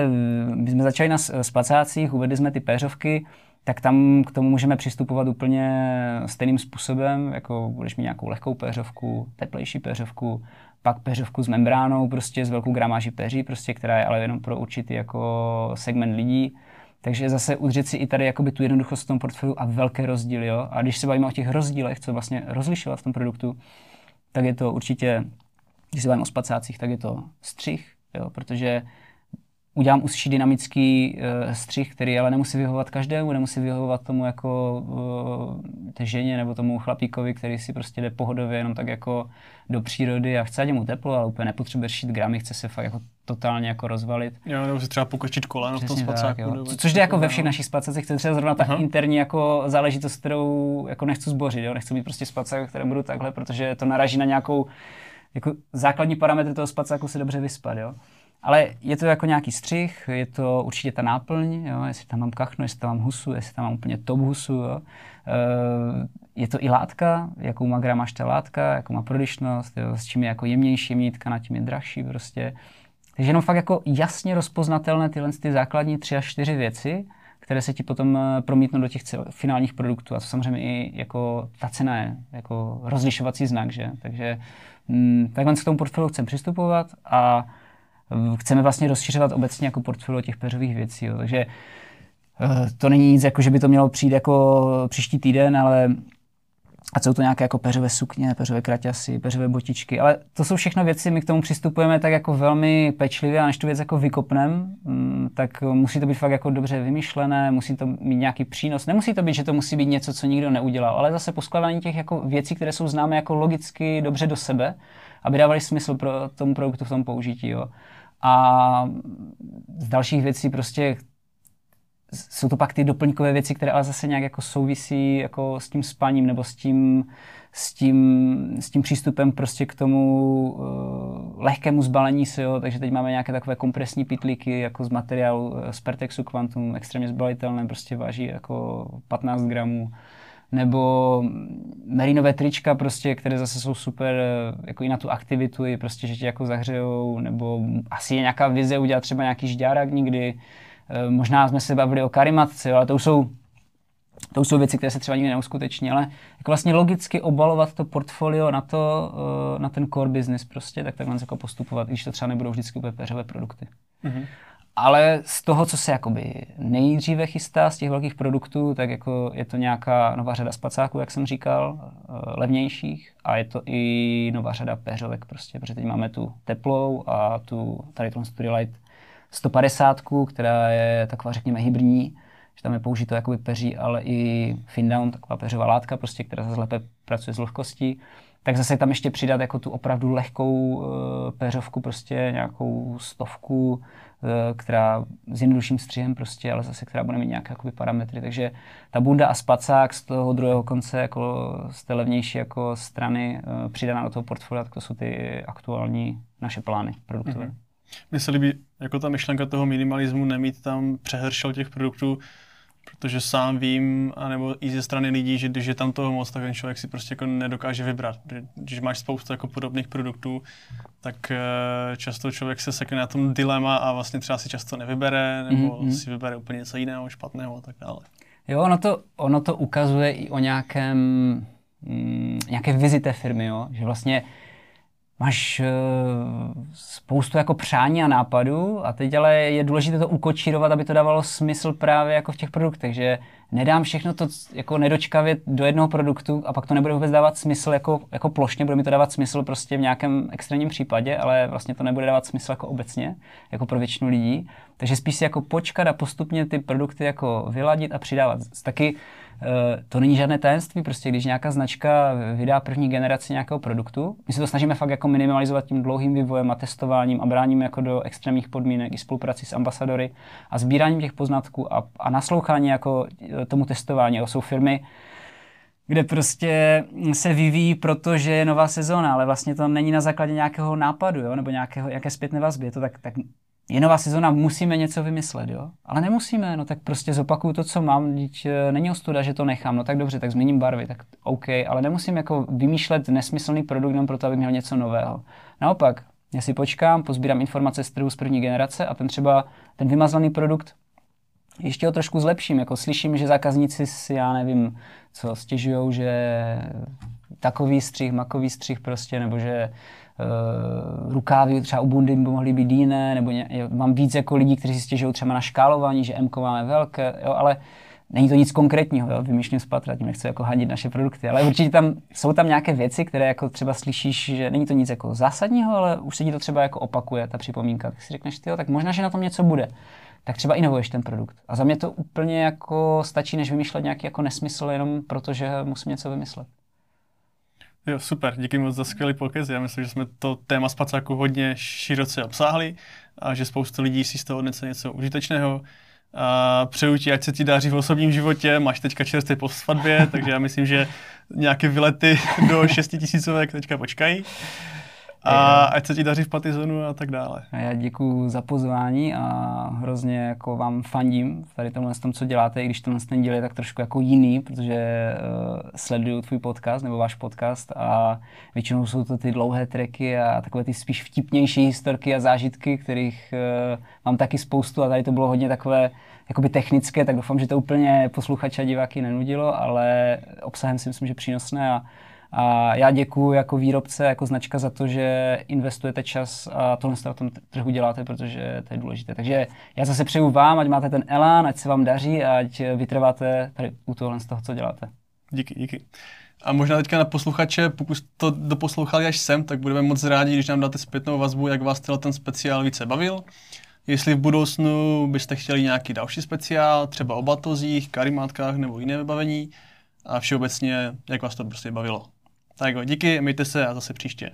my jsme začali na spacácích, uvedli jsme ty péřovky, tak tam k tomu můžeme přistupovat úplně stejným způsobem, jako budeš mít nějakou lehkou péřovku, teplejší péřovku, pak péřovku s membránou, prostě s velkou gramáží peří, prostě, která je ale jenom pro určitý jako segment lidí. Takže zase udržet si i tady jakoby tu jednoduchost v tom portfoliu a velké rozdíly. Jo? A když se bavíme o těch rozdílech, co vlastně rozlišovat v tom produktu, tak je to určitě, když se bavíme o spacácích, tak je to střih, jo? protože udělám užší dynamický uh, střih, který ale nemusí vyhovovat každému, nemusí vyhovovat tomu jako uh, té ženě nebo tomu chlapíkovi, který si prostě jde pohodově jenom tak jako do přírody a chce, ať mu teplo, ale úplně nepotřebuje šít gramy, chce se fakt jako totálně jako rozvalit. Jo, nebo si třeba pokočit koleno v tom spacáku. Tak. Což jde jako ve všech našich spacacích, chce třeba zrovna ta interní jako záležitost, kterou jako nechci zbořit, jo? nechci mít prostě spacák, které budu takhle, protože to naraží na nějakou jako základní parametry toho spacáku si dobře vyspat, jo. Ale je to jako nějaký střih, je to určitě ta náplň, jo, jestli tam mám kachnu, jestli tam mám husu, jestli tam mám úplně top husu. Jo. E, je to i látka, jakou má gramáž ta látka, jakou má prodyšnost, jo, s čím je jako jemnější, jemnější tkana, tím je dražší prostě. Takže jenom fakt jako jasně rozpoznatelné tyhle ty základní tři až čtyři věci, které se ti potom eh, promítnou do těch finálních produktů. A to samozřejmě i jako ta cena je jako rozlišovací znak, že? Takže hm, takhle k tomu portfoliu chceme přistupovat a chceme vlastně rozšiřovat obecně jako portfolio těch peřových věcí. Jo. Takže eh, to není nic, jako že by to mělo přijít jako příští týden, ale a jsou to nějaké jako peřové sukně, peřové kraťasy, peřové botičky, ale to jsou všechno věci, my k tomu přistupujeme tak jako velmi pečlivě a než tu věc jako vykopnem, mm, tak musí to být fakt jako dobře vymyšlené, musí to mít nějaký přínos. Nemusí to být, že to musí být něco, co nikdo neudělal, ale zase poskladání těch jako věcí, které jsou známé jako logicky dobře do sebe, aby dávaly smysl pro tomu produktu v tom použití. Jo. A z dalších věcí prostě jsou to pak ty doplňkové věci, které ale zase nějak jako souvisí jako s tím spaním nebo s tím, s tím, s tím přístupem prostě k tomu uh, lehkému zbalení se, jo. takže teď máme nějaké takové kompresní pitlíky jako z materiálu uh, z Pertexu Quantum, extrémně zbalitelné, prostě váží jako 15 gramů nebo merinové trička, prostě, které zase jsou super jako i na tu aktivitu, i prostě, že tě jako zahřejou, nebo asi je nějaká vize udělat třeba nějaký žďárák někdy. E, možná jsme se bavili o karimatce, ale to už jsou to jsou věci, které se třeba nikdy neuskuteční, ale jako vlastně logicky obalovat to portfolio na, to, e, na ten core business prostě, tak takhle jako postupovat, když to třeba nebudou vždycky úplně peřové produkty. Mm-hmm. Ale z toho, co se jakoby nejdříve chystá z těch velkých produktů, tak jako je to nějaká nová řada spacáků, jak jsem říkal, eh, levnějších a je to i nová řada peřovek prostě, protože teď máme tu teplou a tu tady tu Light 150, která je taková řekněme hybridní, že tam je použito jakoby peří, ale i Findown, taková peřová látka prostě, která zase lépe pracuje s vlhkostí. tak zase tam ještě přidat jako tu opravdu lehkou uh, péřovku, prostě nějakou stovku, která s jednodušším střihem prostě, ale zase která bude mít nějaké jakoby, parametry. Takže ta bunda a spacák z toho druhého konce, jako z té levnější jako strany uh, přidaná do toho portfolia, tak to jsou ty aktuální naše plány produktové. Mm-hmm. Se líbí jako ta myšlenka toho minimalismu, nemít tam přehršel těch produktů, protože sám vím, anebo i ze strany lidí, že když je tam toho moc, tak ten člověk si prostě jako nedokáže vybrat. Když máš spoustu jako podobných produktů, tak eh, často člověk se sekne na tom dilema a vlastně třeba si často nevybere, nebo mm-hmm. si vybere úplně něco jiného, špatného a tak dále. Jo, ono to, ono to ukazuje i o nějakém, mm, nějaké vizi té firmy, jo? že vlastně máš uh, spoustu jako přání a nápadů a teď ale je důležité to ukočírovat, aby to dávalo smysl právě jako v těch produktech, že nedám všechno to jako nedočkavě do jednoho produktu a pak to nebude vůbec dávat smysl jako, jako plošně, bude mi to dávat smysl prostě v nějakém extrémním případě, ale vlastně to nebude dávat smysl jako obecně, jako pro většinu lidí. Takže spíš si jako počkat a postupně ty produkty jako vyladit a přidávat. Taky to není žádné tajemství, prostě když nějaká značka vydá první generaci nějakého produktu, my se to snažíme fakt jako minimalizovat tím dlouhým vývojem a testováním a bráníme jako do extrémních podmínek i spolupráci s ambasadory a sbíráním těch poznatků a, a naslouchání jako eh, tomu testování. To jsou firmy, kde prostě se vyvíjí, protože je nová sezóna, ale vlastně to není na základě nějakého nápadu, jo, nebo nějakého, nějaké zpětné vazby. Je to tak, tak je nová sezona, musíme něco vymyslet, jo? Ale nemusíme, no tak prostě zopakuju to, co mám, teď eh, není ostuda, že to nechám, no tak dobře, tak změním barvy, tak OK, ale nemusím jako vymýšlet nesmyslný produkt jenom proto, abych měl něco nového. Naopak, já si počkám, pozbírám informace z trhu z první generace a ten třeba, ten vymazlený produkt ještě ho trošku zlepším, jako slyším, že zákazníci si, já nevím, co stěžují, že takový střih, makový střih prostě, nebo že rukávy třeba u bundy by mohly být jiné, nebo ně, mám víc jako lidí, kteří si stěžují třeba na škálování, že M máme velké, jo, ale není to nic konkrétního, jo, vymýšlím z patra, tím nechci jako hadit naše produkty, ale určitě tam jsou tam nějaké věci, které jako třeba slyšíš, že není to nic jako zásadního, ale už se ti to třeba jako opakuje, ta připomínka, tak si řekneš, ty, tak možná, že na tom něco bude tak třeba inovuješ ten produkt. A za mě to úplně jako stačí, než vymýšlet nějaký jako nesmysl, jenom protože musím něco vymyslet. Jo, super, díky moc za skvělý pokec. Já myslím, že jsme to téma spacáku hodně široce obsáhli a že spoustu lidí si z toho odnese něco užitečného. A přeju ti, ať se ti daří v osobním životě, máš teďka čerstvě po svatbě, takže já myslím, že nějaké vylety do 6 tisícovek teďka počkají. A ať se ti daří v Patizonu a tak dále. A já děkuji za pozvání a hrozně jako vám fandím v tady tomhle tom, co děláte, i když tenhle ten díl je tak trošku jako jiný, protože uh, sleduju tvůj podcast nebo váš podcast a většinou jsou to ty dlouhé treky a takové ty spíš vtipnější historky a zážitky, kterých uh, mám taky spoustu a tady to bylo hodně takové jakoby technické, tak doufám, že to úplně posluchače a diváky nenudilo, ale obsahem si myslím, že přínosné a a já děkuji jako výrobce, jako značka za to, že investujete čas a tohle na tom trhu děláte, protože to je důležité. Takže já zase přeju vám, ať máte ten elán, ať se vám daří ať vytrváte tady u tohle z toho, co děláte. Díky, díky. A možná teďka na posluchače, pokud to doposlouchali až sem, tak budeme moc rádi, když nám dáte zpětnou vazbu, jak vás ten speciál více bavil. Jestli v budoucnu byste chtěli nějaký další speciál, třeba o batozích, karimátkách nebo jiné vybavení a všeobecně, jak vás to prostě bavilo. Tak jo, díky, mějte se a zase příště.